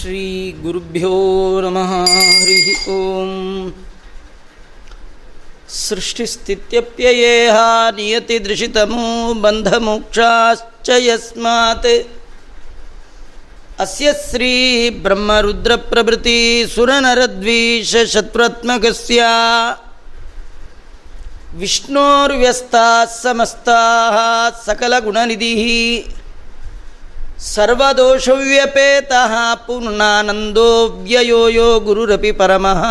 श्रीगुरुभ्यो नमः। हरिः ॐ सृष्टिस्थित्यप्ययेह नियतिदृशितमो बन्धमोक्षाश्च यस्मात्। अस्य श्रीब्रह्मरुद्रप्रभृतिसुरनरद्वीषशत्रुत्मकस्य विष्णोर्व्यस्ताः समस्ताः सकलगुणनिधिः। ಸರ್ವದೋಷವ್ಯಪೇತಃ ಪೂರ್ಣಾನಂದೋ ವ್ಯಯೋ ಯೋ ಗುರುರಪಿ ಪರಮಃ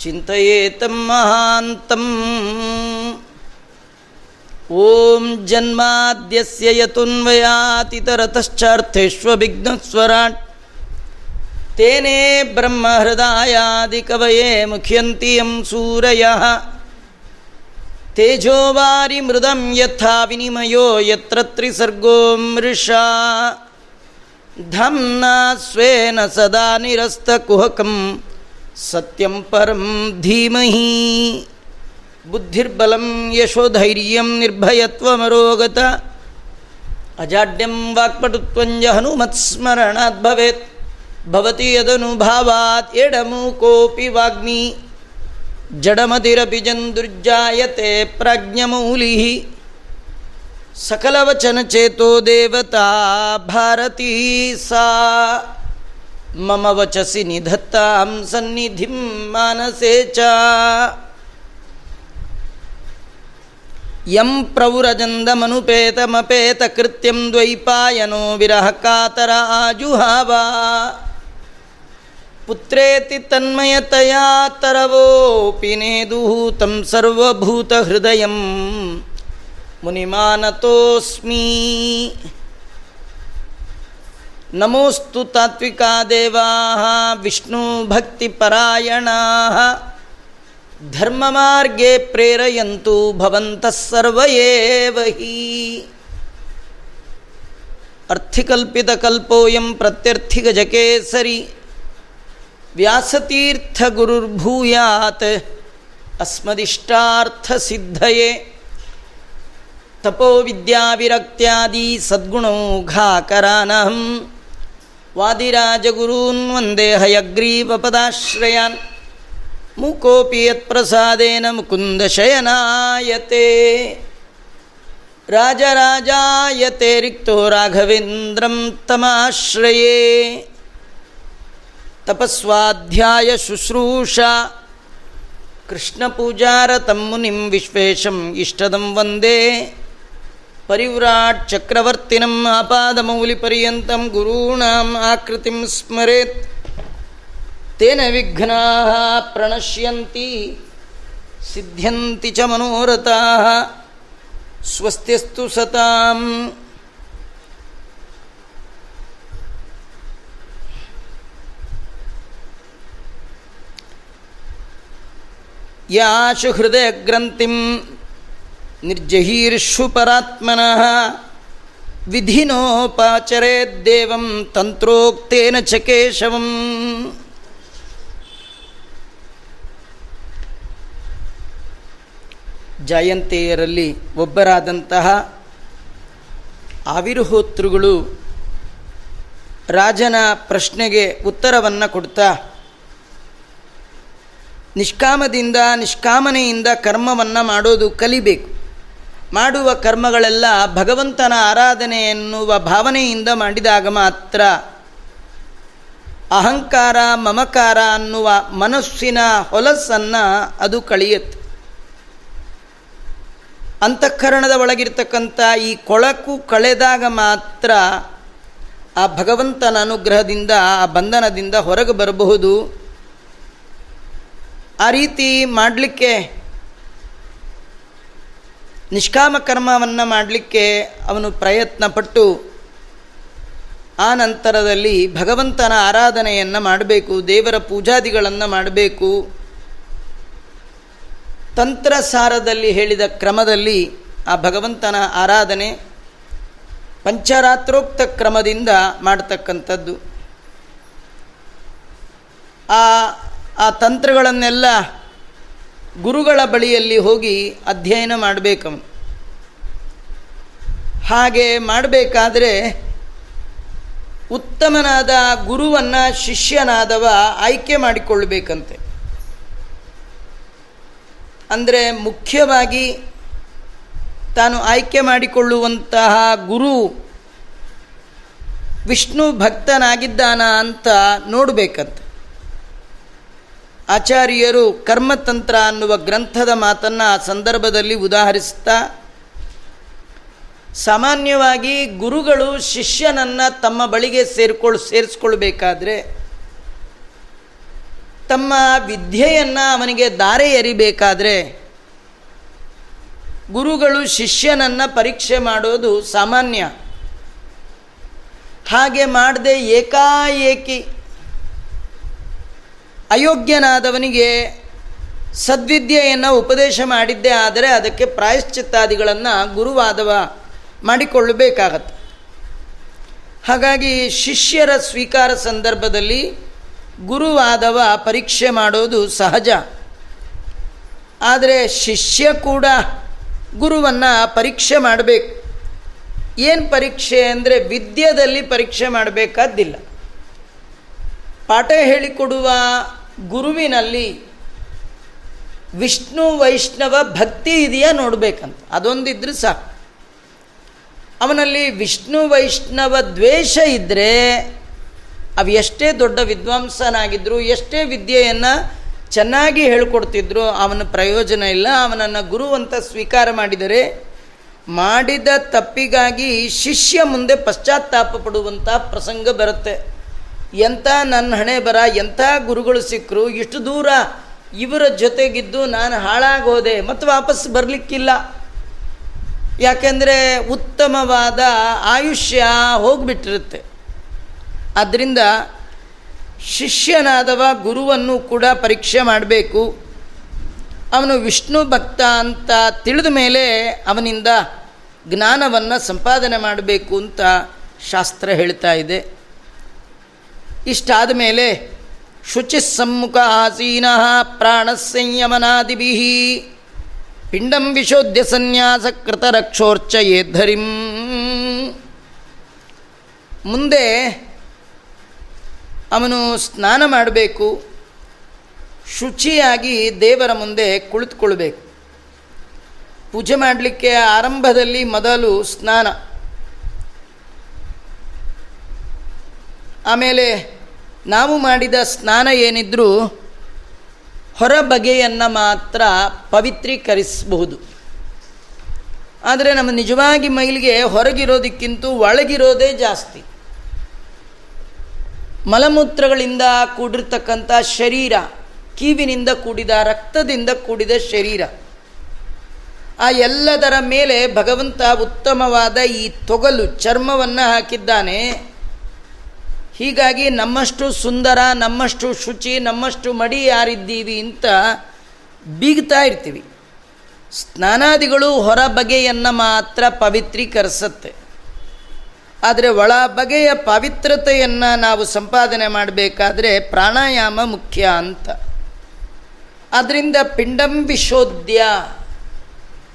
ಚಿಂತೆಯೇತಂ ಮಹಾಂತಂ. ಓಂ ಜನ್ಮಾದ್ಯಸ್ಯ ಯತುನ್ವಯಾತಿತರತಶ್ಚಾರ್ಥೇಷ್ವಭಿಘ್ನಸ್ವರಾಟ್ ತೇನೇ ಬ್ರಹ್ಮಹೃದಾಯಾದಿಕವಯೇ ಮುಖ್ಯಂತಿ ಯಂ ಸೂರಯಃ. सूरयः तेजोवारिमृदं यथा विनिमयो यत्र त्रिसर्गो मृषा। धम्ना स्वेन सदा निरस्तकुहकं, सत्यं परं धीमहि। बुद्धिर्बलं यशोधैर्यं निर्भयत्वमरोगत। अजाड्यं वाक्पटुत्वञ्ज हनुमत्स्मरणात् भवेत् भवति यदनुभावात् एडमूकोऽपि वाग्मी। ಜಡಮತಿರಪಿಜಂದುರ್ಜಾಯತೆ ಪ್ರಾಜ್ಞಮೌಲಿ. ಸಕಲವಚನಚೇತೋ ದೇವತಾ ಭಾರತೀ ಸಾ. ಮಮ ವಚಸಿ ನಿಧತ್ತಾಂ ಸನ್ನಿಧಿಂ ಮಾನಸೇ ಚ. ಯಂ ಪ್ರೌರಜಂದಮನುಪೇತಮಪೇತಕೃತ್ಯಂ ದ್ವೈಪಾಯನೋ ವಿರಹ ಕಾತರ ಆಜುಹಾವ. ಪುತ್ರೇತಿ ತನ್ಮಯತಯಾ ತರವೋಪಿ ನೇದುಹು ತಂ ಸರ್ವಭೂತ ಹೃದಯ ಮುನಿಮಾನತೋಸ್ಮಿ. ನಮೋಸ್ತು ತಾತ್ವಿಕಾ ದೇವಾ ವಿಷ್ಣು ಭಕ್ತಿ ಪರಾಯಣಾ ಧರ್ಮ ಮಾರ್ಗೇ ಪ್ರೇರಯಂತು ಭವಂತಃ ಸರ್ವೇವ ಹಿ ಅರ್ಥಿಕಲ್ಪಿತ ಕಲ್ಪೋಯಂ ಪ್ರತ್ಯರ್ಥಿಗಜಕೇಸರಿ. ವ್ಯಾಸತೀರ್ಥ ಗುರುರ್ಭೂಯಾತ್ ಅಸ್ಮದಿಷ್ಟಾರ್ಥ ಸಿದ್ಧಯೇ ತಪೋವಿದ್ಯಾವಿರಕ್ತ್ಯಾದಿ ಸದ್ಗುಣೌಘಾಕರಾನಹಂ ವಾದಿರಾಜಗುರೂನ್ ವಂದೇ ಹಯಗ್ರೀವಪದಾಶ್ರಯಾನ್ ಮುಕೋಪಿ ಯತ್ಪ್ರಸಾದೇನ ಮುಕುಂದ ಶಯನಾಯತೆ. ರಾಜರಾಜಾಯತೆ ರಿಕ್ತೋ ರಾಘವೇಂದ್ರಂ ತಮಾಶ್ರಯೇ. ತಪಸ್ವಾಧ್ಯಾಯ ಶುಶ್ರೂಷ. ಕೃಷ್ಣ ಪೂಜಾರ ತಮ್ಮುನಿಂ ವಿಶ್ವೇಶಂ ಇಷ್ಟದಂ ವಂದೇ. ಪರಿವ್ರಾಟ್ ಚಕ್ರವರ್ತಿನಂ ಆಪಾದಮೌಲಿಪರ್ಯಂತಂ ಗುರೂಣಾಂ ಆಕೃತಿಂ ಸ್ಮರೆತ್. ತೇನ ವಿಘ್ನಾ ಪ್ರಣಶ್ಯಂತಿ ಸಿದ್ಧ್ಯಂತಿ ಚ ಮನೋರಥಾ. ಸ್ವಸ್ತಿಸ್ತು ಸತಾಂ. ಯಾಶು ಹೃದಯಗ್ರಂಥಿಂ ನಿರ್ಜಹೀರ್ಷು ಪರಾತ್ಮನಃ ವಿಧಿನೋಪಾಚರೇದ್ದೇವಂ ತಂತ್ರೋಕ್ತೇನ ಚ ಕೇಶವಂ. ಜಯಂತಿಯರಲ್ಲಿ ಒಬ್ಬರಾದಂತಹ ಆವಿರ್ಹೋತೃಗಳು ರಾಜನ ಪ್ರಶ್ನೆಗೆ ಉತ್ತರವನ್ನು ಕೊಡ್ತಾ ನಿಷ್ಕಾಮದಿಂದ, ನಿಷ್ಕಾಮನೆಯಿಂದ ಕರ್ಮವನ್ನು ಮಾಡೋದು ಕಲಿಬೇಕು. ಮಾಡುವ ಕರ್ಮಗಳೆಲ್ಲ ಭಗವಂತನ ಆರಾಧನೆ ಎನ್ನುವ ಭಾವನೆಯಿಂದ ಮಾಡಿದಾಗ ಮಾತ್ರ ಅಹಂಕಾರ, ಮಮಕಾರ ಅನ್ನುವ ಮನಸ್ಸಿನ ಹೊಲಸನ್ನು ಅದು ಕಳೆಯುತ್ತೆ. ಅಂತಃಕರಣದ ಒಳಗಿರ್ತಕ್ಕಂಥ ಈ ಕೊಳಕು ಕಳೆದಾಗ ಮಾತ್ರ ಆ ಭಗವಂತನ ಅನುಗ್ರಹದಿಂದ, ಆ ಬಂಧನದಿಂದ ಹೊರಗೆ ಬರಬಹುದು. ಆ ರೀತಿ ಮಾಡಲಿಕ್ಕೆ, ನಿಷ್ಕಾಮ ಕರ್ಮವನ್ನು ಮಾಡಲಿಕ್ಕೆ ಅವನು ಪ್ರಯತ್ನಪಟ್ಟು ಆ ನಂತರದಲ್ಲಿ ಭಗವಂತನ ಆರಾಧನೆಯನ್ನು ಮಾಡಬೇಕು, ದೇವರ ಪೂಜಾದಿಗಳನ್ನು ಮಾಡಬೇಕು. ತಂತ್ರಸಾರದಲ್ಲಿ ಹೇಳಿದ ಕ್ರಮದಲ್ಲಿ ಆ ಭಗವಂತನ ಆರಾಧನೆ ಪಂಚರಾತ್ರೋಕ್ತ ಕ್ರಮದಿಂದ ಮಾಡ್ತಕ್ಕಂಥದ್ದು. ಆ ಆ ತಂತ್ರಗಳನ್ನೆಲ್ಲ ಗುರುಗಳ ಬಳಿಯಲ್ಲಿ ಹೋಗಿ ಅಧ್ಯಯನ ಮಾಡಬೇಕವನು. ಹಾಗೆ ಮಾಡಬೇಕಾದ್ರೆ ಉತ್ತಮನಾದ ಗುರುವನ್ನು ಶಿಷ್ಯನಾದವ ಆಯ್ಕೆ ಮಾಡಿಕೊಳ್ಳಬೇಕಂತೆ ಅಂದರೆ ಮುಖ್ಯವಾಗಿ ತಾನು ಆಯ್ಕೆ ಮಾಡಿಕೊಳ್ಳುವಂತಹ ಗುರು ವಿಷ್ಣು ಭಕ್ತನಾಗಿದ್ದಾನ ಅಂತ ನೋಡಬೇಕಂತೆ. ಆಚಾರ್ಯರು ಕರ್ಮತಂತ್ರ ಅನ್ನುವ ಗ್ರಂಥದ ಮಾತನ್ನು ಆ ಸಂದರ್ಭದಲ್ಲಿ ಉದಾಹರಿಸ್ತಾ ಸಾಮಾನ್ಯವಾಗಿ ಗುರುಗಳು ಶಿಷ್ಯನನ್ನು ತಮ್ಮ ಬಳಿಗೆ ಸೇರ್ಕೊಳ್, ಸೇರಿಸ್ಕೊಳ್ಬೇಕಾದ್ರೆ ತಮ್ಮ ವಿದ್ಯೆಯನ್ನು ಅವನಿಗೆ ದಾರೆ ಎರಿಬೇಕಾದ್ರೆ ಗುರುಗಳು ಶಿಷ್ಯನನ್ನು ಪರೀಕ್ಷೆ ಮಾಡೋದು ಸಾಮಾನ್ಯ. ಹಾಗೆ ಮಾಡದೆ ಏಕಾಏಕಿ ಅಯೋಗ್ಯನಾದವನಿಗೆ ಸದ್ವಿದ್ಯೆಯನ್ನು ಉಪದೇಶ ಮಾಡಿದ್ದೇ ಆದರೆ ಅದಕ್ಕೆ ಪ್ರಾಯಶ್ಚಿತ್ತಾದಿಗಳನ್ನು ಗುರುವಾದವ ಮಾಡಿಕೊಳ್ಳಬೇಕಾಗತ್ತೆ. ಹಾಗಾಗಿ ಶಿಷ್ಯರ ಸ್ವೀಕಾರ ಸಂದರ್ಭದಲ್ಲಿ ಗುರುವಾದವ ಪರೀಕ್ಷೆ ಮಾಡೋದು ಸಹಜ. ಆದರೆ ಶಿಷ್ಯ ಕೂಡ ಗುರುವನ್ನು ಪರೀಕ್ಷೆ ಮಾಡಬೇಕು. ಏನು ಪರೀಕ್ಷೆ ಅಂದರೆ ವಿದ್ಯೆಯಲ್ಲಿ ಪರೀಕ್ಷೆ ಮಾಡಬೇಕಾದ್ದಿಲ್ಲ ಪಾಠ ಹೇಳಿಕೊಡುವ ಗುರುವಿನಲ್ಲಿ ವಿಷ್ಣು ವೈಷ್ಣವ ಭಕ್ತಿ ಇದೆಯಾ ನೋಡಬೇಕಂತ. ಅದೊಂದಿದ್ರೆ ಸಾಕು. ಅವನಲ್ಲಿ ವಿಷ್ಣು ವೈಷ್ಣವ ದ್ವೇಷ ಇದ್ದರೆ ಅವು ಎಷ್ಟೇ ದೊಡ್ಡ ವಿದ್ವಾಂಸನಾಗಿದ್ದರು ಎಷ್ಟೇ ವಿದ್ಯೆಯನ್ನು ಚೆನ್ನಾಗಿ ಹೇಳ್ಕೊಡ್ತಿದ್ರು, ಅವನ ಪ್ರಯೋಜನ ಇಲ್ಲ, ಅವನನ್ನು ಗುರು ಅಂತ ಸ್ವೀಕಾರ ಮಾಡಿದರೆ ಮಾಡಿದ ತಪ್ಪಿಗಾಗಿ ಶಿಷ್ಯ ಮುಂದೆ ಪಶ್ಚಾತ್ತಾಪ ಪಡುವಂಥ ಪ್ರಸಂಗ ಬರುತ್ತೆ. ಎಂಥ ನನ್ನ ಹಣೆ ಬರ ಎಂಥ ಗುರುಗಳು ಸಿಕ್ಕರು ಇಷ್ಟು ದೂರ ಇವರ ಜೊತೆಗಿದ್ದು ನಾನು ಹಾಳಾಗೋದೆ, ಮತ್ತು ವಾಪಸ್ ಬರಲಿಕ್ಕಿಲ್ಲ. ಯಾಕೆಂದರೆ ಉತ್ತಮವಾದ ಆಯುಷ್ಯ ಹೋಗಿಬಿಟ್ಟಿರುತ್ತೆ. ಆದ್ದರಿಂದ ಶಿಷ್ಯನಾದವ ಗುರುವನ್ನು ಕೂಡ ಪರೀಕ್ಷೆ ಮಾಡಬೇಕು. ಅವನು ವಿಷ್ಣು ಭಕ್ತ ಅಂತ ತಿಳಿದ ಮೇಲೆ ಅವನಿಂದ ಜ್ಞಾನವನ್ನು ಸಂಪಾದನೆ ಮಾಡಬೇಕು ಅಂತ ಶಾಸ್ತ್ರ ಹೇಳ್ತಾ ಇದೆ. ಇಷ್ಟಾದ ಮೇಲೆ ಶುಚಿ ಸಮ್ಮುಖ ಆಸೀನ ಪ್ರಾಣ ಸಂಯಮನಾದಿಭಿ ಪಿಂಡಂ ವಿಶೋಧ್ಯ ಸನ್ಯಾಸ ಕೃತ ರಕ್ಷೋರ್ಚಯೇಧರಿಂ ಮುಂದೆ ಅವನು ಸ್ನಾನ ಮಾಡಬೇಕು, ಶುಚಿಯಾಗಿ ದೇವರ ಮುಂದೆ ಕುಳಿತುಕೊಳ್ಬೇಕು ಪೂಜೆ ಮಾಡಲಿಕ್ಕೆ ಆರಂಭದಲ್ಲಿ ಮೊದಲು ಸ್ನಾನ. ಆಮೇಲೆ ನಾವು ಮಾಡಿದ ಸ್ನಾನ ಏನಿದ್ರೂ ಹೊರ ಬಗೆಯನ್ನು ಮಾತ್ರ ಪವಿತ್ರೀಕರಿಸಬಹುದು. ಆದರೆ ನಮ್ಮ ನಿಜವಾಗಿ ಮೈಲಿಗೆ ಹೊರಗಿರೋದಕ್ಕಿಂತ ಒಳಗಿರೋದೇ ಜಾಸ್ತಿ. ಮಲಮೂತ್ರಗಳಿಂದ ಕೂಡಿರ್ತಕ್ಕಂಥ ಶರೀರ, ಕೀವಿನಿಂದ ಕೂಡಿದ, ರಕ್ತದಿಂದ ಕೂಡಿದ ಶರೀರ. ಆ ಎಲ್ಲದರ ಮೇಲೆ ಭಗವಂತ ಉತ್ತಮವಾದ ಈ ತೊಗಲು ಚರ್ಮವನ್ನು ಹಾಕಿದ್ದಾನೆ. ಹೀಗಾಗಿ ನಮ್ಮಷ್ಟು ಸುಂದರ, ನಮ್ಮಷ್ಟು ಶುಚಿ, ನಮ್ಮಷ್ಟು ಮಡಿ ಯಾರಿದ್ದೀವಿ ಅಂತ ಬೀಗ್ತಾ ಇರ್ತೀವಿ. ಸ್ನಾನಾದಿಗಳು ಹೊರ ಬಗೆಯನ್ನು ಮಾತ್ರ ಪವಿತ್ರೀಕರಿಸತ್ತೆ. ಆದರೆ ಒಳ ಬಗೆಯ ಪವಿತ್ರತೆಯನ್ನು ನಾವು ಸಂಪಾದನೆ ಮಾಡಬೇಕಾದ್ರೆ ಪ್ರಾಣಾಯಾಮ ಮುಖ್ಯ ಅಂತ. ಅದರಿಂದ ಪಿಂಡಂ ವಿಶೋಧ್ಯ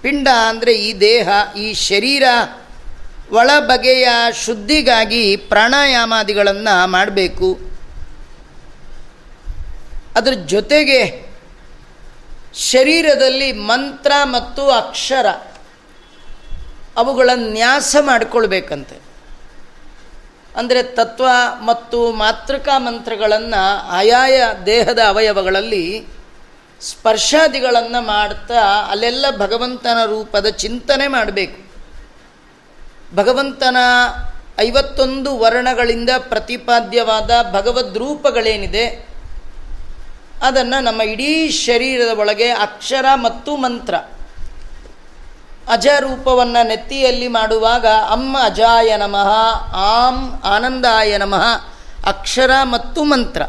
ಪಿಂಡ ಅಂದರೆ ಈ ದೇಹ, ಈ ಶರೀರ ಒಳ ಬಗೆಯ ಶುದ್ಧಿಗಾಗಿ ಪ್ರಾಣಾಯಾಮಾದಿಗಳನ್ನು ಮಾಡಬೇಕು. ಅದರ ಜೊತೆಗೆ ಶರೀರದಲ್ಲಿ ಮಂತ್ರ ಮತ್ತು ಅಕ್ಷರ ಅವುಗಳ ನ್ಯಾಸ ಮಾಡಿಕೊಳ್ಬೇಕಂತೆ. ಅಂದರೆ ತತ್ವ ಮತ್ತು ಮಾತೃಕಾ ಮಂತ್ರಗಳನ್ನು ಆಯಾಯ ದೇಹದ ಅವಯವಗಳಲ್ಲಿ ಸ್ಪರ್ಶಾದಿಗಳನ್ನು ಮಾಡ್ತಾ ಅಲ್ಲೆಲ್ಲ ಭಗವಂತನ ರೂಪದ ಚಿಂತನೆ ಮಾಡಬೇಕು. ಭಗವಂತನ ಐವತ್ತೊಂದು ವರ್ಣಗಳಿಂದ ಪ್ರತಿಪಾದ್ಯವಾದ ಭಗವದ್ ರೂಪಗಳೇನಿದೆ, ಅದನ್ನು ನಮ್ಮ ಇಡೀ ಶರೀರದ ಒಳಗೆ ಅಕ್ಷರ ಮತ್ತು ಮಂತ್ರ. ಅಜ ರೂಪವನ್ನು ನೆತ್ತಿಯಲ್ಲಿ ಮಾಡುವಾಗ ಅಮ್ಮ ಅಜಾಯ ನಮಃ, ಆಂ ಆನಂದಾಯ ನಮಃ, ಅಕ್ಷರ ಮತ್ತು ಮಂತ್ರ.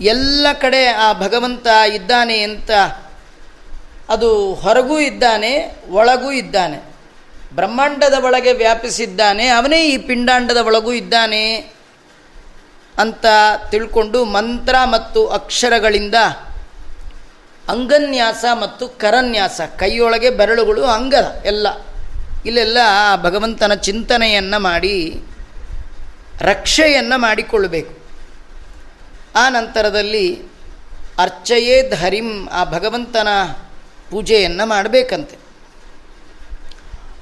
ಎಲ್ಲ ಕಡೆ ಆ ಭಗವಂತ ಇದ್ದಾನೆ ಅಂತ ಅದು ಹೊರಗೂ ಇದ್ದಾನೆ, ಒಳಗೂ ಇದ್ದಾನೆ. ಬ್ರಹ್ಮಾಂಡದ ಒಳಗೆ ವ್ಯಾಪಿಸಿದ್ದಾನೆ, ಅವನೇ ಈ ಪಿಂಡಾಂಡದ ಒಳಗೂ ಇದ್ದಾನೆ ಅಂತ ತಿಳ್ಕೊಂಡು ಮಂತ್ರ ಮತ್ತು ಅಕ್ಷರಗಳಿಂದ ಅಂಗನ್ಯಾಸ ಮತ್ತು ಕರನ್ಯಾಸ, ಕೈಯೊಳಗೆ ಬೆರಳುಗಳು, ಅಂಗ ಎಲ್ಲ. ಇಲ್ಲೆಲ್ಲ ಭಗವಂತನ ಚಿಂತನೆಯನ್ನು ಮಾಡಿ, ರಕ್ಷೆಯನ್ನು ಮಾಡಿಕೊಳ್ಳಬೇಕು. ಆ ನಂತರದಲ್ಲಿ ಅರ್ಚಯೇದ್ ಹರಿಂ ಆ ಭಗವಂತನ ಪೂಜೆಯನ್ನು ಮಾಡಬೇಕಂತೆ.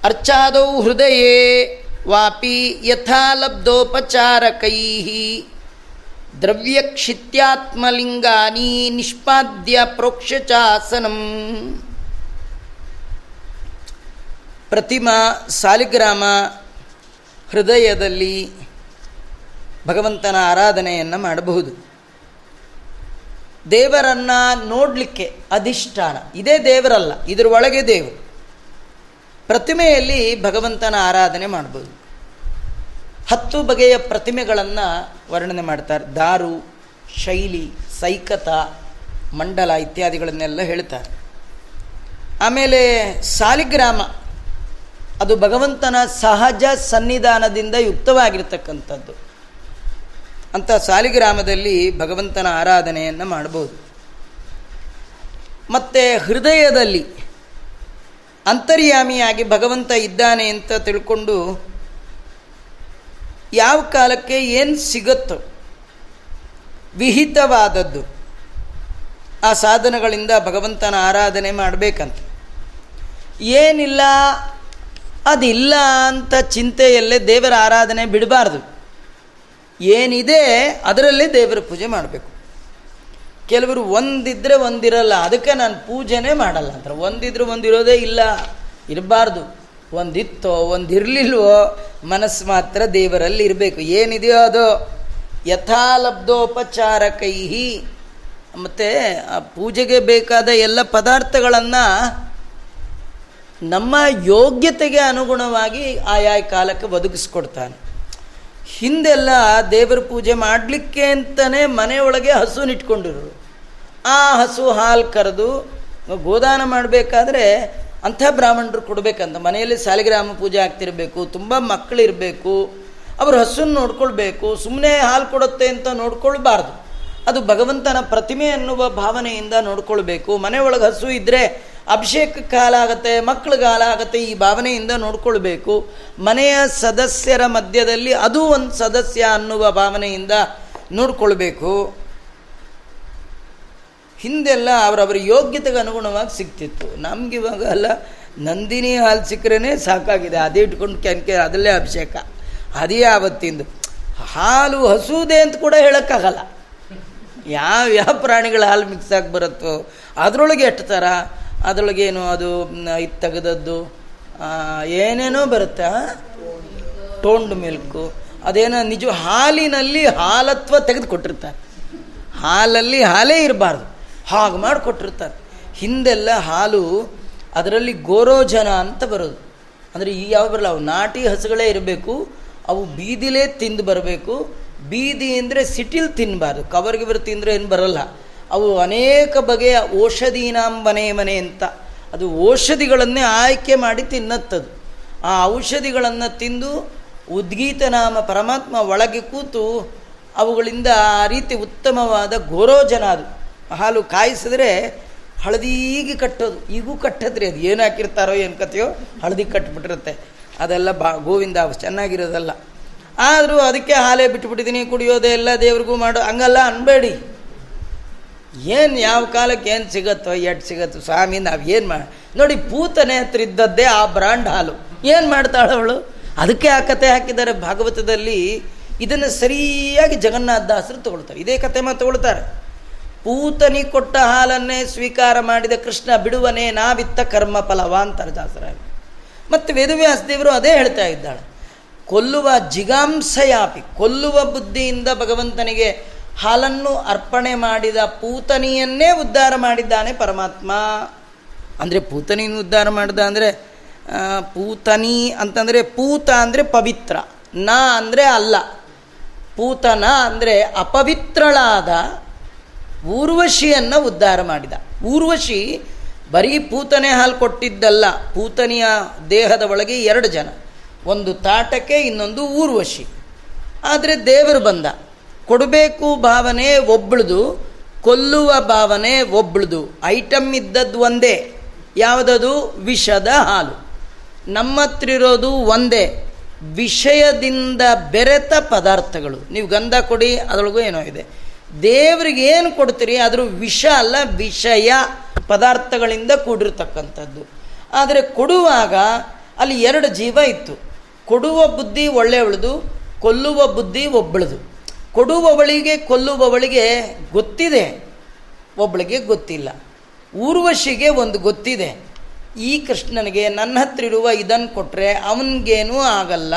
ಅರ್ಚಾದೌ ಹೃದಯೇ ವಾಪಿ ಯಥಾಲಬ್ಧೋಪಚಾರಕೈ ದ್ರವ್ಯಕ್ಷಿತ್ಯಾತ್ಮಲಿಂಗಾನಿ ನಿಷ್ಪಾದ್ಯ ಪ್ರೋಕ್ಷಚಾಸನಂ ಪ್ರತಿಮಾ ಸಾಲಿಗ್ರಾಮ ಹೃದಯದಲ್ಲಿ ಭಗವಂತನ ಆರಾಧನೆಯನ್ನು ಮಾಡಬಹುದು. ದೇವರನ್ನು ನೋಡಲಿಕ್ಕೆ ಅಧಿಷ್ಠಾನ. ಇದೇ ದೇವರಲ್ಲ ಇದರ ಒಳಗೆ ದೇವರು. ಪ್ರತಿಮೆಯಲ್ಲಿ ಭಗವಂತನ ಆರಾಧನೆ ಮಾಡ್ಬೋದು. ಹತ್ತು ಬಗೆಯ ಪ್ರತಿಮೆಗಳನ್ನು ವರ್ಣನೆ ಮಾಡ್ತಾರೆ. ದಾರು, ಶೈಲಿ, ಸೈಕತ, ಮಂಡಲ ಇತ್ಯಾದಿಗಳನ್ನೆಲ್ಲ ಹೇಳ್ತಾರೆ. ಆಮೇಲೆ ಸಾಲಿಗ್ರಾಮ, ಅದು ಭಗವಂತನ ಸಹಜ ಸನ್ನಿಧಾನದಿಂದ ಯುಕ್ತವಾಗಿರ್ತಕ್ಕಂಥದ್ದು. ಅಂಥ ಸಾಲಿಗ್ರಾಮದಲ್ಲಿ ಭಗವಂತನ ಆರಾಧನೆಯನ್ನು ಮಾಡ್ಬೋದು. ಮತ್ತು ಹೃದಯದಲ್ಲಿ ಅಂತರ್ಯಾಮಿಯಾಗಿ ಭಗವಂತ ಇದ್ದಾನೆ ಅಂತ ತಿಳ್ಕೊಂಡು ಯಾವ ಕಾಲಕ್ಕೆ ಏನು ಸಿಗುತ್ತೋ, ವಿಹಿತವಾದದ್ದು, ಆ ಸಾಧನಗಳಿಂದ ಭಗವಂತನ ಆರಾಧನೆ ಮಾಡಬೇಕಂತ. ಏನಿಲ್ಲ, ಅದಿಲ್ಲ ಅಂತ ಚಿಂತೆಯಲ್ಲೇ ದೇವರ ಆರಾಧನೆ ಬಿಡಬಾರ್ದು. ಏನಿದೆ, ಅದರಲ್ಲೇ ದೇವರ ಪೂಜೆ ಮಾಡಬೇಕು. ಕೆಲವರು ಒಂದಿದ್ರೆ ಒಂದಿರಲ್ಲ, ಅದಕ್ಕೆ ನಾನು ಪೂಜೆನೇ ಮಾಡಲ್ಲ ಅಂತಾರೆ ಒಂದಿದ್ರೆ ಒಂದಿರೋದೇ ಇಲ್ಲ. ಇರಬಾರ್ದು. ಒಂದಿತ್ತೋ, ಒಂದಿರಲಿಲ್ವೋ, ಮನಸ್ಸು ಮಾತ್ರ ದೇವರಲ್ಲಿ ಇರಬೇಕು. ಏನಿದೆಯೋ ಅದು. ಯಥಾಲಬ್ಧೋಪಚಾರ ಕೈಹಿ ಮತ್ತು ಆ ಪೂಜೆಗೆ ಬೇಕಾದ ಎಲ್ಲ ಪದಾರ್ಥಗಳನ್ನು ನಮ್ಮ ಯೋಗ್ಯತೆಗೆ ಅನುಗುಣವಾಗಿ ಆಯಾ ಕಾಲಕ್ಕೆ ಒದಗಿಸ್ಕೊಡ್ತಾನೆ. ಹಿಂದೆಲ್ಲ ದೇವರ ಪೂಜೆ ಮಾಡಲಿಕ್ಕೆ ಅಂತಲೇ ಮನೆಯೊಳಗೆ ಹಸುನಿಟ್ಕೊಂಡಿರೋರು ಆ ಹಸು ಹಾಲು ಕರೆದು ಗೋದಾನ ಮಾಡಬೇಕಾದ್ರೆ ಅಂಥ ಬ್ರಾಹ್ಮಣರು ಕೊಡಬೇಕಂತ. ಮನೆಯಲ್ಲಿ ಸಾಲಿಗ್ರಾಮ ಪೂಜೆ ಆಗ್ತಿರಬೇಕು, ತುಂಬ ಮಕ್ಕಳಿರಬೇಕು, ಅವರು ಹಸುನ ನೋಡ್ಕೊಳ್ಬೇಕು ಸುಮ್ಮನೆ ಹಾಲು ಕೊಡುತ್ತೆ ಅಂತ ನೋಡ್ಕೊಳ್ಬಾರ್ದು. ಅದು ಭಗವಂತನ ಪ್ರತಿಮೆ ಅನ್ನುವ ಭಾವನೆಯಿಂದ ನೋಡ್ಕೊಳ್ಬೇಕು. ಮನೆಯೊಳಗೆ ಹಸು ಇದ್ದರೆ ಅಭಿಷೇಕಕ್ಕೆ ಮಕ್ಕಳು ಕಾಲ ಆಗುತ್ತೆ ಈ ಭಾವನೆಯಿಂದ ನೋಡ್ಕೊಳ್ಬೇಕು. ಮನೆಯ ಸದಸ್ಯರ ಮಧ್ಯದಲ್ಲಿ ಅದು ಒಂದು ಸದಸ್ಯ ಅನ್ನುವ ಭಾವನೆಯಿಂದ ನೋಡ್ಕೊಳ್ಬೇಕು. ಹಿಂದೆಲ್ಲ ಅವರವರ ಯೋಗ್ಯತೆಗೆ ಅನುಗುಣವಾಗಿ ಸಿಗ್ತಿತ್ತು. ನಮಗಿವಾಗ ಅಲ್ಲ, ನಂದಿನಿ ಹಾಲು ಸಿಕ್ಕರೇ ಸಾಕಾಗಿದೆ. ಅದೇ ಇಟ್ಕೊಂಡು ಕೆನ್ಕೆ ಅದಲ್ಲೇ ಅಭಿಷೇಕ. ಅದೇ ಆವತ್ತಿಂದು. ಹಾಲು ಹಸೂದೆ ಅಂತ ಕೂಡ ಹೇಳೋಕ್ಕಾಗಲ್ಲ. ಯಾವ ಯಾವ ಪ್ರಾಣಿಗಳ ಹಾಲು ಮಿಕ್ಸ್ ಆಗಿ ಬರುತ್ತೋ, ಅದರೊಳಗೆ ಎಷ್ಟು ಥರ ಅದರೊಳಗೇನು ಅದು ಇದು ತೆಗೆದದ್ದು ಏನೇನೋ ಬರುತ್ತೆ ಟೋಂಡ್ ಮಿಲ್ಕು. ಅದೇನೋ ನಿಜ, ಹಾಲಿನಲ್ಲಿ ಹಾಲತ್ವ ತೆಗೆದು ಕೊಟ್ಟಿರ್ತಾರೆ ಹಾಲಲ್ಲಿ ಹಾಲೇ ಇರಬಾರ್ದು. ಹಾಗೆ ಮಾಡಿಕೊಟ್ಟಿರ್ತಾರೆ. ಹಿಂದೆಲ್ಲ ಹಾಲು ಅದರಲ್ಲಿ ಗೋರೋಜನ ಅಂತ ಬರೋದು. ಅಂದರೆ ಈ ಯಾವ ಬರಲ್ಲ, ಅವು ನಾಟಿ ಹಸುಗಳೇ ಇರಬೇಕು, ಅವು ಬೀದಿಲೇ ತಿಂದು ಬರಬೇಕು. ಬೀದಿ ಅಂದರೆ ಸಿಟಿಲ್ ತಿನ್ನಬಾರ್ದು ಕವರ್ಗೆ ಬರು ತಿಂದರೆ ಏನು ಬರಲ್ಲ. ಅವು ಅನೇಕ ಬಗೆಯ ಔಷಧೀನಾಂಬನೆ ಮನೆ ಅಂತ. ಅದು ಔಷಧಿಗಳನ್ನೇ ಆಯ್ಕೆ ಮಾಡಿ ತಿನ್ನತ್ತದು. ಆ ಔಷಧಿಗಳನ್ನು ತಿಂದು ಉದ್ಗೀತನಾಮ ಪರಮಾತ್ಮ ಒಳಗೆ ಕೂತು ಅವುಗಳಿಂದ ಆ ರೀತಿ ಉತ್ತಮವಾದ ಗೋರೋಜನ ಅದು. ಹಾಲು ಕಾಯಿಸಿದ್ರೆ ಹಳದಿಗೆ ಕಟ್ಟೋದು. ಈಗೂ ಕಟ್ಟದ್ರಿ ಅದು. ಏನು ಹಾಕಿರ್ತಾರೋ ಏನು ಕತೆಯೋ ಹಳದಿ ಕಟ್ಟಿಬಿಟ್ಟಿರುತ್ತೆ ಅದೆಲ್ಲ ಬಾ ಗೋವಿಂದ ಚೆನ್ನಾಗಿರೋದಲ್ಲ. ಆದರೂ ಅದಕ್ಕೆ ಹಾಲೇ ಬಿಟ್ಬಿಟ್ಟಿದ್ದೀನಿ, ಕುಡಿಯೋದೇ ಎಲ್ಲ ದೇವ್ರಿಗೂ ಮಾಡೋ. ಹಂಗಲ್ಲ, ಅನ್ಬೇಡಿ. ಏನು ಯಾವ ಕಾಲಕ್ಕೆ ಏನು ಸಿಗುತ್ತೋ ಎಟ್ ಸಿಗತ್ತೋ, ಸ್ವಾಮಿ ನಾವು ಏನು ಮಾಡಿ ನೋಡಿ, ಪೂತನೆ ಹತ್ರ ಇದ್ದದ್ದೇ ಆ ಬ್ರಾಂಡ್ ಹಾಲು. ಏನು ಮಾಡ್ತಾಳವಳು ಅದಕ್ಕೆ ಆ ಕತೆ ಹಾಕಿದ್ದಾರೆ. ಭಾಗವತದಲ್ಲಿ ಇದನ್ನು ಸರಿಯಾಗಿ ಜಗನ್ನಾಥ ದಾಸರು ತಗೊಳ್ತಾರೆ. ಇದೇ ಕತೆ ಮಾತು ತಗೊಳ್ತಾರೆ. ಪೂತನಿ ಕೊಟ್ಟ ಹಾಲನ್ನೇ ಸ್ವೀಕಾರ ಮಾಡಿದ ಕೃಷ್ಣ, ಬಿಡುವನೇ ನಾವಿತ್ತ ಕರ್ಮ ಫಲವ ಅಂತಾರೆ ದಾಸರಾಗಿ ಮತ್ತು ವೇದವ್ಯಾಸ ದೇವರು ಅದೇ ಹೇಳ್ತಾ ಇದ್ದಾಳೆ. ಕೊಲ್ಲುವ ಜಿಗಾಂಸಯಾಪಿ, ಕೊಲ್ಲುವ ಬುದ್ಧಿಯಿಂದ ಭಗವಂತನಿಗೆ ಹಾಲನ್ನು ಅರ್ಪಣೆ ಮಾಡಿದ ಪೂತನಿಯನ್ನೇ ಉದ್ಧಾರ ಮಾಡಿದ್ದಾನೆ ಪರಮಾತ್ಮ. ಅಂದರೆ ಪೂತನಿಯನ್ನು ಉದ್ಧಾರ ಮಾಡಿದ ಅಂದರೆ ಪೂತನಿ ಅಂತಂದರೆ ಪೂತ ಅಂದರೆ ಪವಿತ್ರ, ನ ಅಂದರೆ ಅಲ್ಲ. ಪೂತನ ಅಂದರೆ ಅಪವಿತ್ರಳಾದ ಊರ್ವಶಿಯನ್ನು ಉದ್ಧಾರ ಮಾಡಿದ. ಊರ್ವಶಿ ಬರೀ ಪೂತನೆ ಹಾಲು ಕೊಟ್ಟಿದ್ದಲ್ಲ, ಪೂತನಿಯ ದೇಹದ ಒಳಗೆ ಎರಡು ಜನ, ಒಂದು ತಾಟಕ್ಕೆ ಇನ್ನೊಂದು ಊರ್ವಶಿ. ಆದರೆ ದೇವರು ಬಂದ. ಕೊಡಬೇಕು ಭಾವನೆ ಒಬ್ಳದು, ಕೊಲ್ಲುವ ಭಾವನೆ ಒಬ್ಳದು. ಐಟಮ್ ಇದ್ದದ್ದು ಒಂದೇ. ಯಾವುದದು? ವಿಷದ ಹಾಲು. ನಮ್ಮ ಹತ್ರ ಇರೋದು ಒಂದೇ. ವಿಷಯದಿಂದ ಬೆರೆತ ಪದಾರ್ಥಗಳು. ನೀವು ಗಂಧ ಕೊಡಿ, ಅದರೊಳಗೂ ಏನೋ ಇದೆ. ದೇವರಿಗೆ ಏನು ಕೊಡ್ತೀರಿ? ಆದರೂ ವಿಷ ಅಲ್ಲ, ವಿಷಯ ಪದಾರ್ಥಗಳಿಂದ ಕೂಡಿರ್ತಕ್ಕಂಥದ್ದು. ಆದರೆ ಕೊಡುವಾಗ ಅಲ್ಲಿ ಎರಡು ಜೀವ ಇತ್ತು. ಕೊಡುವ ಬುದ್ಧಿ ಒಳ್ಳೆಯವಳದು ಕೊಲ್ಲುವ ಬುದ್ಧಿ ಒಬ್ಬಳದು ಕೊಡುವವಳಿಗೆ ಕೊಲ್ಲುವವಳಿಗೆ ಗೊತ್ತಿದೆ. ಒಬ್ಬಳಿಗೆ ಗೊತ್ತಿಲ್ಲ. ಊರ್ವಶಿಗೆ ಒಂದು ಗೊತ್ತಿದೆ. ಈ ಕೃಷ್ಣನಿಗೆ ನನ್ನ ಹತ್ರ ಇರುವ ಇದನ್ನು ಕೊಟ್ಟರೆ ಅವನಿಗೇನೂ ಆಗಲ್ಲ.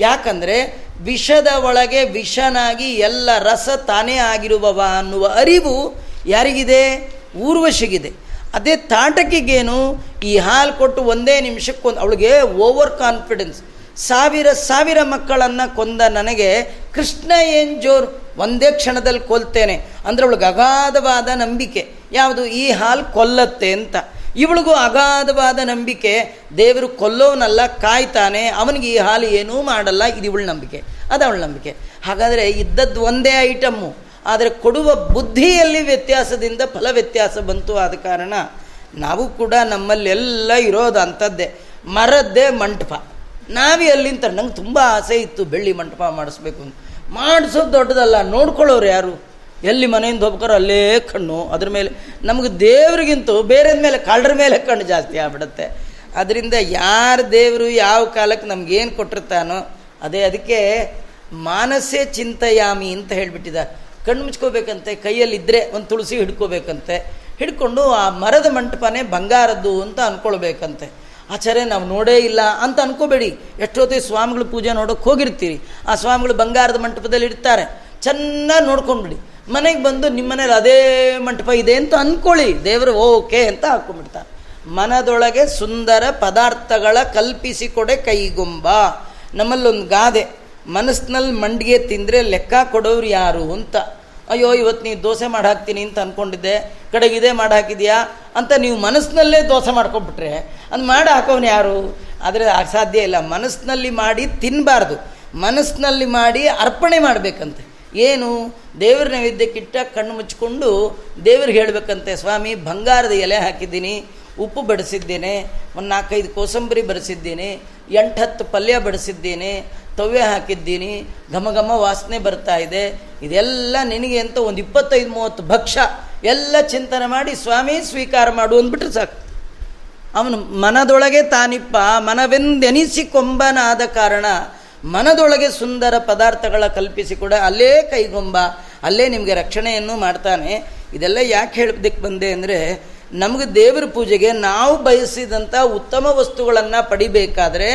ಯಾಕಂದರೆ ವಿಷದ ಒಳಗೆ ವಿಷನಾಗಿ ಎಲ್ಲ ರಸ ತಾನೇ ಆಗಿರುವವ ಅನ್ನುವ ಅರಿವು ಯಾರಿಗಿದೆ? ಊರ್ವಶಿಗಿದೆ. ಅದೇ ತಾಟಕಿಗೇನು ಈ ಹಾಲು ಕೊಟ್ಟು ಒಂದೇ ನಿಮಿಷಕ್ಕೊಂದು ಅವಳಿಗೆ ಓವರ್ ಕಾನ್ಫಿಡೆನ್ಸ್ ಸಾವಿರ ಸಾವಿರ ಮಕ್ಕಳನ್ನು ಕೊಂದ ನನಗೆ ಕೃಷ್ಣ ಏನು ಜೋರು ಒಂದೇ ಕ್ಷಣದಲ್ಲಿ ಕೊಲ್ತೇನೆ. ಅಂದರೆ ಅವಳಿಗೆ ಅಗಾಧವಾದ ನಂಬಿಕೆ. ಯಾವುದು? ಈ ಹಾಲು ಕೊಲ್ಲತ್ತೆ ಅಂತ. ಇವಳಿಗೂ ಅಗಾಧವಾದ ನಂಬಿಕೆ. ದೇವರು ಕೊಲ್ಲೋವನಲ್ಲ ಕಾಯ್ತಾನೆ. ಅವನಿಗೆ ಈ ಹಾಲು ಏನೂ ಮಾಡಲ್ಲ. ಇದು ಇವಳ ನಂಬಿಕೆ. ಅದು ಅವಳ ನಂಬಿಕೆ. ಹಾಗಾದರೆ ಇದ್ದದ್ದು ಒಂದೇ ಐಟಮ್ಮು. ಆದರೆ ಕೊಡುವ ಬುದ್ಧಿಯಲ್ಲಿ ವ್ಯತ್ಯಾಸದಿಂದ ಫಲ ವ್ಯತ್ಯಾಸ ಬಂತು ಆದ ಕಾರಣ ನಾವು ಕೂಡ ನಮ್ಮಲ್ಲೆಲ್ಲ ಇರೋದು ಅಂಥದ್ದೇ ಮರದ್ದೇ ಮಂಟಪ. ನಾವೇ ಅಲ್ಲಿಂತ ನಂಗೆ ತುಂಬ ಆಸೆ ಇತ್ತು ಬೆಳ್ಳಿ ಮಂಟಪ ಮಾಡಿಸ್ಬೇಕು ಅಂತ. ಮಾಡಿಸೋದು ದೊಡ್ಡದಲ್ಲ, ನೋಡ್ಕೊಳ್ಳೋರು ಯಾರು? ಎಲ್ಲಿ ಮನೆಯಿಂದ ಹೋಗ್ಬೇಕಾರೋ ಅಲ್ಲೇ ಕಣ್ಣು, ಅದ್ರ ಮೇಲೆ ನಮಗೆ ದೇವ್ರಿಗಿಂತೂ ಬೇರೆದ ಮೇಲೆ, ಕಳ್ಳರ ಮೇಲೆ ಕಣ್ಣು ಜಾಸ್ತಿ ಆಗ್ಬಿಡುತ್ತೆ. ಅದರಿಂದ ಯಾರು ದೇವರು ಯಾವ ಕಾಲಕ್ಕೆ ನಮಗೇನು ಕೊಟ್ಟಿರ್ತಾನೋ, ಅದೇ ಅದಕ್ಕೆ ಮಾನಸೇ ಚಿಂತಯಾಮಿ ಅಂತ ಹೇಳಿಬಿಟ್ಟಿದ. ಕಣ್ಣು ಮುಚ್ಕೋಬೇಕಂತೆ ಕೈಯಲ್ಲಿದ್ದರೆ ಒಂದು ತುಳಸಿ ಹಿಡ್ಕೋಬೇಕಂತೆ. ಹಿಡ್ಕೊಂಡು ಆ ಮರದ ಮಂಟಪನೇ ಬಂಗಾರದ್ದು ಅಂತ ಅಂದ್ಕೊಳ್ಬೇಕಂತೆ ಆಚಾರ್ಯ, ನಾವು ನೋಡೇ ಇಲ್ಲ ಅಂತ ಅನ್ಕೋಬೇಡಿ. ಎಷ್ಟೊತ್ತಿಗೆ ಸ್ವಾಮಿಗಳು ಪೂಜೆ ನೋಡೋಕೆ ಹೋಗಿರ್ತೀರಿ? ಆ ಸ್ವಾಮಿಗಳು ಬಂಗಾರದ ಮಂಟಪದಲ್ಲಿ ಇಡ್ತಾರೆ. ಚೆನ್ನಾಗಿ ನೋಡ್ಕೊಂಡ್ಬಿಡಿ. ಮನೆಗೆ ಬಂದು ನಿಮ್ಮ ಮನೇಲಿ ಅದೇ ಮಂಟಪ ಇದೆ ಅಂತ ಅಂದ್ಕೊಳ್ಳಿ ದೇವರು ಓಕೆ ಅಂತ ಹಾಕ್ಕೊಂಡ್ಬಿಡ್ತಾರೆ ಮನದೊಳಗೆ ಸುಂದರ ಪದಾರ್ಥಗಳ ಕಲ್ಪಿಸಿಕೊಡೆ ಕೈಗೊಂಬ. ನಮ್ಮಲ್ಲೊಂದು ಗಾದೆ. ಮನಸ್ಸಿನಲ್ಲಿ ಮಂಡಿಗೆ ತಿಂದರೆ ಲೆಕ್ಕ ಕೊಡೋರು ಯಾರು ಅಂತ. ಅಯ್ಯೋ ಇವತ್ತು ನೀವು ದೋಸೆ ಮಾಡಿ ಹಾಕ್ತೀನಿ ಅಂತ ಅಂದ್ಕೊಂಡಿದ್ದೆ ಕಡೆಗೆ ಇದೇ ಮಾಡಿ ಹಾಕಿದ್ಯಾ ಅಂತ ನೀವು ಮನಸ್ಸಿನಲ್ಲೇ ದೋಸೆ ಮಾಡ್ಕೊಬಿಟ್ರೆ ಅದು ಮಾಡಿ ಹಾಕೋನು ಯಾರು? ಆದರೆ ಸಾಧ್ಯ ಇಲ್ಲ. ಮನಸ್ಸಿನಲ್ಲಿ ಮಾಡಿ ತಿನ್ನಬಾರ್ದು ಮನಸ್ಸಿನಲ್ಲಿ ಮಾಡಿ ಅರ್ಪಣೆ ಮಾಡಬೇಕಂತೆ. ಏನು? ದೇವ್ರ ನೈವೇದ್ಯಕ್ಕಿಟ್ಟ ಕಣ್ಣು ಮುಚ್ಚಿಕೊಂಡು ದೇವ್ರಿಗೆ ಹೇಳಬೇಕಂತೆ, ಸ್ವಾಮಿ, ಬಂಗಾರದ ಎಲೆ ಹಾಕಿದ್ದೀನಿ, ಉಪ್ಪು ಬಡಿಸಿದ್ದೇನೆ, ಒಂದು ನಾಲ್ಕೈದು ಕೋಸಂಬರಿ ಬಡಿಸಿದ್ದೀನಿ ಎಂಟು ಹತ್ತು ಪಲ್ಯ ಬಡಿಸಿದ್ದೀನಿ ತವ್ಯ ಹಾಕಿದ್ದೀನಿ. ಘಮ ಘಮ ವಾಸನೆ ಬರ್ತಾ ಇದೆ. ಇದೆಲ್ಲ ನಿನಗೆ ಅಂತ ಒಂದು ಇಪ್ಪತ್ತೈದು, ಮೂವತ್ತು ಭಕ್ಷ್ಯ ಎಲ್ಲ ಚಿಂತನೆ ಮಾಡಿ ಸ್ವಾಮಿ ಸ್ವೀಕಾರ ಮಾಡು ಅಂದ್ಬಿಟ್ರೆ ಸಾಕು. ಅವನು ಮನದೊಳಗೆ ತಾನಿಪ್ಪ ಮನವೆಂದೆನಿಸಿಕೊಂಬನಾದ ಕಾರಣ ಮನದೊಳಗೆ ಸುಂದರ ಪದಾರ್ಥಗಳ ಕಲ್ಪಿಸಿ ಕೂಡ. ಅಲ್ಲೇ ಕೈಗೊಂಬ, ಅಲ್ಲೇ ನಿಮಗೆ ರಕ್ಷಣೆಯನ್ನು ಮಾಡ್ತಾನೆ. ಇದೆಲ್ಲ ಯಾಕೆ ಹೇಳೋದಕ್ಕೆ ಬಂದೆ ಅಂದರೆ, ನಮಗೆ ದೇವರ ಪೂಜೆಗೆ ನಾವು ಬಯಸಿದಂಥ ಉತ್ತಮ ವಸ್ತುಗಳನ್ನು ಪಡಿಬೇಕಾದ್ರೆ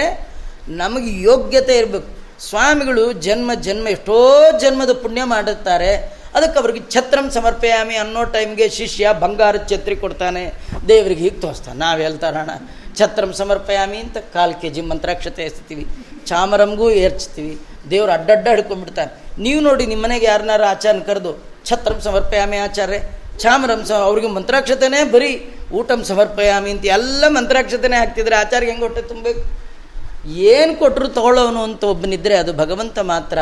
ನಮಗೆ ಯೋಗ್ಯತೆ ಇರಬೇಕು. ಸ್ವಾಮಿಗಳು ಜನ್ಮ ಜನ್ಮ ಎಷ್ಟೋ ಜನ್ಮದ ಪುಣ್ಯ ಮಾಡುತ್ತಾರೆ ಅದಕ್ಕೆ ಅವ್ರಿಗೆ ಛತ್ರಂ ಸಮರ್ಪಯಾಮಿ ಅನ್ನೋ ಟೈಮ್ಗೆ ಶಿಷ್ಯ ಬಂಗಾರ ಛತ್ರಿ ಕೊಡ್ತಾನೆ. ದೇವರಿಗೆ ಹೀಗೆ ತೋರಿಸ್ತಾನೆ. ನಾವು ಹೇಳ್ತಾರಣ ಛತ್ರಂ ಸಮರ್ಪಯಾಮಿ ಅಂತ ಕಾಲು ಕೆ ಜಿ ಮಂತ್ರಾಕ್ಷತೆ ಎಸ್ತೀವಿ. ಚಾಮರಂಗೂ ಏರ್ಚ್ತೀವಿ. ದೇವ್ರು ಅಡ್ಡಡ್ಡ ಹಿಡ್ಕೊಂಡ್ಬಿಡ್ತಾನೆ. ನೀವು ನೋಡಿ ನಿಮ್ಮ ಮನೆಗೆ ಯಾರನ್ನಾರು ಆಚಾರನ ಕರೆದು, ಛತ್ರಂ ಸಮರ್ಪಯಾಮಿ ಆಚಾರ್ಯ ಚಾಮರಂ ಸ ಅವ್ರಿಗೆ ಮಂತ್ರಾಕ್ಷತೆನೇ ಬರೀ ಊಟಂ ಸಮರ್ಪಯಾಮಿ ಅಂತ ಎಲ್ಲ ಮಂತ್ರಾಕ್ಷತೆನೇ ಹಾಕ್ತಿದ್ರೆ ಆಚಾರ್ಯ ಹೆಂಗೆ ಹೊಟ್ಟೆ ತುಂಬಬೇಕು. ಏನು ಕೊಟ್ಟರು ತಗೊಳ್ಳೋನು ಅಂತ ಒಬ್ಬನಿದ್ದರೆ ಅದು ಭಗವಂತ ಮಾತ್ರ.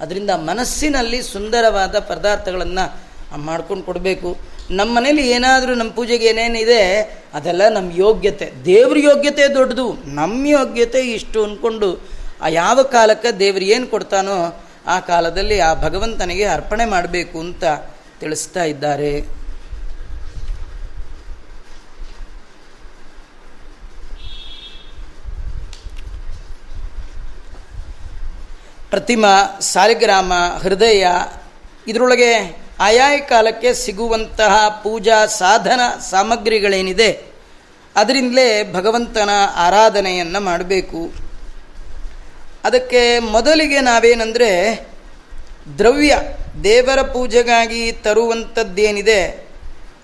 ಅದರಿಂದ ಮನಸ್ಸಿನಲ್ಲಿ ಸುಂದರವಾದ ಪದಾರ್ಥಗಳನ್ನು ಮಾಡ್ಕೊಂಡು ಕೊಡಬೇಕು. ನಮ್ಮ ಮನೇಲಿ ಏನಾದರೂ ನಮ್ಮ ಪೂಜೆಗೆ ಏನೇನಿದೆ, ಅದೆಲ್ಲ ನಮ್ಮ ಯೋಗ್ಯತೆ. ದೇವ್ರ ಯೋಗ್ಯತೆ ದೊಡ್ಡದು ನಮ್ಮ ಯೋಗ್ಯತೆ ಇಷ್ಟು ಅಂದ್ಕೊಂಡು ಆ ಯಾವ ಕಾಲಕ್ಕೆ ದೇವ್ರು ಏನು ಕೊಡ್ತಾನೋ ಆ ಕಾಲದಲ್ಲಿ ಆ ಭಗವಂತನಿಗೆ ಅರ್ಪಣೆ ಮಾಡಬೇಕು ಅಂತ ತಿಳಿಸ್ತಾ ಇದ್ದಾರೆ. ಪ್ರತಿಮಾ, ಸಾಲಿಗ್ರಾಮ, ಹೃದಯ, ಇದರೊಳಗೆ ಆಯಾ ಕಾಲಕ್ಕೆ ಸಿಗುವಂತಹ ಪೂಜಾ ಸಾಧನ ಸಾಮಗ್ರಿಗಳೇನಿದೆ, ಅದರಿಂದಲೇ ಭಗವಂತನ ಆರಾಧನೆಯನ್ನು ಮಾಡಬೇಕು. ಅದಕ್ಕೆ ಮೊದಲಿಗೆ ನಾವೇನಂದರೆ, ದ್ರವ್ಯ, ದೇವರ ಪೂಜೆಗಾಗಿ ತರುವಂಥದ್ದೇನಿದೆ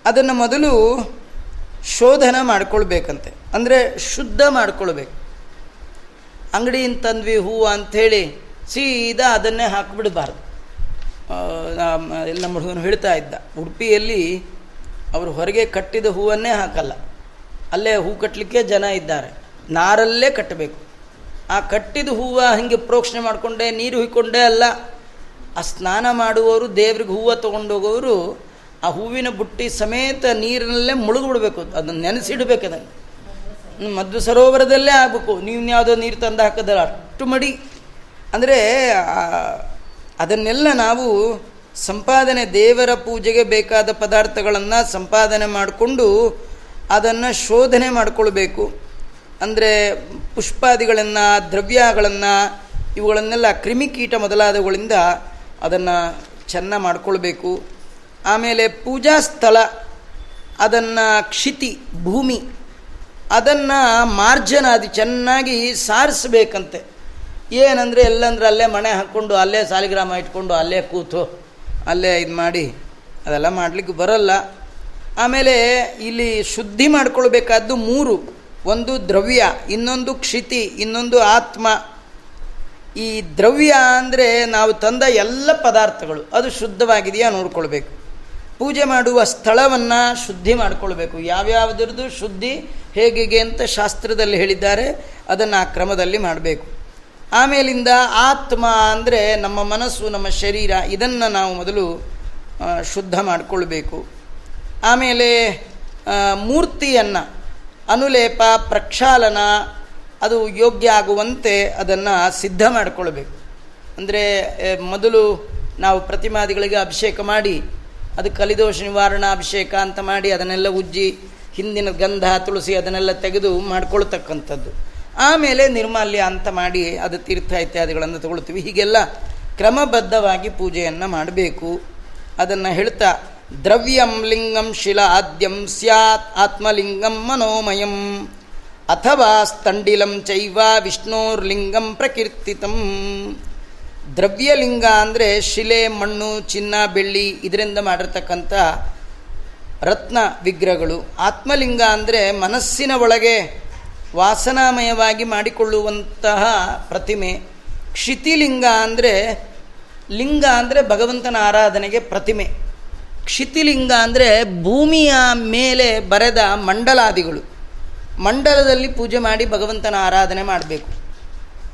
ಅದನ್ನು ಮೊದಲು ಶೋಧನ ಮಾಡ್ಕೊಳ್ಬೇಕಂತೆ. ಅಂದರೆ ಶುದ್ಧ ಮಾಡ್ಕೊಳ್ಬೇಕು. ಅಂಗಡಿಯಿಂದ ತಂದ್ವಿ ಹೂವು ಅಂಥೇಳಿ ಸೀದಾ ಅದನ್ನೇ ಹಾಕಿಬಿಡಬಾರ್ದು. ನಮ್ಮ ಹುಡುಗನು ಹೇಳ್ತಾ ಇದ್ದ. ಉಡುಪಿಯಲ್ಲಿ ಅವರು ಹೊರಗೆ ಕಟ್ಟಿದ ಹೂವನ್ನೇ ಹಾಕಲ್ಲ. ಅಲ್ಲೇ ಹೂ ಕಟ್ಟಲಿಕ್ಕೆ ಜನ ಇದ್ದಾರೆ. ನಾರಲ್ಲೇ ಕಟ್ಟಬೇಕು. ಆ ಕಟ್ಟಿದ ಹೂವು ಹಿಂಗೆ ಪ್ರೋಕ್ಷಣೆ ಮಾಡಿಕೊಂಡೆ, ನೀರು ಹುಯ್ಕೊಂಡೇ ಅಲ್ಲ. ಆ ಸ್ನಾನ ಮಾಡುವವರು, ದೇವ್ರಿಗೆ ಹೂವು ತೊಗೊಂಡೋಗೋರು, ಆ ಹೂವಿನ ಬುಟ್ಟಿ ಸಮೇತ ನೀರಿನಲ್ಲೇ ಮುಳುಗಿಬಿಡ್ಬೇಕು. ಅದನ್ನು ನೆನೆಸಿಡಬೇಕು ಅದನ್ನು. ಮದ್ದು ಸರೋವರದಲ್ಲೇ ಆಗಬೇಕು. ನೀವು ಯಾವುದೋ ನೀರು ತಂದು ಹಾಕೋದಲ್ಲ. ಅಷ್ಟು ಮಡಿ. ಅಂದರೆ ಅದನ್ನೆಲ್ಲ ನಾವು ಸಂಪಾದನೆ ದೇವರ ಪೂಜೆಗೆ ಬೇಕಾದ ಪದಾರ್ಥಗಳನ್ನು ಸಂಪಾದನೆ ಮಾಡಿಕೊಂಡು ಅದನ್ನು ಶೋಧನೆ ಮಾಡಿಕೊಳ್ಬೇಕು. ಅಂದರೆ ಪುಷ್ಪಾದಿಗಳನ್ನು, ದ್ರವ್ಯಗಳನ್ನು, ಇವುಗಳನ್ನೆಲ್ಲ ಕ್ರಿಮಿಕೀಟ ಮೊದಲಾದವುಗಳಿಂದ ಅದನ್ನು ಚೆನ್ನಾಗಿ ಮಾಡಿಕೊಳ್ಬೇಕು. ಆಮೇಲೆ ಪೂಜಾ ಸ್ಥಳ, ಅದನ್ನು ಕ್ಷಿತಿ, ಭೂಮಿ, ಅದನ್ನು ಮಾರ್ಜನ ಅದು ಚೆನ್ನಾಗಿ ಸಾರಿಸ್ಬೇಕಂತೆ. ಏನಂದರೆ ಎಲ್ಲಂದ್ರೆ ಅಲ್ಲೇ ಮನೆ ಹಾಕ್ಕೊಂಡು ಅಲ್ಲೇ ಸಾಲಿಗ್ರಾಮ ಇಟ್ಕೊಂಡು, ಅಲ್ಲೇ ಕೂತು, ಅಲ್ಲೇ ಇದು ಮಾಡಿ, ಅದೆಲ್ಲ ಮಾಡಲಿಕ್ಕೆ ಬರಲ್ಲ. ಆಮೇಲೆ ಇಲ್ಲಿ ಶುದ್ಧಿ ಮಾಡ್ಕೊಳ್ಬೇಕಾದ್ದು ಮೂರು. ಒಂದು ದ್ರವ್ಯ, ಇನ್ನೊಂದು ಕ್ಷಿತಿ, ಇನ್ನೊಂದು ಆತ್ಮ. ಈ ದ್ರವ್ಯ ಅಂದರೆ ನಾವು ತಂದ ಎಲ್ಲ ಪದಾರ್ಥಗಳು, ಅದು ಶುದ್ಧವಾಗಿದೆಯಾ ನೋಡ್ಕೊಳ್ಬೇಕು. ಪೂಜೆ ಮಾಡುವ ಸ್ಥಳವನ್ನು ಶುದ್ಧಿ ಮಾಡಿಕೊಳ್ಬೇಕು. ಯಾವ್ಯಾವುದ್ರದ್ದು ಶುದ್ಧಿ ಹೇಗೆ ಅಂತ ಶಾಸ್ತ್ರದಲ್ಲಿ ಹೇಳಿದ್ದಾರೆ, ಅದನ್ನು ಆ ಕ್ರಮದಲ್ಲಿ ಮಾಡಬೇಕು. ಆಮೇಲಿಂದ ಆತ್ಮ ಅಂದರೆ ನಮ್ಮ ಮನಸ್ಸು, ನಮ್ಮ ಶರೀರ, ಇದನ್ನು ನಾವು ಮೊದಲು ಶುದ್ಧ ಮಾಡಿಕೊಳ್ಬೇಕು. ಆಮೇಲೆ ಮೂರ್ತಿಯನ್ನು, ಅನುಲೇಪ, ಪ್ರಕ್ಷಾಲನ, ಅದು ಯೋಗ್ಯ ಆಗುವಂತೆ ಅದನ್ನು ಸಿದ್ಧ ಮಾಡಿಕೊಳ್ಬೇಕು. ಅಂದರೆ ಮೊದಲು ನಾವು ಪ್ರತಿಮಾದಿಗಳಿಗೆ ಅಭಿಷೇಕ ಮಾಡಿ, ಅದು ಕಲಿದೋಷ ನಿವಾರಣಾ ಅಭಿಷೇಕ ಅಂತ ಮಾಡಿ ಅದನ್ನೆಲ್ಲ ಉಜ್ಜಿ, ಹಿಂದಿನ ಗಂಧ, ತುಳಸಿ ಅದನ್ನೆಲ್ಲ ತೆಗೆದು ಮಾಡ್ಕೊಳ್ತಕ್ಕಂಥದ್ದು. ಆಮೇಲೆ ನಿರ್ಮಾಲ್ಯ ಅಂತ ಮಾಡಿ ಅದು ತೀರ್ಥ ಇತ್ಯಾದಿಗಳನ್ನು ತಗೊಳ್ತೀವಿ. ಹೀಗೆಲ್ಲ ಕ್ರಮಬದ್ಧವಾಗಿ ಪೂಜೆಯನ್ನು ಮಾಡಬೇಕು. ಅದನ್ನು ಹೇಳ್ತಾ, ದ್ರವ್ಯಂ ಲಿಂಗಂ ಶಿಲ ಆದ್ಯಂ ಸ್ಯಾತ್ ಆತ್ಮಲಿಂಗಂ ಮನೋಮಯಂ ಅಥವಾ ಸ್ತಂಡಿಲಂ ಚೈವ ವಿಷ್ಣೋರ್ಲಿಂಗಂ ಪ್ರಕೀರ್ತಿತಂ. ದ್ರವ್ಯಲಿಂಗ ಅಂದರೆ ಶಿಲೆ, ಮಣ್ಣು, ಚಿನ್ನ, ಬೆಳ್ಳಿ ಇದರಿಂದ ಮಾಡಿರ್ತಕ್ಕಂಥ ರತ್ನ ವಿಗ್ರಹಗಳು. ಆತ್ಮಲಿಂಗ ಅಂದರೆ ಮನಸ್ಸಿನ ಒಳಗೆ ವಾಸನಾಮಯವಾಗಿ ಮಾಡಿಕೊಳ್ಳುವಂತಹ ಪ್ರತಿಮೆ. ಕ್ಷಿತಿಲಿಂಗ ಅಂದರೆ, ಲಿಂಗ ಅಂದರೆ ಭಗವಂತನ ಆರಾಧನೆಗೆ ಪ್ರತಿಮೆ. ಕ್ಷಿತಿಲಿಂಗ ಅಂದರೆ ಭೂಮಿಯ ಮೇಲೆ ಬರೆದ ಮಂಡಲಾದಿಗಳು. ಮಂಡಲದಲ್ಲಿ ಪೂಜೆ ಮಾಡಿ ಭಗವಂತನ ಆರಾಧನೆ ಮಾಡಬೇಕು.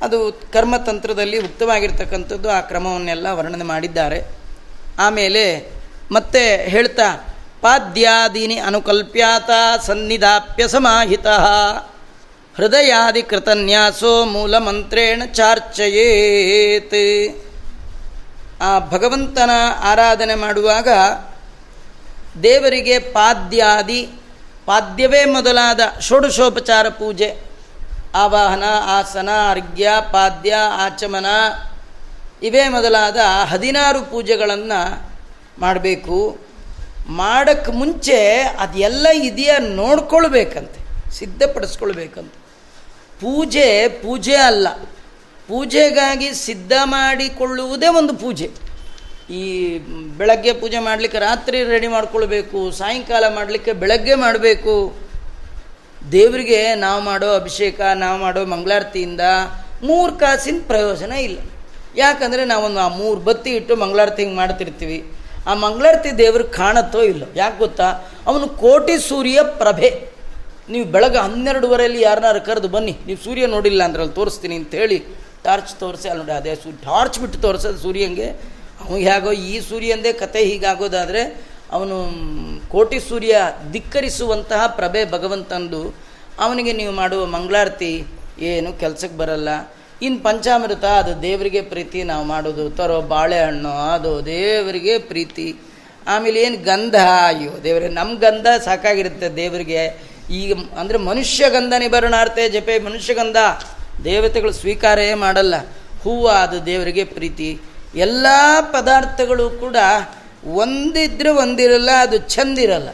ಅದು ಕರ್ಮತಂತ್ರದಲ್ಲಿ ಉಕ್ತವಾಗಿರ್ತಕ್ಕಂಥದ್ದು ಆ ಕ್ರಮವನ್ನೆಲ್ಲ ವರ್ಣನೆ ಮಾಡಿದ್ದಾರೆ. ಆಮೇಲೆ ಮತ್ತೆ ಹೇಳ್ತಾ, ಪಾದ್ಯಾದೀನಿ ಅನುಕಲ್ಪ್ಯಾತ ಸನ್ನಿಧಾಪ್ಯ ಸಮಾಹಿತ. ಹೃದಯಾದಿ ಕೃತನ್ಯಾಸೋ ಮೂಲ ಮಂತ್ರೇಣ ಚಾರ್ಚಯೇತ್. ಆ ಭಗವಂತನ ಆರಾಧನೆ ಮಾಡುವಾಗ ದೇವರಿಗೆ ಪಾದ್ಯಾದಿ, ಪಾದ್ಯವೇ ಮೊದಲಾದ ಷೋಡಶೋಪಚಾರ ಪೂಜೆ. ಆವಾಹನ, ಆಸನ, ಅರ್ಘ್ಯ, ಪಾದ್ಯ, ಆಚಮನ ಇವೇ ಮೊದಲಾದ ಹದಿನಾರು ಪೂಜೆಗಳನ್ನು ಮಾಡಬೇಕು. ಮಾಡೋಕ್ಕೆ ಮುಂಚೆ ಅದೆಲ್ಲ ಇದೆಯಾ ನೋಡ್ಕೊಳ್ಬೇಕಂತೆ, ಸಿದ್ಧಪಡಿಸ್ಕೊಳ್ಬೇಕಂತ. ಪೂಜೆ ಪೂಜೆ ಅಲ್ಲ. ಪೂಜೆಗಾಗಿ ಸಿದ್ಧ ಮಾಡಿಕೊಳ್ಳುವುದೇ ಒಂದು ಪೂಜೆ. ಈ ಬೆಳಗ್ಗೆ ಪೂಜೆ ಮಾಡಲಿಕ್ಕೆ ರಾತ್ರಿ ರೆಡಿ ಮಾಡ್ಕೊಳ್ಬೇಕು, ಸಾಯಂಕಾಲ ಮಾಡಲಿಕ್ಕೆ ಬೆಳಗ್ಗೆ ಮಾಡಬೇಕು. ದೇವರಿಗೆ ನಾವು ಮಾಡೋ ಅಭಿಷೇಕ, ನಾವು ಮಾಡೋ ಮಂಗಳಾರತಿಯಿಂದ ಮೂರು ಕಾಸಿನ ಪ್ರಯೋಜನ ಇಲ್ಲ. ಯಾಕಂದರೆ ನಾವೊಂದು ಆ ಮೂರು ಬತ್ತಿ ಇಟ್ಟು ಮಂಗಳಾರತಿ ಹಿಂಗೆ ಮಾಡ್ತಿರ್ತೀವಿ. ಆ ಮಂಗಳಾರತಿ ದೇವ್ರಿಗೆ ಕಾಣತ್ತೋ ಇಲ್ಲ? ಯಾಕೆ ಗೊತ್ತಾ? ಅವನು ಕೋಟಿ ಸೂರ್ಯ ಪ್ರಭೆ. ನೀವು ಬೆಳಗ್ಗೆ ಹನ್ನೆರಡುವರೆಯಲ್ಲಿ ಯಾರನ್ನಾರು ಕರೆದು ಬನ್ನಿ, ನೀವು ಸೂರ್ಯ ನೋಡಿಲ್ಲ ಅಂದ್ರೆ ಅಲ್ಲಿ ತೋರಿಸ್ತೀನಿ ಅಂತ ಹೇಳಿ ಟಾರ್ಚ್ ತೋರಿಸಿ, ಅಲ್ಲಿ ನೋಡಿ, ಅದೇ ಸೂರ್ಯ ಟಾರ್ಚ್ ಬಿಟ್ಟು ತೋರಿಸೋದು ಸೂರ್ಯಂಗೆ. ಅವನು ಹೇಗೋ ಈ ಸೂರ್ಯಂದೇ ಕತೆ ಹೀಗಾಗೋದಾದರೆ ಅವನು ಕೋಟಿ ಸೂರ್ಯ ಧಿಕ್ಕರಿಸುವಂತಹ ಪ್ರಭೆ ಭಗವಂತಂದು, ಅವನಿಗೆ ನೀವು ಮಾಡುವ ಮಂಗಳಾರತಿ ಏನು ಕೆಲಸಕ್ಕೆ ಬರಲ್ಲ. ಇನ್ನು ಪಂಚಾಮೃತ, ಅದು ದೇವರಿಗೆ ಪ್ರೀತಿ, ನಾವು ಮಾಡೋದು ತರೋ ಬಾಳೆಹಣ್ಣು, ಅದು ದೇವರಿಗೆ ಪ್ರೀತಿ. ಆಮೇಲೆ ಏನು ಗಂಧ? ಅಯ್ಯೋ ದೇವರೇ ನಮ್ಮ ಗಂಧ ಸಾಕಾಗಿರುತ್ತೆ ದೇವರಿಗೆ. ಈಗ ಅಂದರೆ ಮನುಷ್ಯ ಗಂಧ ನಿಭರಣಾರ್ಥೆ ಜಪೆ ಮನುಷ್ಯ ಗಂಧ ದೇವತೆಗಳು ಸ್ವೀಕಾರೇ ಮಾಡಲ್ಲ. ಹೂವು ಅದು ದೇವರಿಗೆ ಪ್ರೀತಿ. ಎಲ್ಲ ಪದಾರ್ಥಗಳು ಕೂಡ ಒಂದಿದ್ರೆ ಒಂದಿರಲ್ಲ, ಅದು ಚಂದಿರಲ್ಲ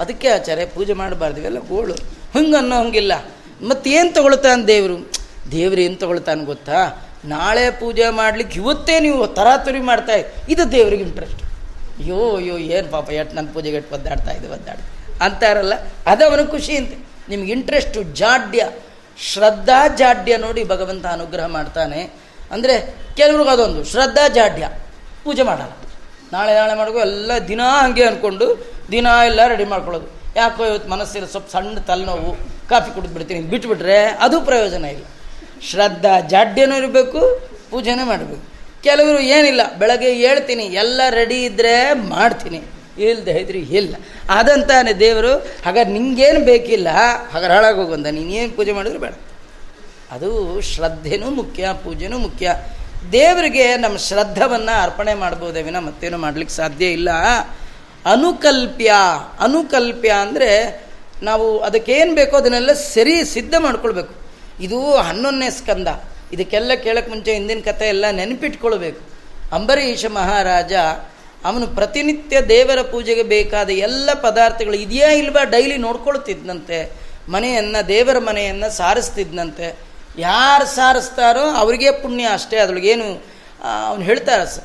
ಅದಕ್ಕೆ ಆಚಾರ್ಯ, ಪೂಜೆ ಮಾಡಬಾರ್ದು, ಇವೆಲ್ಲ ಗೋಳು. ಹಂಗೆ ಅನ್ನೋ ಹಂಗಿಲ್ಲ ಮತ್ತೇನು ತೊಗೊಳ್ತಾನೆ ದೇವರು? ದೇವ್ರು ಏನು ತೊಗೊಳ್ತಾನೆ ಗೊತ್ತಾ? ನಾಳೆ ಪೂಜೆ ಮಾಡ್ಲಿಕ್ಕೆ ಇವತ್ತೇ ನೀವು ತರಾತುರಿ ಮಾಡ್ತಾ ಇದು ದೇವ್ರಿಗೆ ಇಂಟ್ರೆಸ್ಟ್ ಅಯ್ಯೋ ಅಯ್ಯೋ, ಏನು ಪಾಪ ಎಟ್ ನನ್ನ ಪೂಜೆಗೆ ಎಟ್ಟು ಒದ್ದಾಡ್ತಾ ಇದೆ ಒದ್ದಾಡ ಅಂತಾರಲ್ಲ ಅದು ಅವನ ಖುಷಿ ಅಂತ. ನಿಮ್ಗೆ ಇಂಟ್ರೆಸ್ಟು ಜಾಡ್ಯ, ಶ್ರದ್ಧಾ ಜಾಡ್ಯ ನೋಡಿ ಭಗವಂತ ಅನುಗ್ರಹ ಮಾಡ್ತಾನೆ. ಅಂದರೆ ಕೆಲವ್ರಿಗೆ ಅದೊಂದು, ಶ್ರದ್ಧಾ ಜಾಡ್ಯ, ಪೂಜೆ ಮಾಡಲ್ಲ. ನಾಳೆ ನಾಳೆ ಮಾಡ್ಕೋ ಎಲ್ಲ ದಿನ ಹಂಗೆ ಅಂದ್ಕೊಂಡು ದಿನ ಎಲ್ಲ ರೆಡಿ ಮಾಡ್ಕೊಳ್ಳೋದು. ಯಾಕೋ ಇವತ್ತು ಮನಸ್ಸಿರೋ ಸ್ವಲ್ಪ ಸಣ್ಣ ತಲೆನೋವು, ಕಾಫಿ ಕುಡಿದು ಬಿಡ್ತೀನಿ ಬಿಟ್ಬಿಟ್ರೆ ಅದು ಪ್ರಯೋಜನ ಇಲ್ಲ. ಶ್ರದ್ಧಾ ಜಾಡ್ಯನೂ ಇರಬೇಕು, ಪೂಜೆನೇ ಮಾಡಬೇಕು. ಕೆಲವರು ಏನಿಲ್ಲ, ಬೆಳಗ್ಗೆ ಹೇಳ್ತೀನಿ, ಎಲ್ಲ ರೆಡಿ ಇದ್ದರೆ ಮಾಡ್ತೀನಿ. ಇಲ್ಲದೆ ಇದ್ರಿ, ಇಲ್ಲ. ಅದಂತಾನೆ ದೇವರು, ಹಾಗಾದ್ರೆ ನಿಂಗೇನು ಬೇಕಿಲ್ಲ, ಹಾಗಾದ್ರೆ ಹಾಳಾಗೋಗಂದ ನೀನೇನು ಪೂಜೆ ಮಾಡಿದ್ರು ಬೇಡ. ಅದು ಶ್ರದ್ಧೆನೂ ಮುಖ್ಯ, ಪೂಜೆನೂ ಮುಖ್ಯ. ದೇವರಿಗೆ ನಮ್ಮ ಶ್ರದ್ಧವನ್ನು ಅರ್ಪಣೆ ಮಾಡ್ಬೋದೇ ವಿನ ಮತ್ತೇನು ಮಾಡಲಿಕ್ಕೆ ಸಾಧ್ಯ ಇಲ್ಲ. ಅನುಕಲ್ಪ್ಯ ಅನುಕಲ್ಪ್ಯ ಅಂದರೆ ನಾವು ಅದಕ್ಕೇನು ಬೇಕೋ ಅದನ್ನೆಲ್ಲ ಸರಿ ಸಿದ್ಧ ಮಾಡ್ಕೊಳ್ಬೇಕು. ಇದು ಹನ್ನೊಂದನೇ ಸ್ಕಂದ. ಇದಕ್ಕೆಲ್ಲ ಕೇಳೋಕ್ಕೆ ಮುಂಚೆ ಹಿಂದಿನ ಕಥೆ ಎಲ್ಲ ನೆನಪಿಟ್ಕೊಳ್ಬೇಕು. ಅಂಬರೀಷ ಮಹಾರಾಜ ಅವನು ಪ್ರತಿನಿತ್ಯ ದೇವರ ಪೂಜೆಗೆ ಬೇಕಾದ ಎಲ್ಲ ಪದಾರ್ಥಗಳು ಇದೆಯಾ ಇಲ್ವಾ ಡೈಲಿ ನೋಡ್ಕೊಳ್ತಿದ್ನಂತೆ. ಮನೆಯನ್ನು, ದೇವರ ಮನೆಯನ್ನು ಸಾರಿಸ್ತಿದ್ನಂತೆ. ಯಾರು ಸಾರಿಸ್ತಾರೋ ಅವರಿಗೆ ಪುಣ್ಯ ಅಷ್ಟೇ. ಅದ್ರೊಳಗೇನು ಅವನು ಹೇಳ್ತಾರೆ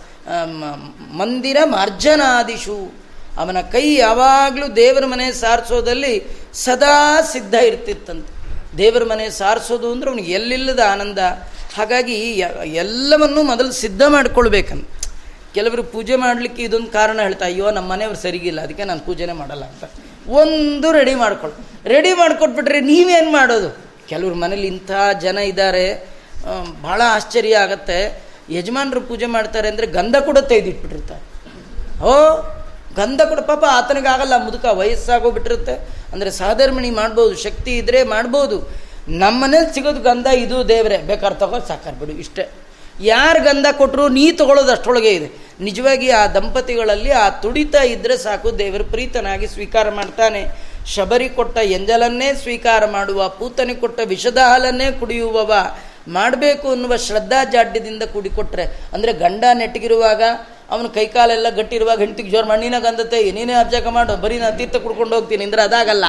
ಮಂದಿರ ಮಾರ್ಜನಾದಿಶು. ಅವನ ಕೈ ಯಾವಾಗಲೂ ದೇವರ ಮನೆ ಸಾರಿಸೋದಲ್ಲಿ ಸದಾ ಸಿದ್ಧ ಇರ್ತಿತ್ತಂತೆ. ದೇವರ ಮನೆ ಸಾರಿಸೋದು ಅಂದ್ರೆ ಅವನಿಗೆ ಎಲ್ಲಿಲ್ಲದ ಆನಂದ. ಹಾಗಾಗಿ ಎಲ್ಲವನ್ನೂ ಮೊದಲು ಸಿದ್ಧ ಮಾಡ್ಕೊಳ್ಬೇಕಂತ. ಕೆಲವರು ಪೂಜೆ ಮಾಡಲಿಕ್ಕೆ ಇದೊಂದು ಕಾರಣ ಹೇಳ್ತಾ, ಅಯ್ಯೋ, ನಮ್ಮ ಮನೆಯವ್ರು ಸರಿಗಿಲ್ಲ, ಅದಕ್ಕೆ ನಾನು ಪೂಜೆನೇ ಮಾಡಲ್ಲ ಅಂತ. ಒಂದು ರೆಡಿ ಮಾಡ್ಕೊಳ್ಳಿ. ರೆಡಿ ಮಾಡಿಕೊಟ್ಬಿಟ್ರೆ ನೀವೇನು ಮಾಡೋದು? ಕೆಲವ್ರ ಮನೇಲಿ ಇಂಥ ಜನ ಇದ್ದಾರೆ ಭಾಳ ಆಶ್ಚರ್ಯ ಆಗತ್ತೆ. ಯಜಮಾನರು ಪೂಜೆ ಮಾಡ್ತಾರೆ ಅಂದರೆ ಗಂಧ ಕೂಡ ತೆಗೆದಿಟ್ಬಿಟ್ಟಿರ್ತಾರೆ ಓ ಗಂಧ ಕೂಡ ಪಾಪ ಆತನಿಗಾಗಲ್ಲ ಮುದುಕ ವಯಸ್ಸಾಗೋಗ್ಬಿಟ್ಟಿರುತ್ತೆ. ಅಂದರೆ ಸಹಧರ್ಮಿಣಿ ಮಾಡ್ಬೋದು, ಶಕ್ತಿ ಇದ್ದರೆ ಮಾಡ್ಬೋದು. ನಮ್ಮನೇಲಿ ಸಿಗೋದು ಗಂಧ, ಇದು ದೇವರೇ. ಬೇಕಾದ್ರೆ ತಗೋ ಸಾಕಾರ್ಬಿಡು ಇಷ್ಟೇ. ಯಾರು ಗಂಧ ಕೊಟ್ಟರು ನೀ ತಗೊಳ್ಳೋದು ಅಷ್ಟೊಳಗೆ ಇದೆ. ನಿಜವಾಗಿ ಆ ದಂಪತಿಗಳಲ್ಲಿ ಆ ತುಡಿತ ಇದ್ದರೆ ಸಾಕು, ದೇವರು ಪ್ರೀತನಾಗಿ ಸ್ವೀಕಾರ ಮಾಡ್ತಾನೆ. ಶಬರಿ ಕೊಟ್ಟ ಎಂಜಲನ್ನೇ ಸ್ವೀಕಾರ ಮಾಡುವ, ಪೂತನಿ ಕೊಟ್ಟ ವಿಷದ ಹಾಲನ್ನೇ ಕುಡಿಯುವವ, ಮಾಡಬೇಕು ಅನ್ನುವ ಶ್ರದ್ಧಾ ಜಾಡ್ಯದಿಂದ ಕೂಡಿಕೊಟ್ರೆ, ಅಂದರೆ ಗಂಡ ನೆಟ್ಟಗಿರುವಾಗ, ಅವನ ಕೈಕಾಲೆಲ್ಲ ಗಟ್ಟಿರುವಾಗ ಹೆಂಡತಿಗೆ ಜೋರು ಮಣ್ಣಿನ ಗಂಧತೆ ನೀನೇ ಅಬ್ಜಕ ಮಾಡು, ಬರೀ ನಾನು ತೀರ್ಥ ಕುಡ್ಕೊಂಡು ಹೋಗ್ತೀನಿ, ಅಂದ್ರೆ ಅದಾಗಲ್ಲ.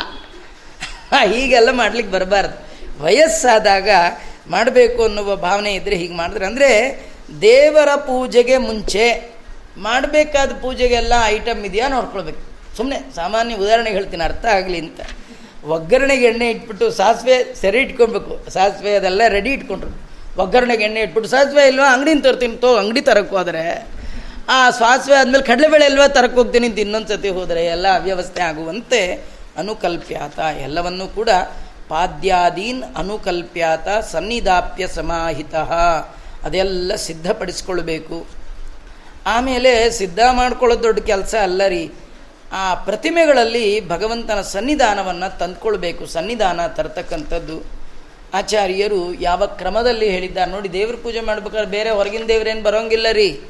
ಹೀಗೆಲ್ಲ ಮಾಡ್ಲಿಕ್ಕೆ ಬರಬಾರ್ದು. ವಯಸ್ಸಾದಾಗ ಮಾಡಬೇಕು ಅನ್ನುವ ಭಾವನೆ ಇದ್ದರೆ ಹೀಗೆ ಮಾಡಿದ್ರೆ. ಅಂದರೆ ದೇವರ ಪೂಜೆಗೆ ಮುಂಚೆ ಮಾಡಬೇಕಾದ ಪೂಜೆಗೆಲ್ಲ ಐಟಮ್ ಇದೆಯಾ ನೋಡ್ಕೊಳ್ಬೇಕು. ಸುಮ್ಮನೆ ಸಾಮಾನ್ಯ ಉದಾಹರಣೆ ಹೇಳ್ತೀನಿ, ಅರ್ಥ ಆಗಲಿ ಅಂತ. ಒಗ್ಗರಣೆಗೆ ಎಣ್ಣೆ ಇಟ್ಬಿಟ್ಟು ಸಾಸಿವೆ ಸೆರೆ ಇಟ್ಕೊಬೇಕು ಸಾಸಿವೆ ಅದೆಲ್ಲ ರೆಡಿ ಇಟ್ಕೊಂಡ್ರು. ಒಗ್ಗರಣೆಗೆ ಎಣ್ಣೆ ಇಟ್ಬಿಟ್ಟು, ಸಾಸಿವೆ ಇಲ್ವಾ? ಅಂಗಡಿನ ತರ್ತೀನಿ ತೋ, ಅಂಗಡಿ ತರಕ್ಕೆ ಹೋದರೆ ಆ ಸಾಸಿವೆ ಆದಮೇಲೆ ಕಡಲೆಬೇಳೆ ಇಲ್ವಾ ತರಕ್ಕೆ ಹೋಗ್ತೀನಿ ಅಂತ ಇನ್ನೊಂದು ಸತಿ ಹೋದರೆ ಎಲ್ಲ ಅವ್ಯವಸ್ಥೆ ಆಗುವಂತೆ ಅನುಕಲ್ಪ್ಯಾತ ಎಲ್ಲವನ್ನೂ ಕೂಡ ಪಾದ್ಯಾದೀನ್ ಅನುಕಲ್ಪ್ಯಾತ ಸನ್ನಿಧಾಪ್ಯ ಸಮಾಹಿತ. ಅದೆಲ್ಲ ಸಿದ್ಧಪಡಿಸ್ಕೊಳ್ಬೇಕು. ಆಮೇಲೆ ಸಿದ್ಧ ಮಾಡ್ಕೊಳ್ಳೋ ದೊಡ್ಡ ಕೆಲಸ ಅಲ್ಲ ರೀ. ಆ ಪ್ರತಿಮೆಗಳಲ್ಲಿ ಭಗವಂತನ ಸನ್ನಿಧಾನವನ್ನು ತಂದ್ಕೊಳ್ಬೇಕು. ಸನ್ನಿಧಾನ ತರ್ತಕ್ಕಂಥದ್ದು. ಆಚಾರ್ಯರು ಯಾವ ಕ್ರಮದಲ್ಲಿ ಹೇಳಿದ್ದಾರೆ ನೋಡಿ, ದೇವ್ರ ಪೂಜೆ ಮಾಡ್ಬೇಕಾದ್ರೆ ಬೇರೆ ಹೊರಗಿನ ದೇವರೇನು ಬರೋಂಗಿಲ್ಲ ರೀ.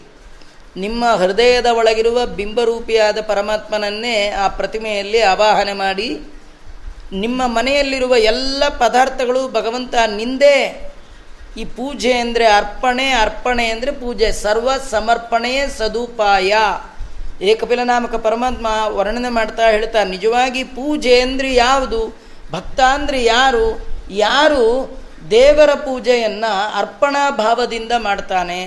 ನಿಮ್ಮ ಹೃದಯದ ಒಳಗಿರುವ ಬಿಂಬರೂಪಿಯಾದ ಪರಮಾತ್ಮನನ್ನೇ ಆ ಪ್ರತಿಮೆಯಲ್ಲಿ ಆವಾಹನೆ ಮಾಡಿ ನಿಮ್ಮ ಮನೆಯಲ್ಲಿರುವ ಎಲ್ಲ ಪದಾರ್ಥಗಳು ಭಗವಂತ ನಿಂದೆ. ಈ ಪೂಜೆ ಅಂದರೆ ಅರ್ಪಣೆ ಅರ್ಪಣೆ ಅಂದರೆ ಪೂಜೆ. ಸರ್ವ ಸಮರ್ಪಣೆಯೇ ಸದುಪಾಯ. ಏಕಪಿಲ ನಾಮಕ ಪರಮಾತ್ಮ ವರ್ಣನೆ ಮಾಡ್ತಾ ಹೇಳ್ತಾ, ನಿಜವಾಗಿ ಪೂಜೆ ಅಂದರೆ ಯಾವುದು? ಭಕ್ತ ಅಂದರೆ ಯಾರು? ಯಾರು ದೇವರ ಪೂಜೆಯನ್ನು ಅರ್ಪಣಾ ಭಾವದಿಂದ ಮಾಡ್ತಾನೆ?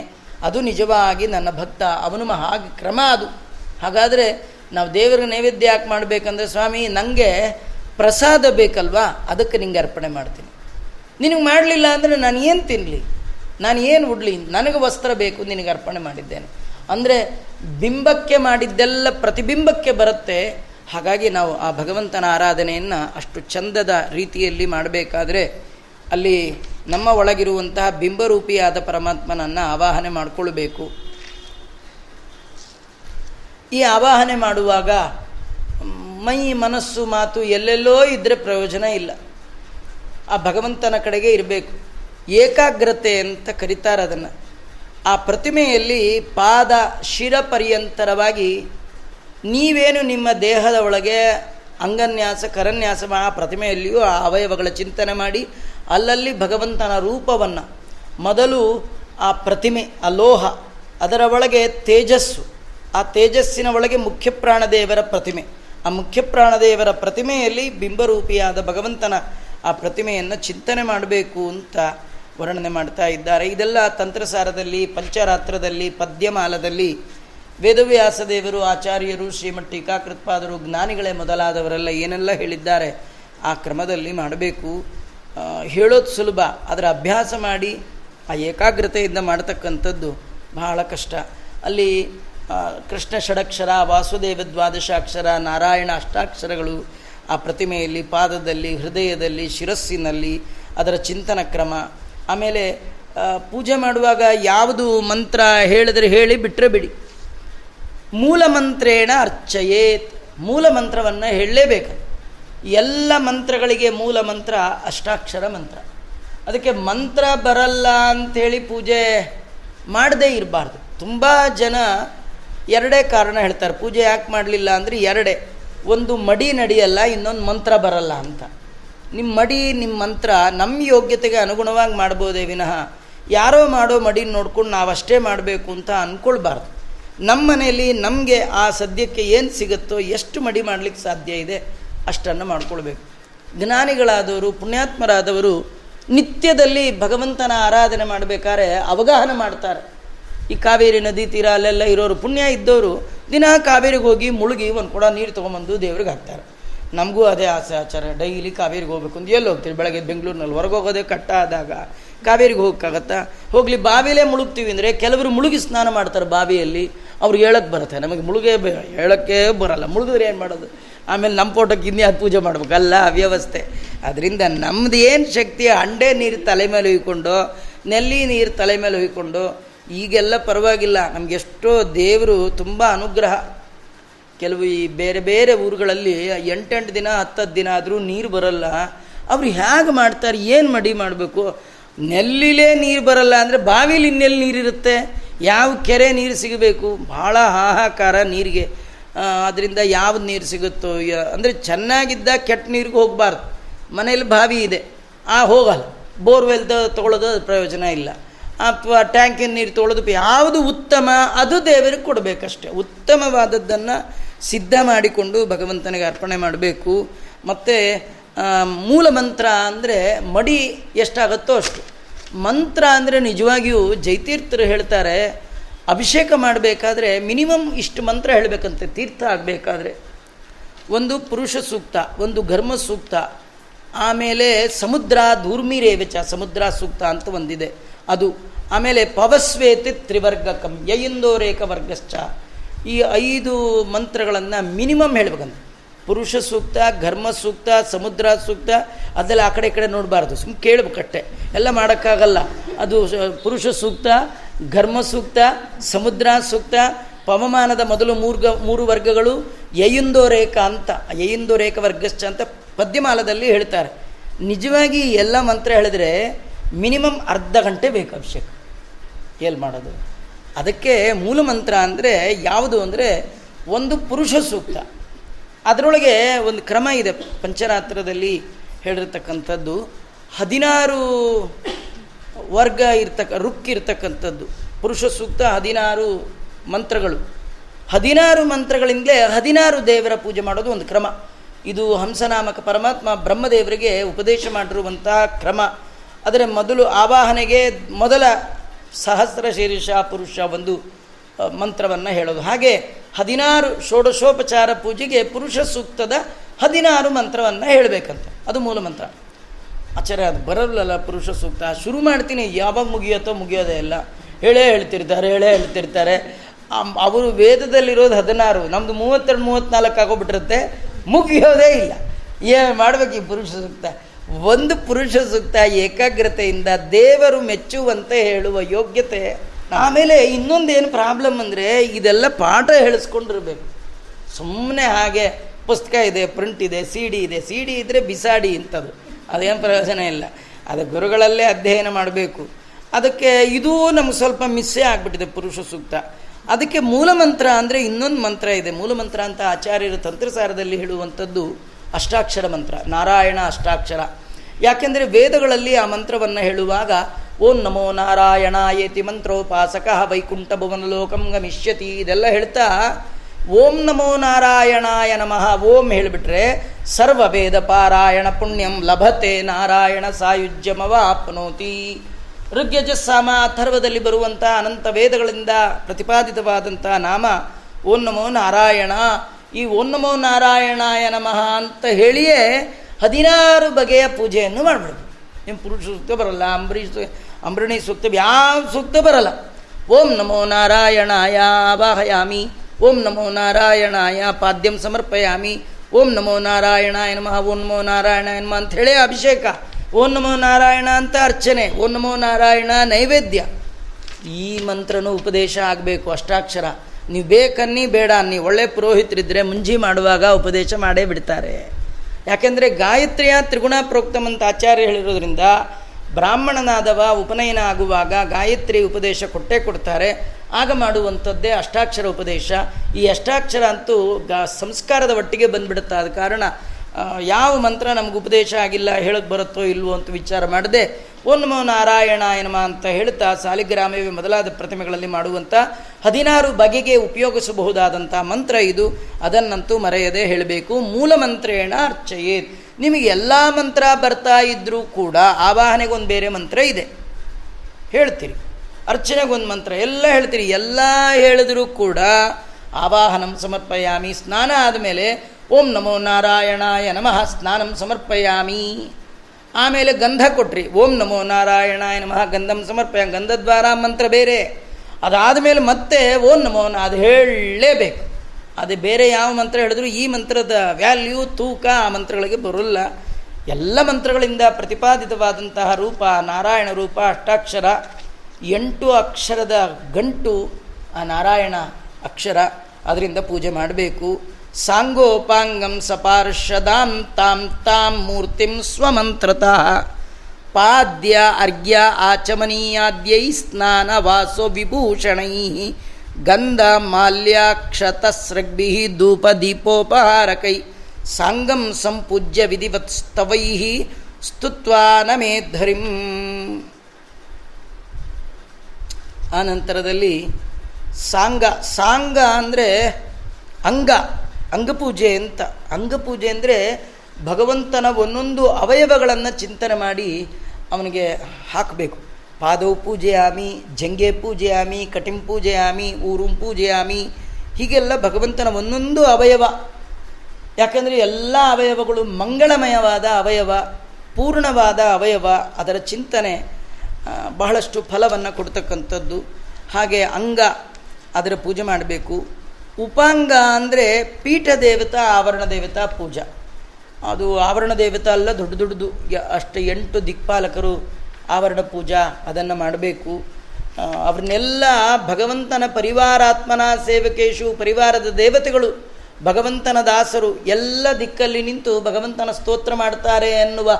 ಅದು ನಿಜವಾಗಿ ನನ್ನ ಭಕ್ತ. ಅವನು ಹಾಗೆ ಕ್ರಮ ಅದು. ಹಾಗಾದರೆ ನಾವು ದೇವರ ನೈವೇದ್ಯ ಯಾಕೆ ಮಾಡಬೇಕಂದ್ರೆ ಸ್ವಾಮಿ ನನಗೆ ಪ್ರಸಾದ ಬೇಕಲ್ವಾ? ಅದಕ್ಕೆ ನಿಂಗೆ ಅರ್ಪಣೆ ಮಾಡ್ತೀನಿ. ನಿನಗೆ ಮಾಡಲಿಲ್ಲ ಅಂದರೆ ನಾನು ಏನು ತಿನ್ನಲಿ ನಾನು ಏನು ಉಡ್ಲಿ? ನನಗೆ ವಸ್ತ್ರ ಬೇಕು, ನಿನಗೆ ಅರ್ಪಣೆ ಮಾಡಿದ್ದೇನೆ. ಅಂದರೆ ಬಿಂಬಕ್ಕೆ ಮಾಡಿದ್ದೆಲ್ಲ ಪ್ರತಿಬಿಂಬಕ್ಕೆ ಬರುತ್ತೆ. ಹಾಗಾಗಿ ನಾವು ಆ ಭಗವಂತನ ಆರಾಧನೆಯನ್ನು ಅಷ್ಟು ಚಂದದ ರೀತಿಯಲ್ಲಿ ಮಾಡಬೇಕಾದ್ರೆ ಅಲ್ಲಿ ನಮ್ಮ ಒಳಗಿರುವಂತಹ ಬಿಂಬರೂಪಿಯಾದ ಪರಮಾತ್ಮನನ್ನು ಆವಾಹನೆ ಮಾಡಿಕೊಳ್ಬೇಕು. ಈ ಆವಾಹನೆ ಮಾಡುವಾಗ ಮೈ ಮನಸ್ಸು ಮಾತು ಎಲ್ಲೆಲ್ಲೋ ಇದ್ದರೆ ಪ್ರಯೋಜನ ಇಲ್ಲ. ಆ ಭಗವಂತನ ಕಡೆಗೆ ಇರಬೇಕು. ಏಕಾಗ್ರತೆ ಅಂತ ಕರೀತಾರೆ ಅದನ್ನು. ಆ ಪ್ರತಿಮೆಯಲ್ಲಿ ಪಾದ ಶಿರ ಪರ್ಯಂತರವಾಗಿ ನೀವೇನು ನಿಮ್ಮ ದೇಹದ ಒಳಗೆ ಅಂಗನ್ಯಾಸ, ಕರನ್ಯಾಸ ಆ ಪ್ರತಿಮೆಯಲ್ಲಿಯೂ ಆ ಅವಯವಗಳ ಚಿಂತನೆ ಮಾಡಿ, ಅಲ್ಲಲ್ಲಿ ಭಗವಂತನ ರೂಪವನ್ನು. ಮೊದಲು ಆ ಪ್ರತಿಮೆ, ಆ ಲೋಹ, ಅದರ ಒಳಗೆ ತೇಜಸ್ಸು. ಆ ತೇಜಸ್ಸಿನ ಒಳಗೆ ಮುಖ್ಯ ಪ್ರಾಣದೇವರ ಪ್ರತಿಮೆ. ಆ ಮುಖ್ಯ ಪ್ರಾಣದೇವರ ಪ್ರತಿಮೆಯಲ್ಲಿ ಬಿಂಬರೂಪಿಯಾದ ಭಗವಂತನ ಆ ಪ್ರತಿಮೆಯನ್ನು ಚಿಂತನೆ ಮಾಡಬೇಕು ಅಂತ ವರ್ಣನೆ ಮಾಡ್ತಾ ಇದ್ದಾರೆ. ಇದೆಲ್ಲ ತಂತ್ರಸಾರದಲ್ಲಿ, ಪಂಚರಾತ್ರದಲ್ಲಿ, ಪದ್ಯಮಾಲದಲ್ಲಿ ವೇದವ್ಯಾಸ ದೇವರು, ಆಚಾರ್ಯರು, ಶ್ರೀಮಠ್ ಟೀಕಾಕೃತ್ಪಾದರು, ಜ್ಞಾನಿಗಳೇ ಮೊದಲಾದವರೆಲ್ಲ ಏನೆಲ್ಲ ಹೇಳಿದ್ದಾರೆ ಆ ಕ್ರಮದಲ್ಲಿ ಮಾಡಬೇಕು. ಹೇಳೋದು ಸುಲಭ ಅದರ ಅಭ್ಯಾಸ ಮಾಡಿ ಆ ಏಕಾಗ್ರತೆಯಿಂದ ಮಾಡತಕ್ಕಂಥದ್ದು ಬಹಳ ಕಷ್ಟ. ಅಲ್ಲಿ ಕೃಷ್ಣ ಷಡಕ್ಷರ, ವಾಸುದೇವ ದ್ವಾದಶಾಕ್ಷರ, ನಾರಾಯಣ ಅಷ್ಟಾಕ್ಷರಗಳು ಆ ಪ್ರತಿಮೆಯಲ್ಲಿ, ಪಾದದಲ್ಲಿ, ಹೃದಯದಲ್ಲಿ, ಶಿರಸ್ಸಿನಲ್ಲಿ, ಅದರ ಚಿಂತನ ಕ್ರಮ. ಆಮೇಲೆ ಪೂಜೆ ಮಾಡುವಾಗ ಯಾವುದು ಮಂತ್ರ ಹೇಳಿದರೆ ಹೇಳಿ ಬಿಟ್ಟರೆ ಬಿಡಿ. ಮೂಲ ಮಂತ್ರೇಣ ಅರ್ಚಯೇತ್. ಮೂಲ ಮಂತ್ರವನ್ನು ಹೇಳಲೇಬೇಕು. ಎಲ್ಲ ಮಂತ್ರಗಳಿಗೆ ಮೂಲ ಮಂತ್ರ ಅಷ್ಟಾಕ್ಷರ ಮಂತ್ರ. ಅದಕ್ಕೆ ಮಂತ್ರ ಬರಲ್ಲ ಅಂಥೇಳಿ ಪೂಜೆ ಮಾಡದೇ ಇರಬಾರ್ದು. ತುಂಬ ಜನ ಎರಡೇ ಕಾರಣ ಹೇಳ್ತಾರೆ. ಪೂಜೆ ಯಾಕೆ ಮಾಡಲಿಲ್ಲ ಅಂದರೆ ಎರಡೇ, ಒಂದು ಮಡಿ ನಡೆಯಲ್ಲ, ಇನ್ನೊಂದು ಮಂತ್ರ ಬರಲ್ಲ ಅಂತ. ನಿಮ್ಮ ಮಡಿ ನಿಮ್ಮ ಮಂತ್ರ ನಮ್ಮ ಯೋಗ್ಯತೆಗೆ ಅನುಗುಣವಾಗಿ ಮಾಡ್ಬೋದೇ ವಿನಃ. ಯಾರೋ ಮಾಡೋ ಮಡಿ ನೋಡ್ಕೊಂಡು ನಾವು ಅಷ್ಟೇ ಮಾಡಬೇಕು ಅಂತ ಅಂದ್ಕೊಳ್ಬಾರ್ದು ನಮ್ಮ ಮನೆಯಲ್ಲಿ ನಮಗೆ ಆ ಸದ್ಯಕ್ಕೆ ಏನು ಸಿಗುತ್ತೋ, ಎಷ್ಟು ಮಡಿ ಮಾಡಲಿಕ್ಕೆ ಸಾಧ್ಯ ಇದೆ, ಅಷ್ಟನ್ನು ಮಾಡ್ಕೊಳ್ಬೇಕು. ಜ್ಞಾನಿಗಳಾದವರು, ಪುಣ್ಯಾತ್ಮರಾದವರು ನಿತ್ಯದಲ್ಲಿ ಭಗವಂತನ ಆರಾಧನೆ ಮಾಡಬೇಕಾದ್ರೆ ಅವಗಾಹನ ಮಾಡ್ತಾರೆ. ಈ ಕಾವೇರಿ ನದಿ ತೀರ ಅಲ್ಲೆಲ್ಲ ಇರೋರು ಪುಣ್ಯ ಇದ್ದವರು ದಿನ ಕಾವೇರಿಗೆ ಹೋಗಿ ಮುಳುಗಿ ಒಂದು ಕೂಡ ನೀರು ತೊಗೊಂಬಂದು ದೇವ್ರಿಗೆ ಹಾಕ್ತಾರೆ. ನಮಗೂ ಅದೇ ಆಸೆ ಆಚಾರ. ಡೈಲಿ ಕಾವೇರಿಗೆ ಹೋಗ್ಬೇಕು ಅಂತ ಎಲ್ಲಿ ಹೋಗ್ತೀರಿ? ಬೆಳಗ್ಗೆ ಬೆಂಗಳೂರಿನಲ್ಲಿ ಹೊರಗೆ ಹೋಗೋದೇ ಕಟ್ಟ ಆದಾಗ ಕಾವೇರಿಗೆ ಹೋಗೋಕ್ಕಾಗತ್ತಾ? ಹೋಗಲಿ, ಬಾವಿಲೇ ಮುಳುಗ್ತೀವಿ ಅಂದರೆ ಕೆಲವರು ಮುಳುಗಿ ಸ್ನಾನ ಮಾಡ್ತಾರೆ ಬಾವಿಯಲ್ಲಿ. ಅವ್ರು ಹೇಳಕ್ಕೆ ಬರುತ್ತೆ. ನಮಗೆ ಮುಳುಗೇ ಹೇಳೋಕ್ಕೆ ಬರಲ್ಲ. ಮುಳುಗಿದ್ರೆ ಏನು ಮಾಡೋದು? ಆಮೇಲೆ ನಮ್ಮ ಫೋಟೋಕ್ಕೆ ಅದು ಪೂಜೆ ಮಾಡ್ಬೇಕಲ್ಲ ವ್ಯವಸ್ಥೆ ಅದರಿಂದ ನಮ್ದು ಏನು ಶಕ್ತಿ? ಅಂಡೆ ನೀರು ತಲೆ ಮೇಲೆ ಹುಯ್ಕೊಂಡು ನೆಲ್ಲಿ ನೀರು ತಲೆ ಮೇಲೆ ಹುಯ್ಕೊಂಡು ಈಗೆಲ್ಲ ಪರವಾಗಿಲ್ಲ. ನಮಗೆಷ್ಟೋ ದೇವರು ತುಂಬ ಅನುಗ್ರಹ. ಕೆಲವು ಈ ಬೇರೆ ಬೇರೆ ಊರುಗಳಲ್ಲಿ ಎಂಟೆಂಟು ದಿನ, ಹತ್ತತ್ತು ದಿನ ಆದರೂ ನೀರು ಬರಲ್ಲ. ಅವರು ಹೇಗೆ ಮಾಡ್ತಾರೆ? ಏನು ಮಡಿ ಮಾಡಬೇಕು? ನೆಲ್ಲಿಲೇ ನೀರು ಬರಲ್ಲ ಅಂದರೆ ಬಾವಿಲಿ ಇನ್ನೆಲ್ಲಿ ನೀರಿರುತ್ತೆ? ಯಾವ ಕೆರೆ ನೀರು ಸಿಗಬೇಕು? ಭಾಳ ಹಾಹಾಕಾರ ನೀರಿಗೆ. ಅದರಿಂದ ಯಾವ್ದು ನೀರು ಸಿಗುತ್ತೋ? ಅಂದರೆ ಚೆನ್ನಾಗಿದ್ದ ಕೆಟ್ಟ ನೀರಿಗೆ ಹೋಗಬಾರ್ದು. ಮನೇಲಿ ಬಾವಿ ಇದೆ. ಆ, ಹೋಗಲ್ಲ. ಬೋರ್ವೆಲ್ದ ತೊಗೊಳೋದು ಪ್ರಯೋಜನ ಇಲ್ಲ. ಅಥವಾ ಟ್ಯಾಂಕಿನ ನೀರು ತೊಳೆದು ಯಾವುದು ಉತ್ತಮ, ಅದು ದೇವರಿಗೆ ಕೊಡಬೇಕಷ್ಟೆ. ಉತ್ತಮವಾದದ್ದನ್ನು ಸಿದ್ಧ ಮಾಡಿಕೊಂಡು ಭಗವಂತನಿಗೆ ಅರ್ಪಣೆ ಮಾಡಬೇಕು. ಮತ್ತು ಮೂಲ ಮಂತ್ರ ಅಂದರೆ ಮಡಿ ಎಷ್ಟಾಗತ್ತೋ ಅಷ್ಟು. ಮಂತ್ರ ಅಂದರೆ ನಿಜವಾಗಿಯೂ ಜೈತೀರ್ಥರು ಹೇಳ್ತಾರೆ, ಅಭಿಷೇಕ ಮಾಡಬೇಕಾದ್ರೆ ಮಿನಿಮಮ್ ಇಷ್ಟು ಮಂತ್ರ ಹೇಳಬೇಕಂತೆ, ತೀರ್ಥ ಆಗಬೇಕಾದ್ರೆ. ಒಂದು ಪುರುಷ ಸೂಕ್ತ, ಒಂದು ಘರ್ಮ ಸೂಕ್ತ, ಆಮೇಲೆ ಸಮುದ್ರ ಧೂರ್ಮಿರೇವಚ, ಸಮುದ್ರ ಸೂಕ್ತ ಅಂತ ಒಂದಿದೆ. ಅದು ಆಮೇಲೆ ಪವಸ್ವೇತಿ ತ್ರಿವರ್ಗಕಂ ಯಯಿಂದೋರೇಕ ವರ್ಗಶ್ಚ ಈ ಐದು ಮಂತ್ರಗಳನ್ನು ಮಿನಿಮಮ್ ಹೇಳ್ಬೇಕಂತ. ಪುರುಷ ಸೂಕ್ತ, ಘರ್ಮ ಸೂಕ್ತ, ಸಮುದ್ರ ಸೂಕ್ತ, ಅದೆಲ್ಲ ಆ ಕಡೆ ಈ ಕಡೆ ನೋಡಬಾರ್ದು. ಸುಮ್ಮನೆ ಕೇಳಬೇಕಟ್ಟೆ ಎಲ್ಲ ಮಾಡೋಕ್ಕಾಗಲ್ಲ. ಅದು ಪುರುಷ ಸೂಕ್ತ, ಘರ್ಮ ಸೂಕ್ತ, ಸಮುದ್ರ ಸೂಕ್ತ, ಪವಮಾನದ ಮೊದಲು ಮೂರ್ಗ, ಮೂರು ವರ್ಗಗಳು ಯಯಿಂದೋರೇಕ ಅಂತ ಯಯಿಂದೋರೇಕ ವರ್ಗಶ್ಚ ಅಂತ ಪದ್ಯಮಾಲದಲ್ಲಿ ಹೇಳ್ತಾರೆ. ನಿಜವಾಗಿ ಎಲ್ಲ ಮಂತ್ರ ಹೇಳಿದ್ರೆ ಮಿನಿಮಮ್ ಅರ್ಧ ಗಂಟೆ ಬೇಕು ಅಭಿಷೇಕ. ಏಲ್ ಮಾಡೋದು? ಅದಕ್ಕೆ ಮೂಲ ಮಂತ್ರ ಅಂದರೆ ಯಾವುದು ಅಂದರೆ ಒಂದು ಪುರುಷ ಸೂಕ್ತ. ಅದರೊಳಗೆ ಒಂದು ಕ್ರಮ ಇದೆ ಪಂಚರಾತ್ರದಲ್ಲಿ ಹೇಳಿರ್ತಕ್ಕಂಥದ್ದು. ಹದಿನಾರು ವರ್ಗ ಇರ್ತಕ್ಕ ರುಕ್ ಇರ್ತಕ್ಕಂಥದ್ದು. ಪುರುಷ ಸೂಕ್ತ ಹದಿನಾರು ಮಂತ್ರಗಳು. ಹದಿನಾರು ಮಂತ್ರಗಳಿಂದಲೇ ಹದಿನಾರು ದೇವರ ಪೂಜೆ ಮಾಡೋದು ಒಂದು ಕ್ರಮ. ಇದು ಹಂಸನಾಮಕ ಪರಮಾತ್ಮ ಬ್ರಹ್ಮದೇವರಿಗೆ ಉಪದೇಶ ಮಾಡಿರುವಂತಹ ಕ್ರಮ. ಅದರ ಮೊದಲು ಆವಾಹನೆಗೆ ಮೊದಲ ಸಹಸ್ರ ಶೀರ್ಷ ಪುರುಷ ಒಂದು ಮಂತ್ರವನ್ನು ಹೇಳೋದು. ಹಾಗೆ ಹದಿನಾರು ಷೋಡಶೋಪಚಾರ ಪೂಜೆಗೆ ಪುರುಷ ಸೂಕ್ತದ ಹದಿನಾರು ಮಂತ್ರವನ್ನು ಹೇಳಬೇಕಂತ. ಅದು ಮೂಲ ಮಂತ್ರ. ಆಚಾರ್ಯ, ಅದು ಬರಲ್ಲಲ್ಲ ಪುರುಷ ಸೂಕ್ತ. ಶುರು ಮಾಡ್ತೀನಿ. ಯಾವಾಗ ಮುಗಿಯುತ್ತೋ ಮುಗಿಯೋದೇ ಇಲ್ಲ. ಹೇಳೇ ಹೇಳ್ತಿರ್ತಾರೆ ಹೇಳೇ ಹೇಳ್ತಿರ್ತಾರೆ. ಅವರು ವೇದದಲ್ಲಿರೋದು ಹದಿನಾರು. ನಮ್ಮದು ಮೂವತ್ತೆರಡು ಮೂವತ್ತ್ನಾಲ್ಕು ಆಗೋಗ್ಬಿಟ್ಟಿರುತ್ತೆ. ಮುಗಿಯೋದೇ ಇಲ್ಲ. ಏನು ಮಾಡ್ಬೇಕು ಈ ಪುರುಷ ಸೂಕ್ತ? ಒಂದು ಪುರುಷ ಸೂಕ್ತ ಏಕಾಗ್ರತೆಯಿಂದ ದೇವರು ಮೆಚ್ಚುವಂತೆ ಹೇಳುವ ಯೋಗ್ಯತೆ, ಆಮೇಲೆ ಇನ್ನೊಂದೇನು ಪ್ರಾಬ್ಲಮ್ ಅಂದರೆ ಇದೆಲ್ಲ ಪಾಠ ಹೇಳಿಸ್ಕೊಂಡಿರ್ಬೇಕು. ಸುಮ್ಮನೆ ಹಾಗೆ ಪುಸ್ತಕ ಇದೆ, ಪ್ರಿಂಟ್ ಇದೆ ಸಿ ಡಿ ಇದೆ ಸಿ ಡಿ ಇದ್ದರೆ ಬಿಸಾಡಿ ಇಂಥದ್ದು. ಅದೇನು ಪ್ರಯೋಜನ ಇಲ್ಲ. ಅದು ಗುರುಗಳಲ್ಲೇ ಅಧ್ಯಯನ ಮಾಡಬೇಕು. ಅದಕ್ಕೆ ಇದೂ ನಮ್ಗೆ ಸ್ವಲ್ಪ ಮಿಸ್ಸೇ ಆಗಿಬಿಟ್ಟಿದೆ ಪುರುಷ ಸೂಕ್ತ ಅದಕ್ಕೆ ಮೂಲಮಂತ್ರ ಅಂದರೆ ಇನ್ನೊಂದು ಮಂತ್ರ ಇದೆ. ಮೂಲ ಮಂತ್ರ ಅಂತ ಆಚಾರ್ಯರು ತಂತ್ರಸಾರದಲ್ಲಿ ಹೇಳುವಂಥದ್ದು ಅಷ್ಟಾಕ್ಷರ ಮಂತ್ರ, ನಾರಾಯಣ ಅಷ್ಟಾಕ್ಷರ. ಯಾಕೆಂದರೆ ವೇದಗಳಲ್ಲಿ ಆ ಮಂತ್ರವನ್ನು ಹೇಳುವಾಗ, ಓಂ ನಮೋ ನಾರಾಯಣ ಏತಿ ಮಂತ್ರೋಪಾಸಕ ವೈಕುಂಠ ಭುವನಲೋಕಂ ಗಮಿಷ್ಯತಿ ಇದೆಲ್ಲ ಹೇಳ್ತಾ, ಓಂ ನಮೋ ನಾರಾಯಣಾಯ ನಮಃ, ಓಂ ಹೇಳಿಬಿಟ್ರೆ, ಸರ್ವ ವೇದ ಪಾರಾಯಣ ಪುಣ್ಯಂ ಲಭತೆ ನಾರಾಯಣ ಸಾಯುಜ್ಯಮವಾಪ್ನೋತಿ. ಋಗ್ಯಜಸ್ಸಾಮ ಅಥರ್ವದಲ್ಲಿ ಬರುವಂಥ ಅನಂತ ವೇದಗಳಿಂದ ಪ್ರತಿಪಾದಿತವಾದಂಥ ನಾಮ, ಓಂ ನಮೋ ನಾರಾಯಣ. ಈ ಓಂ ನಮೋ ನಾರಾಯಣಾಯ ನಮಃ ಅಂತ ಹೇಳಿಯೇ ಹದಿನಾರು ಬಗೆಯ ಪೂಜೆಯನ್ನು ಮಾಡಬೇಕು ನಿಮ್ಮ ಪುರುಷ ಸೂಕ್ತ ಬರಲ್ಲ, ಅಂಬರೀಷ್ ಅಂಬರಣಿ ಸೂಕ್ತ, ಯಾವ ಸೂಕ್ತ ಬರಲ್ಲ. ಓಂ ನಮೋ ನಾರಾಯಣಾಯ ಆವಾಹಯಾಮಿ ಓಂ ನಮೋ ನಾರಾಯಣಾಯ ಪಾದ್ಯಂ ಸಮರ್ಪಯಾಮಿ, ಓಂ ನಮೋ ನಾರಾಯಣಾಯ ನಮಃ, ಓಂ ನಮೋ ನಾರಾಯಣಾಯ ನಮಃ ಅಂತ ಹೇಳಿ ಅಭಿಷೇಕ. ಓಂ ನಮೋ ನಾರಾಯಣ ಅಂತ ಅರ್ಚನೆ, ಓಂ ನಮೋ ನಾರಾಯಣ ನೈವೇದ್ಯ. ಈ ಮಂತ್ರನೂ ಉಪದೇಶ ಆಗಬೇಕು ಅಷ್ಟಾಕ್ಷರ. ನೀವು ಬೇಕನ್ನಿ ಬೇಡ ಅನ್ನಿ ಒಳ್ಳೆ ಪುರೋಹಿತರಿದ್ದರೆ ಮುಂಜಿ ಮಾಡುವಾಗ ಉಪದೇಶ ಮಾಡೇ ಬಿಡ್ತಾರೆ. ಯಾಕೆಂದರೆ ಗಾಯತ್ರಿಯ ತ್ರಿಗುಣ ಪ್ರೋಕ್ತಮ್ ಅಂತ ಆಚಾರ್ಯ ಹೇಳಿರೋದ್ರಿಂದ ಬ್ರಾಹ್ಮಣನಾದವ ಉಪನಯನ ಆಗುವಾಗ ಗಾಯತ್ರಿ ಉಪದೇಶ ಕೊಟ್ಟೇ ಕೊಡ್ತಾರೆ. ಆಗ ಮಾಡುವಂಥದ್ದೇ ಅಷ್ಟಾಕ್ಷರ ಉಪದೇಶ. ಈ ಅಷ್ಟಾಕ್ಷರ ಅಂತೂ ಗ ಸಂಸ್ಕಾರದ ಒಟ್ಟಿಗೆ ಬಂದ್ಬಿಡುತ್ತೆ ಕಾರಣ ಯಾವ ಮಂತ್ರ ನಮ್ಗೆ ಉಪದೇಶ ಆಗಿಲ್ಲ ಹೇಳಕ್ಕೆ ಬರುತ್ತೋ ಇಲ್ವೋ ಅಂತ ವಿಚಾರ ಮಾಡದೆ ನಾರಾಯಣ ಏನಮ್ಮ ಅಂತ ಹೇಳ್ತಾ ಸಾಲಿಗ್ರಾಮವೇ ಮೊದಲಾದ ಪ್ರತಿಮೆಗಳಲ್ಲಿ ಮಾಡುವಂಥ ಹದಿನಾರು ಬಗೆಗೆ ಉಪಯೋಗಿಸಬಹುದಾದಂಥ ಮಂತ್ರ ಇದು. ಅದನ್ನಂತೂ ಮರೆಯದೆ ಹೇಳಬೇಕು. ಮೂಲ ಮಂತ್ರೇಣ ಅರ್ಚಯೇತ್. ನಿಮಗೆ ಎಲ್ಲ ಮಂತ್ರ ಬರ್ತಾ ಇದ್ದರೂ ಕೂಡ ಆವಾಹನೆಗೊಂದು ಬೇರೆ ಮಂತ್ರ ಇದೆ. ಹೇಳ್ತೀರಿ. ಅರ್ಚನೆಗೊಂದು ಮಂತ್ರ ಎಲ್ಲ ಹೇಳ್ತೀರಿ. ಎಲ್ಲ ಹೇಳಿದರೂ ಕೂಡ ಆವಾಹನಂ ಸಮರ್ಪಯಾಮಿ. ಸ್ನಾನ ಆದಮೇಲೆ ಓಂ ನಮೋ ನಾರಾಯಣಾಯ ನಮಃ, ಸ್ನಾನಂ ಸಮರ್ಪಯಾಮಿ. ಆಮೇಲೆ ಗಂಧ ಕೊಟ್ರಿ. ಓಂ ನಮೋ ನಾರಾಯಣಾಯ ನಮಃ, ಗಂಧಂ ಸಮರ್ಪಯ ಗಂಧದ್ವಾರ ಮಂತ್ರ ಬೇರೆ. ಅದಾದ ಮೇಲೆ ಮತ್ತೆ ಓಂ ನಮೋ ಅದು ಹೇಳಲೇಬೇಕು. ಅದು ಬೇರೆ ಯಾವ ಮಂತ್ರ ಹೇಳಿದ್ರು ಈ ಮಂತ್ರದ ವ್ಯಾಲ್ಯೂ ತೂಕ ಆ ಮಂತ್ರಗಳಿಗೆ ಬರೋಲ್ಲ. ಎಲ್ಲ ಮಂತ್ರಗಳಿಂದ ಪ್ರತಿಪಾದಿತವಾದಂತಹ ರೂಪ ನಾರಾಯಣ ರೂಪ, ಅಷ್ಟಾಕ್ಷರ. ಎಂಟು ಅಕ್ಷರದ ಗಂಟು ಆ ನಾರಾಯಣ ಅಕ್ಷರ. ಅದರಿಂದ ಪೂಜೆ ಮಾಡಬೇಕು. ಸಾಂಗೋಪಾಂಗಂ ಸಪಾರ್ಷದಾಂ ತಾಂ ತಾಂ ಮೂರ್ತಿಂ ಸ್ವಮಂತ್ರತಃ ಪಾದ್ಯ ಅರ್ಘ್ಯ ಆಚಮನೀಯಾದ್ಯೈ ಸ್ನಾನ ವಾಸೋ ವಿಭೂಷಣೈ ಗಂಧ ಮಾಲ್ಯಾಕ್ಷತಸ್ರಗ್ಭಿ ಧೂಪ ದೀಪೋಪಹಾರಕೈ ಸಾಂಗಂ ಸಂಪೂಜ್ಯ ವಿಧಿವತ್ಸ್ತವೈ ಸ್ತುತ್ವಾ ನಮೇಧರಿಂ ಆ ನಂತರದಲ್ಲಿ ಸಾಂಗ ಸಾಂಗ ಅಂದರೆ ಅಂಗ. ಅಂಗಪೂಜೆ ಅಂತ. ಅಂಗಪೂಜೆ ಅಂದರೆ ಭಗವಂತನ ಒಂದೊಂದು ಅವಯವಗಳನ್ನು ಚಿಂತನೆ ಮಾಡಿ ಅವನಿಗೆ ಹಾಕಬೇಕು. ಪಾದವು ಪೂಜೆಯಾಮಿ, ಜಂಗೆ ಪೂಜೆಯಾಮಿ, ಕಟಿಂ ಪೂಜೆಯಾಮಿ, ಊರುಂ ಪೂಜೆಯಾಮಿ, ಹೀಗೆಲ್ಲ ಭಗವಂತನ ಒಂದೊಂದು ಅವಯವ. ಯಾಕಂದರೆ ಎಲ್ಲ ಅವಯವಗಳು ಮಂಗಳಮಯವಾದ ಅವಯವ, ಪೂರ್ಣವಾದ ಅವಯವ, ಅದರ ಚಿಂತನೆ ಬಹಳಷ್ಟು ಫಲವನ್ನು ಕೊಡ್ತಕ್ಕಂಥದ್ದು. ಹಾಗೆ ಅಂಗ, ಅದರ ಪೂಜೆ ಮಾಡಬೇಕು. ಉಪಾಂಗ ಅಂದರೆ ಪೀಠ ದೇವತಾ, ಆವರಣ ದೇವತಾ, ಪೂಜಾ. ಅದು ಆವರಣ ದೇವತಾ ಅಲ್ಲ, ದೊಡ್ಡ ದೊಡ್ಡದು. ಅಷ್ಟು ಎಂಟು ದಿಕ್ಪಾಲಕರು ಆವರಣ ಪೂಜಾ ಅದನ್ನು ಮಾಡಬೇಕು. ಅವ್ರನ್ನೆಲ್ಲ ಭಗವಂತನ ಪರಿವಾರಾತ್ಮನ ಸೇವಕೇಶು, ಪರಿವಾರದ ದೇವತೆಗಳು, ಭಗವಂತನ ದಾಸರು, ಎಲ್ಲ ದಿಕ್ಕಲ್ಲಿ ನಿಂತು ಭಗವಂತನ ಸ್ತೋತ್ರ ಮಾಡ್ತಾರೆ ಎನ್ನುವ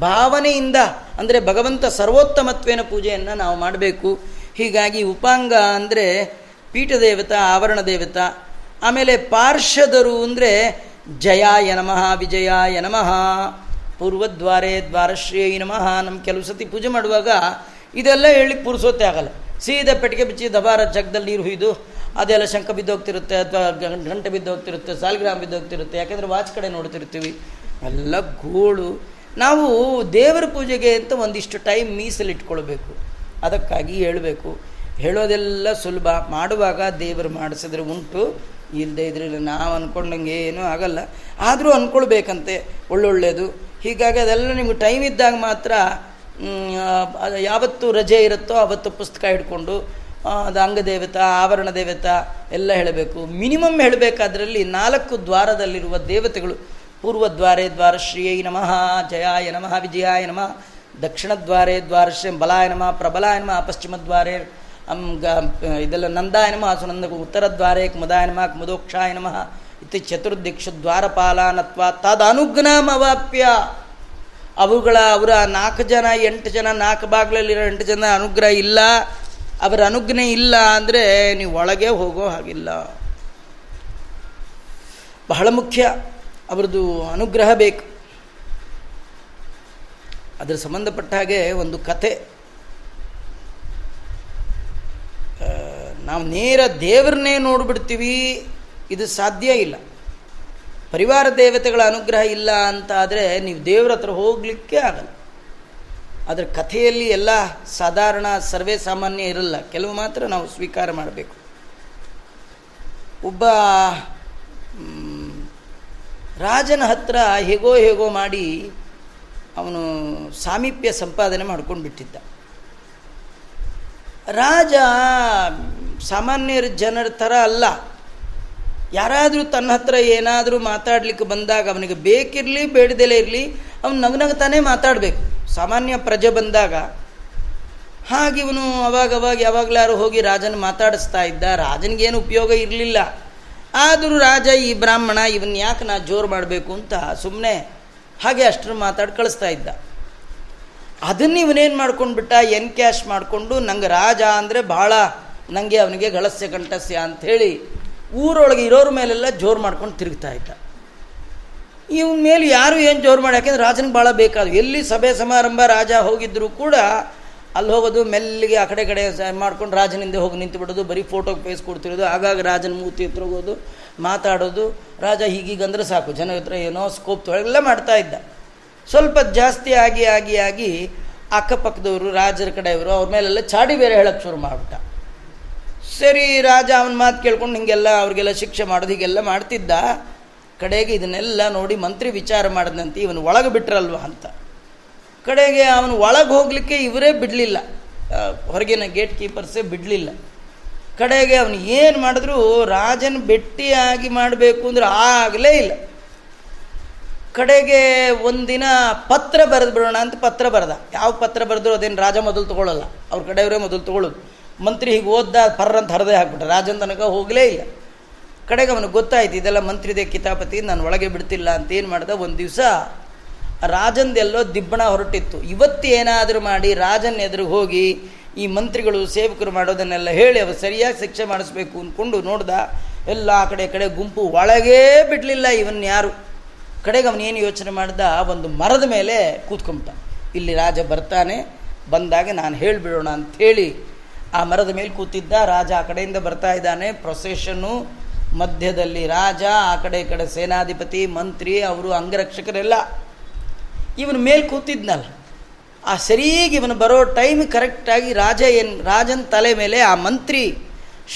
ಭಾವನೆಯಿಂದ, ಅಂದರೆ ಭಗವಂತ ಸರ್ವೋತ್ತಮತ್ವೇನ ಪೂಜೆಯನ್ನು ನಾವು ಮಾಡಬೇಕು. ಹೀಗಾಗಿ ಉಪಾಂಗ ಅಂದರೆ ಪೀಠ ದೇವತಾ ಆವರಣ ದೇವತಾ ಆಮೇಲೆ ಪಾರ್ಶ್ವದರು ಅಂದರೆ ಜಯಾಯ ನಮಃ, ವಿಜಯಾಯ ನಮಃ, ಪೂರ್ವದ್ವಾರೆ ದ್ವಾರಶ್ರೇಯ ನಮಃ ನಮ್ಮ ಕೆಲವು ಸತಿ ಪೂಜೆ ಮಾಡುವಾಗ ಇದೆಲ್ಲ ಹೇಳಿ ಪುರುಸೋತೆ ಆಗಲ್ಲ. ಸೀದಾ ಪೆಟ್ಟಿಗೆ ಬಿಚ್ಚಿ ದಬಾರ ಜಗದಲ್ಲಿ ನೀರು ಹುಯ್ದು, ಅದೆಲ್ಲ ಶಂಕ ಬಿದ್ದೋಗ್ತಿರುತ್ತೆ ಅಥವಾ ಗಂಟೆ ಬಿದ್ದೋಗ್ತಿರುತ್ತೆ, ಸಾಲ್ಗ್ರಾಮ್ ಬಿದ್ದೋಗ್ತಿರುತ್ತೆ, ಯಾಕೆಂದರೆ ವಾಚ್ ಕಡೆ ನೋಡ್ತಿರ್ತೀವಿ. ಎಲ್ಲ ಗೋಳು ನಾವು ದೇವರ ಪೂಜೆಗೆ ಅಂತ ಒಂದಿಷ್ಟು ಟೈಮ್ ಮೀಸಲಿಟ್ಕೊಳ್ಬೇಕು. ಅದಕ್ಕಾಗಿ ಹೇಳಬೇಕು. ಹೇಳೋದೆಲ್ಲ ಸುಲಭ. ಮಾಡುವಾಗ ದೇವರು ಮಾಡಿಸಿದ್ರೆ ಉಂಟು. ಇಲ್ಲದೆ ಇದ್ರಲ್ಲಿ ನಾವು ಅಂದ್ಕೊಂಡಂಗೆ ಏನೂ ಆಗಲ್ಲ. ಆದರೂ ಅಂದ್ಕೊಳ್ಬೇಕಂತೆ ಒಳ್ಳೊಳ್ಳೆಯದು. ಹೀಗಾಗಿ ಅದೆಲ್ಲ ನಿಮ್ಗೆ ಟೈಮ್ ಇದ್ದಾಗ ಮಾತ್ರ ಯಾವತ್ತು ರಜೆ ಇರುತ್ತೋ ಅವತ್ತು ಪುಸ್ತಕ ಹಿಡ್ಕೊಂಡು ಅದು ಅಂಗದೇವತಾ, ಆವರಣ ದೇವತಾ ಎಲ್ಲ ಹೇಳಬೇಕು. ಮಿನಿಮಮ್ ಹೇಳಬೇಕಾದ್ರಲ್ಲಿ ನಾಲ್ಕು ದ್ವಾರದಲ್ಲಿರುವ ದೇವತೆಗಳು. ಪೂರ್ವ ದ್ವಾರೇ ದ್ವಾರಶ್ರೀಯೈ ನಮಃ, ಜಯಾಯ ನಮಃ, ವಿಜಯಾಯ ನಮಃ, ದಕ್ಷಿಣದ್ವಾರೆ ದ್ವಾರಶ್ರೀ, ಬಲಾಯ ನಮಃ, ಪ್ರಬಲಾಯ ನಮಃ, ಪಶ್ಚಿಮದ್ವಾರೆ ಇದೆಲ್ಲ ನಂದಾಯ ನಮಃ, ಸುನಂದ ಉತ್ತರದ್ವಾರೆ ಕುಮದಾಯ ನಮಃ, ಕುಮದೋಕ್ಷಾಯ ನಮಃ ಇತಿ ಚತುರ್ದಿಕ್ಷು ದ್ವಾರಪಾಲಾನತ್ವ ತದನುಗ್ನಮವಾಪ್ಯ. ಅವುಗಳ, ಅವರ ನಾಲ್ಕು ಜನ, ಎಂಟು ಜನ, ನಾಲ್ಕು ಭಾಗಗಳಲ್ಲಿರೋ ಎಂಟು ಜನ ಅನುಗ್ರಹ ಇಲ್ಲ. ಅವರ ಅನುಜ್ಞೆ ಇಲ್ಲ ಅಂದರೆ ನೀವು ಒಳಗೆ ಹೋಗೋ ಹಾಗಿಲ್ಲ. ಬಹಳ ಮುಖ್ಯ. ಅವರದು ಅನುಗ್ರಹ ಬೇಕು. ಅದರ ಸಂಬಂಧಪಟ್ಟ ಹಾಗೆ ಒಂದು ಕತೆ ನಾವು ನೇರ ದೇವರನ್ನೇ ನೋಡಿಬಿಡ್ತೀವಿ. ಇದು ಸಾಧ್ಯ ಇಲ್ಲ. ಪರಿವಾರ ದೇವತೆಗಳ ಅನುಗ್ರಹ ಇಲ್ಲ ಅಂತ ಆದರೆ ನೀವು ದೇವ್ರ ಹತ್ರ ಹೋಗಲಿಕ್ಕೆ ಆಗಲ್ಲ. ಅದರ ಕಥೆಯಲ್ಲಿ ಎಲ್ಲ ಸಾಧಾರಣ ಸರ್ವೇ ಸಾಮಾನ್ಯ ಇರಲ್ಲ. ಕೆಲವು ಮಾತ್ರ ನಾವು ಸ್ವೀಕಾರ ಮಾಡಬೇಕು. ಒಬ್ಬ ರಾಜನ ಹತ್ರ ಹೇಗೋ ಹೇಗೋ ಮಾಡಿ ಅವನು ಸಾಮೀಪ್ಯ ಸಂಪಾದನೆ ಮಾಡ್ಕೊಂಡು ಬಿಟ್ಟಿದ್ದ ರಾಜ ಸಾಮಾನ್ಯರ ಜನರ ಥರ ಅಲ್ಲ. ಯಾರಾದರೂ ತನ್ನ ಹತ್ರ ಏನಾದರೂ ಮಾತಾಡಲಿಕ್ಕೆ ಬಂದಾಗ ಅವನಿಗೆ ಬೇಕಿರಲಿ ಬೇಡದೆಲೇ ಇರಲಿ, ಅವನು ನಗನಗ್ತಾನೇ ಮಾತಾಡಬೇಕು. ಸಾಮಾನ್ಯ ಪ್ರಜೆ ಬಂದಾಗ ಹಾಗೆ ಇವನು ಅವಾಗವಾಗ ಯಾವಾಗಲಾರು ಹೋಗಿ ರಾಜನ ಮಾತಾಡಿಸ್ತಾ ಇದ್ದ. ರಾಜನಿಗೇನು ಉಪಯೋಗ ಇರಲಿಲ್ಲ. ಆದರೂ ರಾಜ, ಈ ಬ್ರಾಹ್ಮಣ ಇವನ್ನ ಯಾಕೆ ನಾ ಜೋರು ಮಾಡಬೇಕು ಅಂತ ಸುಮ್ಮನೆ ಹಾಗೆ ಅಷ್ಟರ ಮಾತಾಡಿ ಕಳಿಸ್ತಾ ಇದ್ದ. ಅದನ್ನು ಇವನೇನು ಮಾಡ್ಕೊಂಡ್ಬಿಟ್ಟ? ಎನ್ ಕ್ಯಾಶ್ ಮಾಡಿಕೊಂಡು ನಂಗೆ ರಾಜ ಅಂದರೆ ಭಾಳ ನನಗೆ ಅವನಿಗೆ ಗಳಸ್ಯ ಕಂಠಸ್ಯ ಅಂಥೇಳಿ ಊರೊಳಗೆ ಇರೋರ ಮೇಲೆಲ್ಲ ಜೋರು ಮಾಡ್ಕೊಂಡು ತಿರುಗ್ತಾ ಇದ್ದ. ಇವನ ಮೇಲೆ ಯಾರು ಏನು ಜೋರು ಮಾಡಿ, ಯಾಕೆಂದ್ರೆ ರಾಜನಿಗೆ ಭಾಳ ಬೇಕಾದ. ಎಲ್ಲಿ ಸಭೆ ಸಮಾರಂಭ, ರಾಜ ಹೋಗಿದ್ದರೂ ಕೂಡ ಅಲ್ಲಿ ಹೋಗೋದು, ಮೆಲ್ಲಿಗೆ ಆ ಕಡೆ ಕಡೆ ಮಾಡ್ಕೊಂಡು ರಾಜನಿಂದ ಹೋಗಿ ನಿಂತು ಬಿಡೋದು, ಬರೀ ಫೋಟೋಗೆ ಪೇಸ್ ಕೊಡ್ತಿರೋದು, ಆಗಾಗ ರಾಜನ ಮೂತಿ ಹತ್ರ ಹೋಗೋದು, ಮಾತಾಡೋದು, ರಾಜ ಹೀಗೀಗಂದ್ರೆ ಸಾಕು. ಜನ ಹತ್ರ ಏನೋ ಸ್ಕೋಪ್ ತೊಳೆಲ್ಲ ಮಾಡ್ತಾ ಇದ್ದ. ಸ್ವಲ್ಪ ಜಾಸ್ತಿ ಆಗಿ ಆಗಿ ಆಗಿ ಅಕ್ಕಪಕ್ಕದವರು, ರಾಜರ ಕಡೆಯವರು ಅವ್ರ ಮೇಲೆಲ್ಲ ಚಾಡಿ ಬೇರೆ ಹೇಳಕ್ಕೆ ಶುರು ಮಾಡಿಬಿಟ್ಟ. ಸರಿ, ರಾಜ ಅವನ ಮಾತು ಕೇಳ್ಕೊಂಡು ಹಿಂಗೆಲ್ಲ ಅವ್ರಿಗೆಲ್ಲ ಶಿಕ್ಷೆ ಮಾಡೋದು, ಹೀಗೆಲ್ಲ ಮಾಡ್ತಿದ್ದ. ಕಡೆಗೆ ಇದನ್ನೆಲ್ಲ ನೋಡಿ ಮಂತ್ರಿ ವಿಚಾರ ಮಾಡಿದಂತೆ ಇವನು ಒಳಗೆ ಬಿಟ್ರಲ್ವ ಅಂತ. ಕಡೆಗೆ ಅವನು ಒಳಗೆ ಹೋಗಲಿಕ್ಕೆ ಇವರೇ ಬಿಡಲಿಲ್ಲ. ಹೊರಗಿನ ಗೇಟ್ ಕೀಪರ್ಸೇ ಬಿಡಲಿಲ್ಲ. ಕಡೆಗೆ ಅವನು ಏನು ಮಾಡಿದ್ರು, ರಾಜನ ಭೆಟ್ಟಿಯಾಗಿ ಮಾಡಬೇಕು ಅಂದ್ರೆ ಆಗಲೇ ಇಲ್ಲ. ಕಡೆಗೆ ಒಂದಿನ ಪತ್ರ ಬರೆದು ಬಿಡೋಣ ಅಂತ ಪತ್ರ ಬರೆದ. ಯಾವ ಪತ್ರ ಬರೆದ್ರು ಅದೇನು ರಾಜ ಮೊದಲು ತೊಗೊಳ್ಳಲ್ಲ ಅವ್ರ ಕಡೆಯವರೇ ಮೊದಲು ತೊಗೊಳ್ಳೋದು ಮಂತ್ರಿ ಹೀಗೆ ಓದ್ದ ಪರ್ರ ಅಂತ ಹರದೇ ಹಾಕ್ಬಿಟ್ರೆ. ರಾಜನ ತನಕ ಹೋಗಲೇ ಇಲ್ಲ. ಕಡೆಗೆ ಅವನಿಗೆ ಗೊತ್ತಾಯ್ತು, ಇದೆಲ್ಲ ಮಂತ್ರಿದೆ ಕಿತಾಪತಿ, ನಾನು ಒಳಗೆ ಬಿಡ್ತಿಲ್ಲ ಅಂತ ಏನು ಮಾಡ್ದ? ಒಂದು ದಿವಸ ರಾಜಂದೆಲ್ಲೋ ದಿಬ್ಬಣ ಹೊರಟಿತ್ತು. ಇವತ್ತು ಏನಾದರೂ ಮಾಡಿ ರಾಜನ ಎದುರು ಹೋಗಿ ಈ ಮಂತ್ರಿಗಳು ಸೇವಕರು ಮಾಡೋದನ್ನೆಲ್ಲ ಹೇಳಿ ಅವರು ಸರಿಯಾಗಿ ಶಿಕ್ಷೆ ಮಾಡಿಸ್ಬೇಕು ಅಂದ್ಕೊಂಡು ನೋಡ್ದ, ಎಲ್ಲ ಆ ಕಡೆ ಕಡೆ ಗುಂಪು ಒಳಗೇ ಬಿಡಲಿಲ್ಲ ಇವನ್ ಯಾರು. ಕಡೆಗೆ ಅವನೇನು ಯೋಚನೆ ಮಾಡ್ದ? ಒಂದು ಮರದ ಮೇಲೆ ಕೂತ್ಕೊಂಬಿಟ್ಟ. ಇಲ್ಲಿ ರಾಜ ಬರ್ತಾನೆ, ಬಂದಾಗ ನಾನು ಹೇಳಿಬಿಡೋಣ ಅಂಥೇಳಿ ಆ ಮರದ ಮೇಲೆ ಕೂತಿದ್ದ ರಾಜ ಆ ಕಡೆಯಿಂದ ಬರ್ತಾ ಇದ್ದಾನೆ. ಪ್ರೊಸೆಷನ್ನು ಮಧ್ಯದಲ್ಲಿ ರಾಜ, ಆ ಕಡೆ ಈ ಕಡೆ ಸೇನಾಧಿಪತಿ, ಮಂತ್ರಿ, ಅವರು ಅಂಗರಕ್ಷಕರೆಲ್ಲ ಇವನು ಮೇಲೆ ಕೂತಿದ್ನಲ್ಲ. ಆ ಸರಿಯಾಗಿ ಇವನು ಬರೋ ಟೈಮ್ ಕರೆಕ್ಟಾಗಿ ರಾಜ ಏನು, ರಾಜನ ತಲೆ ಮೇಲೆ ಆ ಮಂತ್ರಿ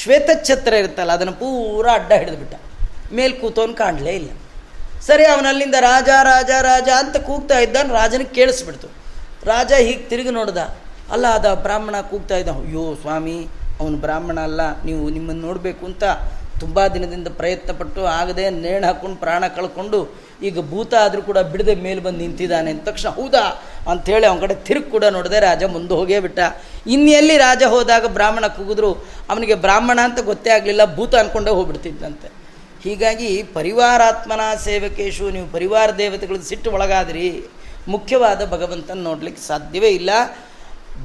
ಶ್ವೇತಛತ್ರ ಇರುತ್ತಲ್ಲ, ಅದನ್ನು ಪೂರ ಅಡ್ಡ ಹಿಡಿದುಬಿಟ್ಟ. ಮೇಲೆ ಕೂತೋನ್ ಕಾಣಲೇ ಇಲ್ಲ. ಸರಿ ಅವನಲ್ಲಿಂದ ರಾಜ ರಾಜ ರಾಜ ಅಂತ ಕೂಗ್ತಾ ಇದ್ದಾನೆ, ರಾಜನಿಗೆ ಕೇಳಿಸ್ಬಿಡ್ತು. ರಾಜ ಹೀಗೆ ತಿರುಗಿ ನೋಡ್ದ. ಅಲ್ಲ ಅದ ಬ್ರಾಹ್ಮಣ ಕೂಗ್ತಾ ಇದ್ದ, ಅಯ್ಯೋ ಸ್ವಾಮಿ, ಅವನು ಬ್ರಾಹ್ಮಣ ಅಲ್ಲ, ನೀವು ನಿಮ್ಮನ್ನು ನೋಡಬೇಕು ಅಂತ ತುಂಬ ದಿನದಿಂದ ಪ್ರಯತ್ನಪಟ್ಟು ಆಗದೆ ನೇಣು ಹಾಕ್ಕೊಂಡು ಪ್ರಾಣ ಕಳ್ಕೊಂಡು ಈಗ ಭೂತ ಆದರೂ ಕೂಡ ಬಿಡದೆ ಮೇಲೆ ಬಂದು ನಿಂತಿದ್ದಾನೆ ಅಂದ ತಕ್ಷಣ, ಹೌದಾ? ಅಂಥೇಳಿ ಅವನ ಕಡೆ ತಿರುಗಿ ಕೂಡ ನೋಡಿದೆ ರಾಜ ಮುಂದೆ ಹೋಗೇ ಬಿಟ್ಟ. ಇನ್ನೆಲ್ಲಿ ರಾಜ ಹೋದಾಗ ಬ್ರಾಹ್ಮಣ ಕೂಗಿದ್ರು, ಅವನಿಗೆ ಬ್ರಾಹ್ಮಣ ಅಂತ ಗೊತ್ತೇ ಆಗಲಿಲ್ಲ, ಭೂತ ಅಂದ್ಕೊಂಡೇ ಹೋಗ್ಬಿಡ್ತಿದ್ದಂತೆ. ಹೀಗಾಗಿ ಪರಿವಾರಾತ್ಮನ ಸೇವಕೇಶು, ನೀವು ಪರಿವಾರ ದೇವತೆಗಳು ಸಿಟ್ಟು ಒಳಗಾದ್ರಿ. ಮುಖ್ಯವಾದ ಭಗವಂತನ ನೋಡಲಿಕ್ಕೆ ಸಾಧ್ಯವೇ ಇಲ್ಲ.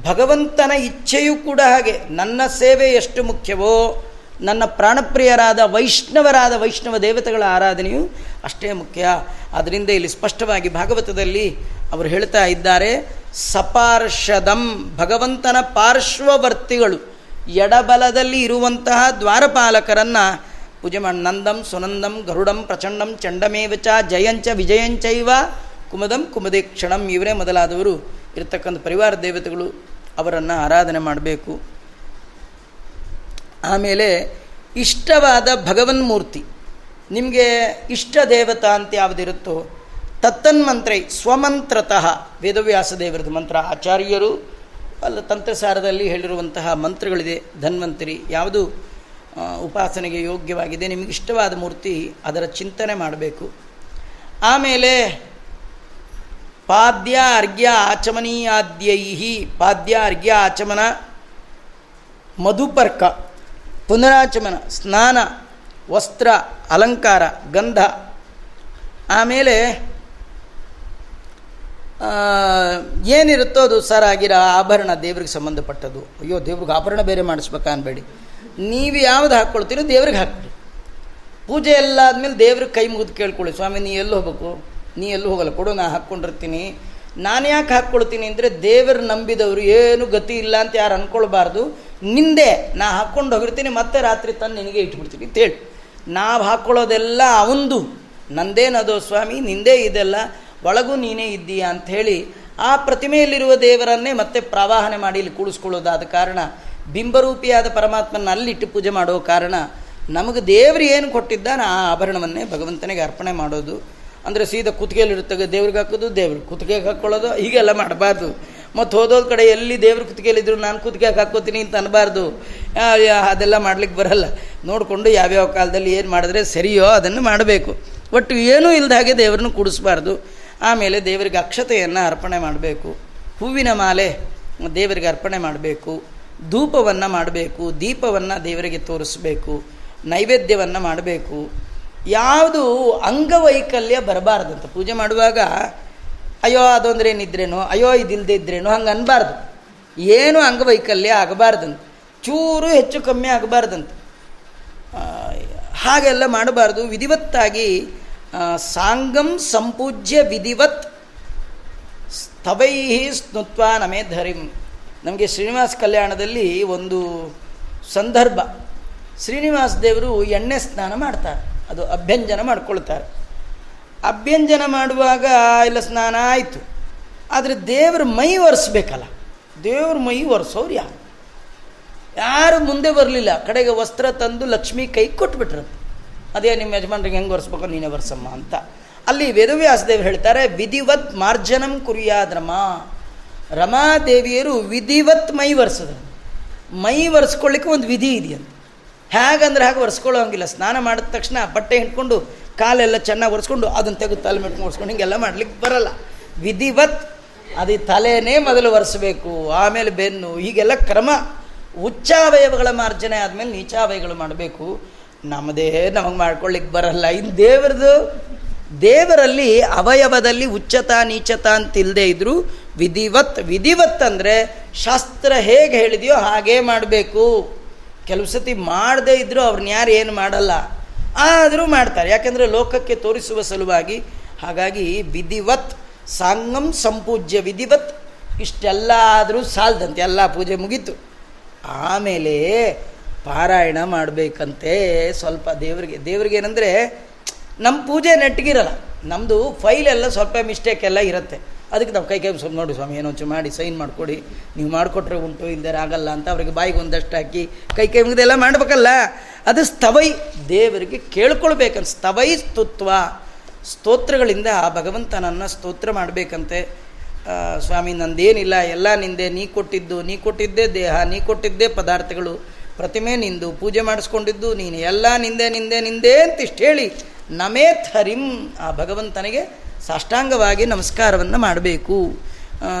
ಭಗವಂತನ ಇಚ್ಛೆಯೂ ಕೂಡ ಹಾಗೆ. ನನ್ನ ಸೇವೆ ಎಷ್ಟು ಮುಖ್ಯವೋ, ನನ್ನ ಪ್ರಾಣಪ್ರಿಯರಾದ ವೈಷ್ಣವರಾದ ವೈಷ್ಣವ ದೇವತೆಗಳ ಆರಾಧನೆಯು ಅಷ್ಟೇ ಮುಖ್ಯ. ಅದರಿಂದ ಇಲ್ಲಿ ಸ್ಪಷ್ಟವಾಗಿ ಭಾಗವತದಲ್ಲಿ ಅವರು ಹೇಳ್ತಾ ಇದ್ದಾರೆ, ಸಪಾರ್ಷದಂ ಭಗವಂತನ ಪಾರ್ಶ್ವವರ್ತಿಗಳು, ಎಡಬಲದಲ್ಲಿ ಇರುವಂತಹ ದ್ವಾರಪಾಲಕರನ್ನು ಪೂಜೆ ಮಾಡಿ ನಂದಂ ಸುನಂದಂ ಗರುಡಂ ಪ್ರಚಂಡಂ ಚಂಡಮೇವಚ ಜಯಂಚ ವಿಜಯಂಚೈವ ಕುಮದಂ ಕುಮದೇಕ್ಷಣಂ ಇವರೇ ಮೊದಲಾದವರು ಇರತಕ್ಕಂಥ ಪರಿವಾರ ದೇವತೆಗಳು ಅವರನ್ನು ಆರಾಧನೆ ಮಾಡಬೇಕು. ಆಮೇಲೆ ಇಷ್ಟವಾದ ಭಗವನ್ಮೂರ್ತಿ. ನಿಮಗೆ ಇಷ್ಟ ದೇವತಾ ಅಂತ ಯಾವುದಿರುತ್ತೋ ತತ್ತನ್ಮಂತ್ರೈ ಸ್ವಮಂತ್ರತಃ ವೇದವ್ಯಾಸ ದೇವರದ ಮಂತ್ರ ಆಚಾರ್ಯರು ಅಲ್ಲ ತಂತ್ರಸಾರದಲ್ಲಿ ಹೇಳಿರುವಂತಹ ಮಂತ್ರಗಳಿದೆ ಧನ್ವಂತರಿ. ಯಾವುದು? ಉಪಾಸನೆಗೆ ಯೋಗ್ಯವಾಗಿದೆ. ನಿಮಗೆ ಇಷ್ಟವಾದ ಮೂರ್ತಿ ಅದರ ಚಿಂತನೆ ಮಾಡಬೇಕು. ಆಮೇಲೆ ಪಾದ್ಯ ಅರ್ಘ್ಯ ಆಚಮನೀಯಾದ್ಯೈ ಪಾದ್ಯ ಅರ್ಘ್ಯ ಆಚಮನ, ಮಧುಪರ್ಕ, ಪುನರಾಚಮನ, ಸ್ನಾನ, ವಸ್ತ್ರ, ಅಲಂಕಾರ, ಗಂಧ. ಆಮೇಲೆ ಏನಿರುತ್ತೋ ಅದು ಸರಾಗಿರ ಆಭರಣ ದೇವ್ರಿಗೆ ಸಂಬಂಧಪಟ್ಟದ್ದು. ಅಯ್ಯೋ, ದೇವ್ರಿಗೆ ಆಭರಣ ಬೇರೆ ಮಾಡಿಸ್ಬೇಕಾ ಅನ್ಬೇಡಿ. ನೀವು ಯಾವ್ದು ಹಾಕ್ಕೊಳ್ತೀರೋ ದೇವ್ರಿಗೆ ಹಾಕ್ಬಿಡಿ. ಪೂಜೆ ಎಲ್ಲ ಆದಮೇಲೆ ದೇವ್ರಿಗೆ ಕೈ ಮುಗಿದು ಕೇಳ್ಕೊಳ್ಳಿ. ಸ್ವಾಮಿ, ನೀ ಎಲ್ಲಿ ಹೋಗ್ಬೇಕು? ನೀ ಎಲ್ಲೂ ಹೋಗಲ್ಲ. ಕೊಡು, ನಾ ಹಾಕ್ಕೊಂಡಿರ್ತೀನಿ. ನಾನು ಯಾಕೆ ಹಾಕ್ಕೊಳ್ತೀನಿ ಅಂದರೆ ದೇವರು ನಂಬಿದವರು ಏನು ಗತಿ ಇಲ್ಲ ಅಂತ ಯಾರು ಅಂದ್ಕೊಳ್ಬಾರ್ದು ನಿಂದೆ ನಾ ಹಾಕ್ಕೊಂಡು ಹೋಗಿರ್ತೀನಿ, ಮತ್ತೆ ರಾತ್ರಿ ತಂದು ನಿನಗೆ ಇಟ್ಬಿಡ್ತೀನಿ ಅಂತೇಳಿ ನಾವು ಹಾಕ್ಕೊಳ್ಳೋದೆಲ್ಲ ಅವಂದು. ನಂದೇನದೋ ಸ್ವಾಮಿ? ನಿಂದೇ ಇದೆಲ್ಲ. ಒಳಗೂ ನೀನೇ ಇದ್ದೀಯಾ ಅಂಥೇಳಿ ಆ ಪ್ರತಿಮೆಯಲ್ಲಿರುವ ದೇವರನ್ನೇ ಮತ್ತೆ ಪ್ರವಾಹನೆ ಮಾಡಿ ಇಲ್ಲಿ ಕೂಡಿಸ್ಕೊಳ್ಳೋದಾದ ಕಾರಣ, ಬಿಂಬರೂಪಿಯಾದ ಪರಮಾತ್ಮನ ಅಲ್ಲಿಟ್ಟು ಪೂಜೆ ಮಾಡೋ ಕಾರಣ, ನಮಗೆ ದೇವರು ಏನು ಕೊಟ್ಟಿದ್ದಾನೆ ಆ ಆಭರಣವನ್ನೇ ಭಗವಂತನಿಗೆ ಅರ್ಪಣೆ ಮಾಡೋದು. ಅಂದರೆ ಸೀದಾ ಕುತ್ತಿಗೆಯಲ್ಲಿರುತ್ತೆ ದೇವ್ರಿಗೆ ಹಾಕೋದು ದೇವ್ರಿಗೆ ಕುತ್ತಿಗೆಗೆ ಹಾಕ್ಕೊಳ್ಳೋದು ಹೀಗೆಲ್ಲ ಮಾಡಬಾರ್ದು. ಮತ್ತು ಹೋದೋದ ಕಡೆ ಎಲ್ಲಿ ದೇವ್ರ ಕುತ್ತಿಗೆಯಲ್ಲಿದ್ರು ನಾನು ಕುತ್ತಿಗೆಗೆ ಹಾಕೋತೀನಿ ಅಂತ ಅನ್ನಬಾರ್ದು ಅದೆಲ್ಲ ಮಾಡ್ಲಿಕ್ಕೆ ಬರಲ್ಲ. ನೋಡಿಕೊಂಡು ಯಾವ್ಯಾವ ಕಾಲದಲ್ಲಿ ಏನು ಮಾಡಿದ್ರೆ ಸರಿಯೋ ಅದನ್ನು ಮಾಡಬೇಕು. ಒಟ್ಟು ಏನೂ ಇಲ್ಲದ ಹಾಗೆ ದೇವರನ್ನು ಕೂಡಿಸ್ಬಾರ್ದು. ಆಮೇಲೆ ದೇವರಿಗೆ ಅಕ್ಷತೆಯನ್ನು ಅರ್ಪಣೆ ಮಾಡಬೇಕು. ಹೂವಿನ ಮಾಲೆ ದೇವರಿಗೆ ಅರ್ಪಣೆ ಮಾಡಬೇಕು. ಧೂಪವನ್ನು ಮಾಡಬೇಕು. ದೀಪವನ್ನು ದೇವರಿಗೆ ತೋರಿಸ್ಬೇಕು. ನೈವೇದ್ಯವನ್ನು ಮಾಡಬೇಕು. ಯಾವುದು ಅಂಗವೈಕಲ್ಯ ಬರಬಾರ್ದಂತ ಪೂಜೆ ಮಾಡುವಾಗ, ಅಯ್ಯೋ, ಅದೊಂದ್ರೆ ಏನಿದ್ರೇನು ಅಯ್ಯೋ ಇದಿಲ್ಲದೆ ಇದ್ರೇನು, ಹಂಗೆ ಅನ್ಬಾರ್ದು. ಏನು ಅಂಗವೈಕಲ್ಯ ಆಗಬಾರ್ದಂತ. ಚೂರು ಹೆಚ್ಚು ಕಮ್ಮಿ ಆಗಬಾರ್ದಂತ. ಹಾಗೆಲ್ಲ ಮಾಡಬಾರ್ದು. ವಿಧಿವತ್ತಾಗಿ ಸಾಂಗಂ ಸಂಪೂಜ್ಯ ವಿಧಿವತ್ ಸ್ತವೈ ಸ್ನುತ್ವ ನಮೇ ಧರಿಂ. ನಮಗೆ ಶ್ರೀನಿವಾಸ ಕಲ್ಯಾಣದಲ್ಲಿ ಒಂದು ಸಂದರ್ಭ. ಶ್ರೀನಿವಾಸ ದೇವರು ಎಣ್ಣೆ ಸ್ನಾನ ಮಾಡ್ತಾರೆ. ಅದು ಅಭ್ಯಂಜನ ಮಾಡ್ಕೊಳ್ತಾರೆ. ಅಭ್ಯಂಜನ ಮಾಡುವಾಗ ಇಲ್ಲ ಸ್ನಾನ ಆಯಿತು. ಆದರೆ ದೇವ್ರ ಮೈ ಒರೆಸ್ಬೇಕಲ್ಲ. ದೇವ್ರ ಮೈ ಒರೆಸೋರು ಯಾರು? ಯಾರು ಮುಂದೆ ಬರಲಿಲ್ಲ. ಕಡೆಗೆ ವಸ್ತ್ರ ತಂದು ಲಕ್ಷ್ಮಿ ಕೈ ಕೊಟ್ಬಿಟ್ರಂತೆ ಅದೇ ನಿಮ್ಮ ಯಜಮಾನ್ರಿಗೆ ಹೆಂಗೆ ಒರೆಸ್ಬೇಕು ನೀನೇ ಒರೆಸಮ್ಮ ಅಂತ. ಅಲ್ಲಿ ವೇದವ್ಯಾಸದೇವರು ಹೇಳ್ತಾರೆ, ವಿಧಿವತ್ ಮಾರ್ಜನಂ ಕುರಿಯಾದ ರಮಾ ರಮಾದೇವಿಯರು ವಿಧಿವತ್ ಮೈ ಒರೆಸಿದ್ರು. ಮೈ ಒರೆಸ್ಕೊಳ್ಳಿಕ್ಕೆ ಒಂದು ವಿಧಿ ಇದೆಯಂತ. ಹೇಗಂದ್ರೆ ಹಾಗೆ ಒರೆಸ್ಕೊಳ್ಳೋ ಹಂಗಿಲ್ಲ ಸ್ನಾನ ಮಾಡಿದ ತಕ್ಷಣ ಬಟ್ಟೆ ಹಿಡ್ಕೊಂಡು ಕಾಲೆಲ್ಲ ಚೆನ್ನಾಗಿ ಒರೆಸ್ಕೊಂಡು ಅದನ್ನು ತೆಗೆದು ತಲೆ ಮೆಟ್ಕೊಂಡು ಒರೆಸ್ಕೊಂಡು ಹಿಂಗೆಲ್ಲ ಮಾಡ್ಲಿಕ್ಕೆ ಬರಲ್ಲ. ವಿಧಿವತ್ ಅದು ತಲೆಯೇ ಮೊದಲು ಒರೆಸಬೇಕು, ಆಮೇಲೆ ಬೆನ್ನು, ಹೀಗೆಲ್ಲ ಕ್ರಮ. ಉಚ್ಚಾವಯವಗಳ ಮಾರ್ಜನೆ ಆದಮೇಲೆ ನೀಚಾವಯಗಳು ಮಾಡಬೇಕು. ನಮ್ಮದೇ ನಮಗೆ ಮಾಡ್ಕೊಳ್ಳಿಕ್ಕೆ ಬರಲ್ಲ. ಇನ್ನು ದೇವರದು, ದೇವರಲ್ಲಿ ಅವಯವದಲ್ಲಿ ಉಚ್ಚತ ನೀಚತ ಅಂತ ಇಲ್ಲದೆ ಇದ್ದರೂ ವಿಧಿವತ್ ವಿಧಿವತ್ ಅಂದರೆ ಶಾಸ್ತ್ರ ಹೇಗೆ ಹೇಳಿದೆಯೋ ಹಾಗೇ ಮಾಡಬೇಕು. ಕೆಲವು ಸತಿ ಮಾಡದೇ ಇದ್ದರೂ ಅವ್ರನ್ನ ಯಾರು ಏನು ಮಾಡಲ್ಲ. ಆದರೂ ಮಾಡ್ತಾರೆ. ಯಾಕೆಂದರೆ ಲೋಕಕ್ಕೆ ತೋರಿಸುವ ಸಲುವಾಗಿ ಹಾಗಾಗಿ ವಿಧಿವತ್ ಸಾಂಗಂ ಸಂಪೂಜ್ಯ ವಿಧಿವತ್ ಇಷ್ಟೆಲ್ಲ ಆದರೂ ಸಾಲದಂತೆ. ಎಲ್ಲ ಪೂಜೆ ಮುಗೀತು. ಆಮೇಲೆ ಪಾರಾಯಣ ಮಾಡಬೇಕಂತೆ. ಸ್ವಲ್ಪ ದೇವರಿಗೆ, ದೇವ್ರಿಗೆ ಏನಂದರೆ ನಮ್ಮ ಪೂಜೆ ನೆಟ್ಟಿಗಿರಲ್ಲ. ನಮ್ಮದು ಫೈಲೆಲ್ಲ ಸ್ವಲ್ಪ ಮಿಸ್ಟೇಕ್ ಎಲ್ಲ ಇರುತ್ತೆ. ಅದಕ್ಕೆ ನಾವು ಕೈ ಕೈ ಸ್ವಲ್ಪ ನೋಡಿ ಸ್ವಾಮಿ, ಏನೋ ಮಾಡಿ, ಸೈನ್ ಮಾಡಿಕೊಡಿ. ನೀವು ಮಾಡಿಕೊಟ್ರೆ ಉಂಟು ಇಲ್ಲದೆ ಆಗಲ್ಲ ಅಂತ ಅವರಿಗೆ ಬಾಯಿಗೆ ಒಂದಷ್ಟು ಹಾಕಿ, ಕೈ ಕೈ ಮುಗಿದೆಲ್ಲ ಮಾಡಬೇಕಲ್ಲ. ಅದು ಸ್ತವೈ ದೇವರಿಗೆ ಕೇಳ್ಕೊಳ್ಬೇಕಂತ ಸ್ತವೈ ಸ್ತುತ್ವ. ಸ್ತೋತ್ರಗಳಿಂದ ಆ ಭಗವಂತನನ್ನು ಸ್ತೋತ್ರ ಮಾಡಬೇಕಂತೆ. ಸ್ವಾಮಿ, ನಂದೇನಿಲ್ಲ, ಎಲ್ಲ ನಿಂದೆ, ನೀ ಕೊಟ್ಟಿದ್ದು, ನೀ ಕೊಟ್ಟಿದ್ದೇ ದೇಹ, ನೀ ಕೊಟ್ಟಿದ್ದೇ ಪದಾರ್ಥಗಳು. ಪ್ರತಿಮೆ ನಿಂದು, ಪೂಜೆ ಮಾಡಿಸ್ಕೊಂಡಿದ್ದು ನೀನು, ಎಲ್ಲ ನಿಂದೆ ನಿಂದೆ ನಿಂದೆ ಅಂತ ಇಷ್ಟು ಹೇಳಿ ನಮೇ ಥರಿಂ ಆ ಭಗವಂತನಿಗೆ ಸಾಷ್ಟಾಂಗವಾಗಿ ನಮಸ್ಕಾರವನ್ನು ಮಾಡಬೇಕು.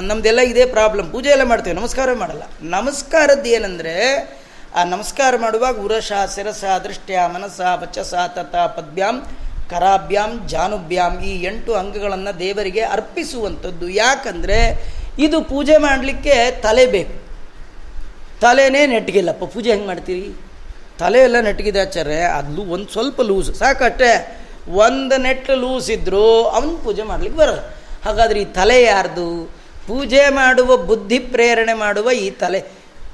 ನಮ್ಮದೆಲ್ಲ ಇದೇ ಪ್ರಾಬ್ಲಮ್. ಪೂಜೆ ಎಲ್ಲ ಮಾಡ್ತೇವೆ. ನಮಸ್ಕಾರ ಮಾಡಲ್ಲ. ನಮಸ್ಕಾರದ್ದು ಏನಂದರೆ, ಆ ನಮಸ್ಕಾರ ಮಾಡುವಾಗ ಉರಸ, ಶಿರಸ, ದೃಷ್ಟ್ಯ, ಮನಸ್ಸ, ವಚಸ, ತತ, ಪದ್ಭ್ಯಾಂ, ಕರಾಭ್ಯಾಂ, ಜಾನುಭ್ಯಾಂ ಈ ಎಂಟು ಅಂಗಗಳನ್ನು ದೇವರಿಗೆ ಅರ್ಪಿಸುವಂಥದ್ದು. ಯಾಕಂದರೆ ಇದು ಪೂಜೆ ಮಾಡಲಿಕ್ಕೆ ತಲೆ ಬೇಕು. ತಲೆನೇ ನೆಟ್ಗಿಲ್ಲಪ್ಪ ಪೂಜೆ ಹೆಂಗೆ ಮಾಡ್ತೀರಿ? ತಲೆ ಎಲ್ಲ ನೆಟ್ಟಿಗಿದೆ ಆಚಾರ್ಯ ಅದು ಒಂದು ಸ್ವಲ್ಪ ಲೂಸ್. ಸಾಕಷ್ಟೇ. ಒಂದು ಲೂಸ್ ಇದ್ದರೂ ಅವನು ಪೂಜೆ ಮಾಡ್ಲಿಕ್ಕೆ ಬರಲ್ಲ. ಹಾಗಾದ್ರೆ ಈ ತಲೆ ಯಾರ್ದು? ಪೂಜೆ ಮಾಡುವ ಬುದ್ಧಿ ಪ್ರೇರಣೆ ಮಾಡುವ ಈ ತಲೆ.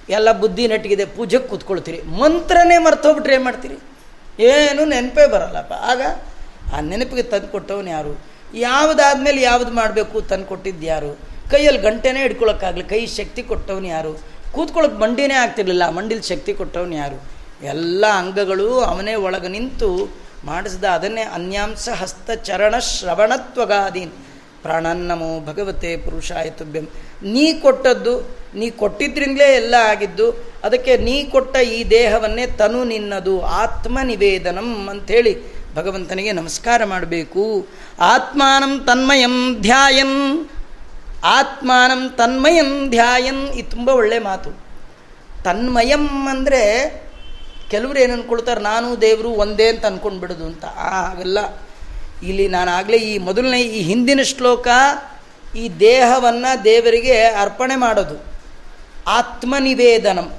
ಎಲ್ಲ ಬುದ್ಧಿ ನೆಟ್ಟಿಗಿದೆ, ಪೂಜೆಗೆ ಕೂತ್ಕೊಳ್ತೀರಿ. ಮಂತ್ರನೇ ಮರ್ತೋಗ್ಬಿಟ್ರೆ ಏನು ಮಾಡ್ತೀರಿ? ಏನು ನೆನಪೇ ಬರಲ್ಲಪ್ಪ. ಆಗ ಆ ನೆನಪಿಗೆ ತಂದು ಕೊಟ್ಟವನು ಯಾರು? ಯಾವುದಾದ್ಮೇಲೆ ಯಾವುದು ಮಾಡಬೇಕು ತಂದು ಕೊಟ್ಟಿದ್ದು ಯಾರು? ಕೈಯಲ್ಲಿ ಗಂಟೆನೇ ಹಿಡ್ಕೊಳಕ್ಕಾಗಲಿ, ಕೈ ಶಕ್ತಿ ಕೊಟ್ಟವನು ಯಾರು? ಕೂತ್ಕೊಳ್ಳೋಕೆ ಮಂಡಿನೇ ಆಗ್ತಿರ್ಲಿಲ್ಲ ಮಂಡಿಲಿ ಶಕ್ತಿ ಕೊಟ್ಟವನು ಯಾರು? ಎಲ್ಲ ಅಂಗಗಳು ಅವನೇ ಒಳಗೆ ನಿಂತು ಮಾಡಿಸಿದ ಅದನ್ನೇ ಅನ್ಯಾಂಸ ಹಸ್ತ ಚರಣ ಶ್ರವಣತ್ವಗಾದೀನ್ ಪ್ರಾಣನ್ನಮೋ ಭಗವತೆ ಪುರುಷಾಯತುಭ್ಯಂ. ನೀ ಕೊಟ್ಟದ್ದು, ನೀ ಕೊಟ್ಟಿದ್ರಿಂದಲೇ ಎಲ್ಲ ಆಗಿದ್ದು, ಅದಕ್ಕೆ ನೀ ಕೊಟ್ಟ ಈ ದೇಹವನ್ನೇ ತನು ನಿನ್ನದು ಆತ್ಮ ನಿವೇದನಂ ಅಂಥೇಳಿ ಭಗವಂತನಿಗೆ ನಮಸ್ಕಾರ ಮಾಡಬೇಕು. ಆತ್ಮಾನಂ ತನ್ಮಯಂ ಧ್ಯಾಯನ್. ಆತ್ಮಾನಂ ತನ್ಮಯಂ ಧ್ಯಾಯನ್ ಇದು ತುಂಬ ಒಳ್ಳೆ ಮಾತು. ತನ್ಮಯಂ ಅಂದರೆ ಕೆಲವರು ಏನು ಅಂದ್ಕೊಳ್ತಾರೆ ನಾನು ದೇವರು ಒಂದೇ ಅಂತ ಅಂದ್ಕೊಂಡು ಬಿಡೋದು ಅಂತ ಹಾಗೆಲ್ಲ ಇಲ್ಲಿ ನಾನು ಆಗಲೇ ಈ ಮೊದಲನೇ, ಈ ಹಿಂದಿನ ಶ್ಲೋಕ ಈ ದೇಹವನ್ನು ದೇವರಿಗೆ ಅರ್ಪಣೆ ಮಾಡೋದು. ಆತ್ಮನಿವೇದನಂ.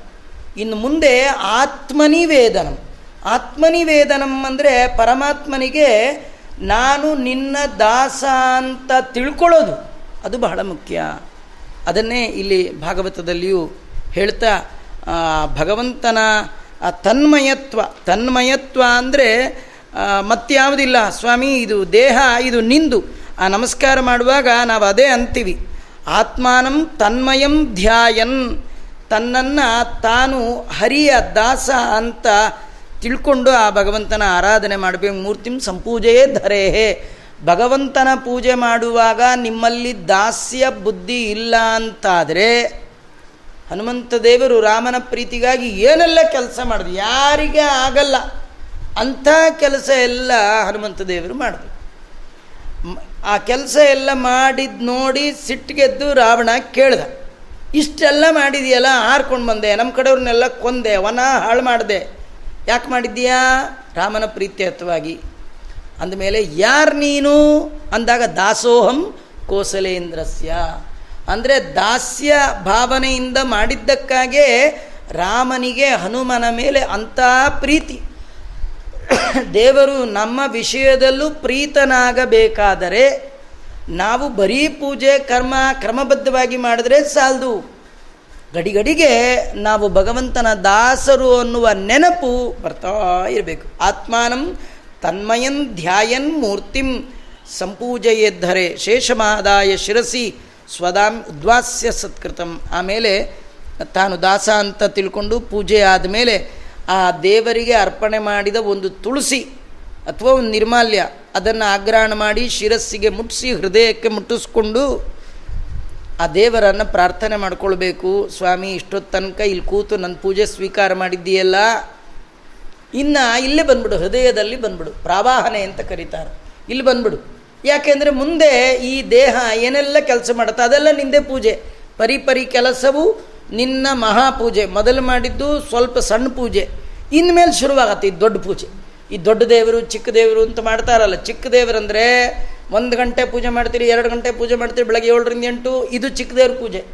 ಇನ್ನು ಮುಂದೆ ಆತ್ಮನಿವೇದನಂ. ಆತ್ಮನಿವೇದನಂ ಅಂದರೆ ಪರಮಾತ್ಮನಿಗೆ ನಾನು ನಿನ್ನ ದಾಸ ಅಂತ ತಿಳ್ಕೊಳ್ಳೋದು. ಅದು ಬಹಳ ಮುಖ್ಯ. ಅದನ್ನೇ ಇಲ್ಲಿ ಭಾಗವತದಲ್ಲಿಯೂ ಹೇಳ್ತಾ ಭಗವಂತನ ತನ್ಮಯತ್ವ ತನ್ಮಯತ್ವ ಅಂದರೆ ಮತ್ಯಾವುದಿಲ್ಲ ಸ್ವಾಮಿ, ಇದು ದೇಹ, ಇದು ನಿಂದು. ಆ ನಮಸ್ಕಾರ ಮಾಡುವಾಗ ನಾವು ಅದೇ ಅಂತೀವಿ. ಆತ್ಮಾನಂ ತನ್ಮಯಂ ಧ್ಯಾಯನ್. ತನ್ನನ್ನು ತಾನು ಹರಿಯ ದಾಸ ಅಂತ ತಿಳ್ಕೊಂಡು ಆ ಭಗವಂತನ ಆರಾಧನೆ ಮಾಡಬೇಕು. ಮೂರ್ತಿಂ ಸಂಪೂಜೆಯೇ ಧರೆಹೇ. ಭಗವಂತನ ಪೂಜೆ ಮಾಡುವಾಗ ನಿಮ್ಮಲ್ಲಿ ದಾಸ್ಯ ಬುದ್ಧಿ ಇಲ್ಲ ಅಂತಾದರೆ ಹನುಮಂತ ದೇವರು ರಾಮನ ಪ್ರೀತಿಗಾಗಿ ಏನೆಲ್ಲ ಕೆಲಸ ಮಾಡಿದ್ರು? ಯಾರಿಗೆ ಆಗಲ್ಲ. ಅಂಥ ಕೆಲಸ ಎಲ್ಲ ಹನುಮಂತ ದೇವರು ಮಾಡಿದ್ರು. ಆ ಕೆಲಸ ಎಲ್ಲ ಮಾಡಿದ್ ನೋಡಿ ಸಿಟ್ಟಿಗೆದ್ದು ರಾವಣ ಕೇಳ್ದ. ಇಷ್ಟೆಲ್ಲ ಮಾಡಿದೆಯಲ್ಲ ಹಾರ್ಕೊಂಡು ಬಂದೆ. ನಮ್ಮ ಕಡೆಯವ್ರನ್ನೆಲ್ಲ ಕೊಂದೆ, ವನ ಹಾಳು ಮಾಡಿದೆ. ಯಾಕೆ ಮಾಡಿದ್ದೀಯಾ ರಾಮನ ಪ್ರೀತ್ಯರ್ಥವಾಗಿ ಅಂದಮೇಲೆ, ಯಾರು ನೀನು? ಅಂದಾಗ ದಾಸೋಹಂ ಕೋಸಲೇಂದ್ರಸ್ಯ. ಅಂದರೆ ದಾಸ್ಯ ಭಾವನೆಯಿಂದ ಮಾಡಿದ್ದಕ್ಕಾಗೇ ರಾಮನಿಗೆ ಹನುಮನ ಮೇಲೆ ಅಂಥ ಪ್ರೀತಿ. ದೇವರು ನಮ್ಮ ವಿಷಯದಲ್ಲೂ ಪ್ರೀತನಾಗಬೇಕಾದರೆ ನಾವು ಬರೀ ಪೂಜೆ ಕರ್ಮ ಕ್ರಮಬದ್ಧವಾಗಿ ಮಾಡಿದ್ರೆ ಸಾಲದು. ಗಡಿಗಡಿಗೆ ನಾವು ಭಗವಂತನ ದಾಸರು ಅನ್ನುವ ನೆನಪು ಬರ್ತಾ ಇರಬೇಕು. ಆತ್ಮಾನಂ ತನ್ಮಯನ್ ಧ್ಯಾಯನ್ ಮೂರ್ತಿಂ ಸಂಪೂಜೆಯೆದ್ದರೆ ಶೇಷಮಾದಾಯ ಶಿರಸಿ ಸ್ವದಾಂ ಉದ್ವಾಸ್ಯ ಸತ್ಕೃತಂ. ಆಮೇಲೆ ತಾನು ದಾಸ ಅಂತ ತಿಳ್ಕೊಂಡು ಪೂಜೆ ಆದಮೇಲೆ ಆ ದೇವರಿಗೆ ಅರ್ಪಣೆ ಮಾಡಿದ ಒಂದು ತುಳಸಿ ಅಥವಾ ಒಂದು ನಿರ್ಮಾಲ್ಯ, ಅದನ್ನು ಆಗ್ರಹಣ ಮಾಡಿ ಶಿರಸ್ಸಿಗೆ ಮುಟ್ಟಿಸಿ ಹೃದಯಕ್ಕೆ ಮುಟ್ಟಿಸ್ಕೊಂಡು ಆ ದೇವರನ್ನು ಪ್ರಾರ್ಥನೆ ಮಾಡ್ಕೊಳ್ಬೇಕು. ಸ್ವಾಮಿ ಇಷ್ಟೊತ್ತು ತನಕ ಇಲ್ಲಿ ಕೂತು ನನ್ನ ಪೂಜೆ ಸ್ವೀಕಾರ ಮಾಡಿದ್ದೀಯಲ್ಲ? ಇನ್ನು ಇಲ್ಲೇ ಬಂದ್ಬಿಡು, ಹೃದಯದಲ್ಲಿ ಬಂದ್ಬಿಡು. ಪ್ರಾವಾಹನೆ ಅಂತ ಕರೀತಾರೆ. ಇಲ್ಲಿ ಬಂದ್ಬಿಡು. ಯಾಕೆಂದರೆ ಮುಂದೆ ಈ ದೇಹ ಏನೆಲ್ಲ ಕೆಲಸ ಮಾಡುತ್ತೆ, ಅದೆಲ್ಲ ನಿಂದೆ ಪೂಜೆ. ಪರಿ ಪರಿ ಕೆಲಸವು ನಿನ್ನ ಮಹಾಪೂಜೆ ಮೊದಲು ಮಾಡಿದ್ದು ಸ್ವಲ್ಪ ಸಣ್ಣ ಪೂಜೆ. ಇನ್ಮೇಲೆ ಶುರುವಾಗತ್ತೆ ಈ ದೊಡ್ಡ ಪೂಜೆ. ಈ ದೊಡ್ಡ ದೇವರು, ಚಿಕ್ಕ ದೇವರು ಅಂತ ಮಾಡ್ತಾರಲ್ಲ, ಚಿಕ್ಕ ದೇವರಂದರೆ ಒಂದು ಗಂಟೆ ಪೂಜೆ ಮಾಡ್ತೀರಿ, ಎರಡು ಗಂಟೆ ಪೂಜೆ ಮಾಡ್ತೀರಿ, ಬೆಳಗ್ಗೆ ಏಳರಿಂದ ಎಂಟು, ಇದು ಚಿಕ್ಕ ದೇವ್ರ ಪೂಜೆ.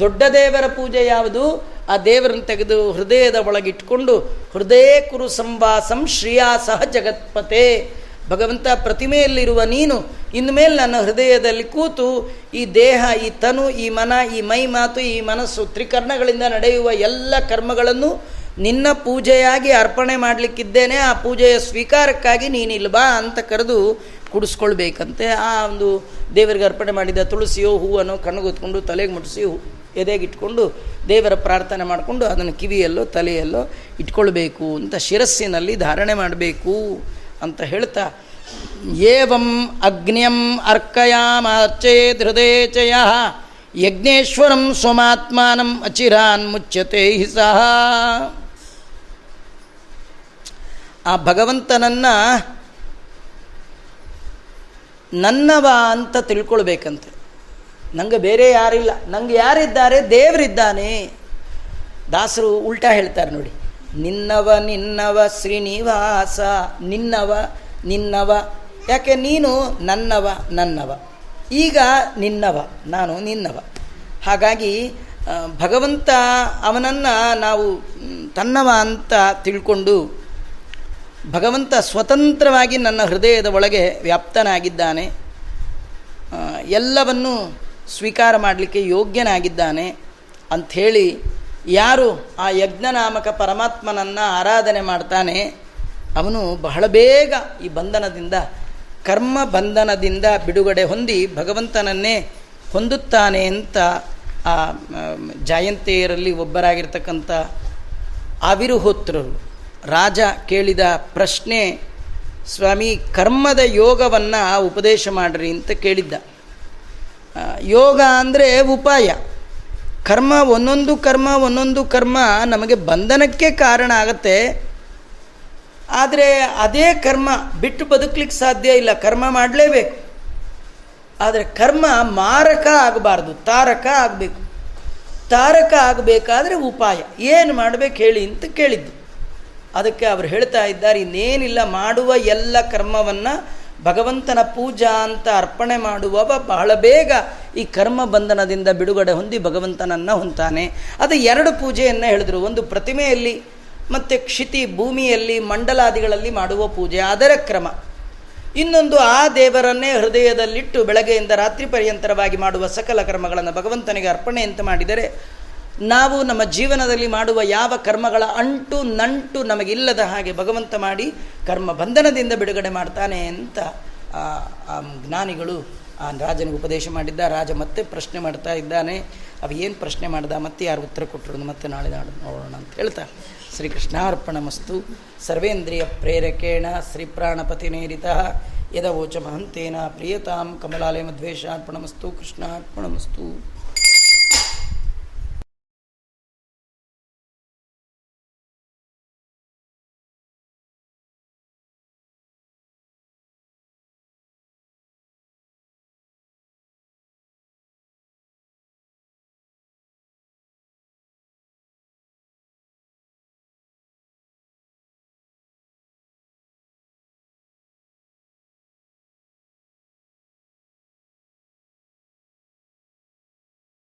ದೊಡ್ಡ ದೇವರ ಪೂಜೆ ಯಾವುದು? ಆ ದೇವರನ್ನು ತೆಗೆದು ಹೃದಯದ ಒಳಗಿಟ್ಕೊಂಡು ಹೃದಯ ಕುರು ಸಂವಾಸಂ ಶ್ರೀಯಾಸಹ ಜಗತ್ಪತೆ. ಭಗವಂತ ಪ್ರತಿಮೆಯಲ್ಲಿರುವ ನೀನು ಇನ್ಮೇಲೆ ನನ್ನ ಹೃದಯದಲ್ಲಿ ಕೂತು ಈ ದೇಹ, ಈ ತನು, ಈ ಮನ, ಈ ಮೈ ಮಾತು, ಈ ಮನಸ್ಸು ತ್ರಿಕರ್ಣಗಳಿಂದ ನಡೆಯುವ ಎಲ್ಲ ಕರ್ಮಗಳನ್ನು ನಿನ್ನ ಪೂಜೆಯಾಗಿ ಅರ್ಪಣೆ ಮಾಡಲಿಕ್ಕಿದ್ದೇನೆ. ಆ ಪೂಜೆಯ ಸ್ವೀಕಾರಕ್ಕಾಗಿ ನೀನಿಲ್ಬಾ ಅಂತ ಕರೆದು ಕುಡಿಸ್ಕೊಳ್ಬೇಕಂತೆ. ಆ ಒಂದು ದೇವರಿಗೆ ಅರ್ಪಣೆ ಮಾಡಿದ ತುಳಸಿಯೋ ಹೂವನ್ನು ಕಣ್ಣುಗೊತ್ಕೊಂಡು ತಲೆಗೆ ಮುಟ್ಟಿಸಿ ಎದೆಗಿಟ್ಕೊಂಡು ದೇವರ ಪ್ರಾರ್ಥನೆ ಮಾಡಿಕೊಂಡು ಅದನ್ನು ಕಿವಿಯಲ್ಲೋ ತಲೆಯಲ್ಲೋ ಇಟ್ಕೊಳ್ಬೇಕು ಅಂತ ಶಿರಸ್ಸಿನಲ್ಲಿ ಧಾರಣೆ ಮಾಡಬೇಕು. ಅಂತ ಹೇಳ್ತಾ, ಏವಂ ಅಗ್ನ್ಯಂ ಹೃದಯ ಯಜ್ಞೇಶ್ವರಂ ಸ್ವಮಾತ್ಮಾನಂ ಅಚಿರಾನ್ ಮುಚ್ಚತೆ ಹಿ ಸಹ. ಆ ಭಗವಂತನನ್ನು ನನ್ನವ ಅಂತ ತಿಳ್ಕೊಳ್ಬೇಕಂತೆ. ನನಗೆ ಬೇರೆ ಯಾರಿಲ್ಲ. ನಂಗೆ ಯಾರಿದ್ದಾರೆ? ದೇವರಿದ್ದಾನೆ. ದಾಸರು ಉಲ್ಟಾ ಹೇಳ್ತಾರೆ ನೋಡಿ. ನಿನ್ನವ ನಿನ್ನವ ಶ್ರೀನಿವಾಸ, ನಿನ್ನವ ನಿನ್ನವ, ಯಾಕೆ ನೀನು ನನ್ನವ ನನ್ನವ? ಈಗ ನಿನ್ನವ, ನಾನು ನಿನ್ನವ. ಹಾಗಾಗಿ ಭಗವಂತ ಅವನನ್ನು ನಾವು ತನ್ನವ ಅಂತ ತಿಳ್ಕೊಂಡು ಭಗವಂತ ಸ್ವತಂತ್ರವಾಗಿ ನನ್ನ ಹೃದಯದ ಒಳಗೆ ವ್ಯಾಪ್ತನಾಗಿದ್ದಾನೆ. ಎಲ್ಲವನ್ನು ಸ್ವೀಕಾರ ಮಾಡಲಿಕ್ಕೆ ಯೋಗ್ಯನಾಗಿದ್ದಾನೆ ಅಂಥೇಳಿ ಯಾರು ಆ ಯಜ್ಞನಾಮಕ ಪರಮಾತ್ಮನನ್ನು ಆರಾಧನೆ ಮಾಡ್ತಾನೆ, ಅವನು ಬಹಳ ಬೇಗ ಈ ಬಂಧನದಿಂದ, ಕರ್ಮ ಬಂಧನದಿಂದ ಬಿಡುಗಡೆ ಹೊಂದಿ ಭಗವಂತನನ್ನೇ ಹೊಂದುತ್ತಾನೆ ಅಂತ ಆ ಜಯಂತೆಯರಲ್ಲಿ ಒಬ್ಬರಾಗಿರ್ತಕ್ಕಂಥ ಅವಿರುಹೋತ್ರರು. ರಾಜ ಕೇಳಿದ ಪ್ರಶ್ನೆ, ಸ್ವಾಮಿ, ಕರ್ಮದ ಯೋಗವನ್ನು ಉಪದೇಶ ಮಾಡಿರಿ ಅಂತ ಕೇಳಿದ್ದ. ಯೋಗ ಅಂದರೆ ಉಪಾಯ. ಕರ್ಮ ಒಂದೊಂದು ಕರ್ಮ ಒಂದೊಂದು ಕರ್ಮ ನಮಗೆ ಬಂಧನಕ್ಕೆ ಕಾರಣ ಆಗತ್ತೆ. ಆದರೆ ಅದೇ ಕರ್ಮ ಬಿಟ್ಟು ಬದುಕಲಿಕ್ಕೆ ಸಾಧ್ಯ ಇಲ್ಲ, ಕರ್ಮ ಮಾಡಲೇಬೇಕು. ಆದರೆ ಕರ್ಮ ಮಾರಕ ಆಗಬಾರ್ದು, ತಾರಕ ಆಗಬೇಕು. ತಾರಕ ಆಗಬೇಕಾದ್ರೆ ಉಪಾಯ. ಏನು ಮಾಡಬೇಕು ಹೇಳಿ ಅಂತ ಕೇಳಿದ್ದು. ಅದಕ್ಕೆ ಅವರು ಹೇಳ್ತಾ ಇದ್ದಾರೆ, ಇನ್ನೇನಿಲ್ಲ, ಮಾಡುವ ಎಲ್ಲ ಕರ್ಮವನ್ನು ಭಗವಂತನ ಪೂಜಾ ಅಂತ ಅರ್ಪಣೆ ಮಾಡುವವ ಬಹಳ ಬೇಗ ಈ ಕರ್ಮ ಬಂಧನದಿಂದ ಬಿಡುಗಡೆ ಹೊಂದಿ ಭಗವಂತನನ್ನು ಹೊಂತಾನೆ ಅದು ಎರಡು ಪೂಜೆಯನ್ನು ಹೇಳಿದರು. ಒಂದು ಪ್ರತಿಮೆಯಲ್ಲಿ, ಮತ್ತು ಕ್ಷಿತಿ ಭೂಮಿಯಲ್ಲಿ, ಮಂಡಲಾದಿಗಳಲ್ಲಿ ಮಾಡುವ ಪೂಜೆ. ಅದರ ಕ್ರಮ. ಇನ್ನೊಂದು ಆ ದೇವರನ್ನೇ ಹೃದಯದಲ್ಲಿಟ್ಟು ಬೆಳಗ್ಗೆಯಿಂದ ರಾತ್ರಿ ಪರ್ಯಂತರವಾಗಿ ಮಾಡುವ ಸಕಲ ಕರ್ಮಗಳನ್ನು ಭಗವಂತನಿಗೆ ಅರ್ಪಣೆ ಅಂತ ಮಾಡಿದರೆ ನಾವು ನಮ್ಮ ಜೀವನದಲ್ಲಿ ಮಾಡುವ ಯಾವ ಕರ್ಮಗಳ ಅಂಟು ನಂಟು ನಮಗಿಲ್ಲದ ಹಾಗೆ ಭಗವಂತ ಮಾಡಿ ಕರ್ಮ ಬಂಧನದಿಂದ ಬಿಡುಗಡೆ ಮಾಡ್ತಾನೆ ಅಂತ ಆ ಜ್ಞಾನಿಗಳು, ಆ ರಾಜನಿಗೆ ಉಪದೇಶ ಮಾಡಿದ್ದ, ರಾಜ ಮತ್ತೆ ಪ್ರಶ್ನೆ ಮಾಡ್ತಾ ಇದ್ದಾನೆ. ಅವು ಏನು ಪ್ರಶ್ನೆ ಮಾಡ್ದ, ಮತ್ತೆ ಯಾರು ಉತ್ತರ ಕೊಟ್ಟರು ಮತ್ತೆ ನಾಳೆ ನಾಡು ನೋಡೋಣ ಅಂತ ಹೇಳ್ತಾ. ಶ್ರೀಕೃಷ್ಣಾರ್ಪಣಮಸ್ತು. ಸರ್ವೇಂದ್ರಿಯ ಪ್ರೇರಕೇಣ ಶ್ರೀ ನೇರಿತ. ಯದವೋಚ ಮಹಂತೇನ ಪ್ರಿಯತಾಂ ಕಮಲಾಲಯ ಮಧ್ವೇಶಾರ್ಪಣಮಸ್ತು ಕೃಷ್ಣಾರ್ಪಣಮಸ್ತು.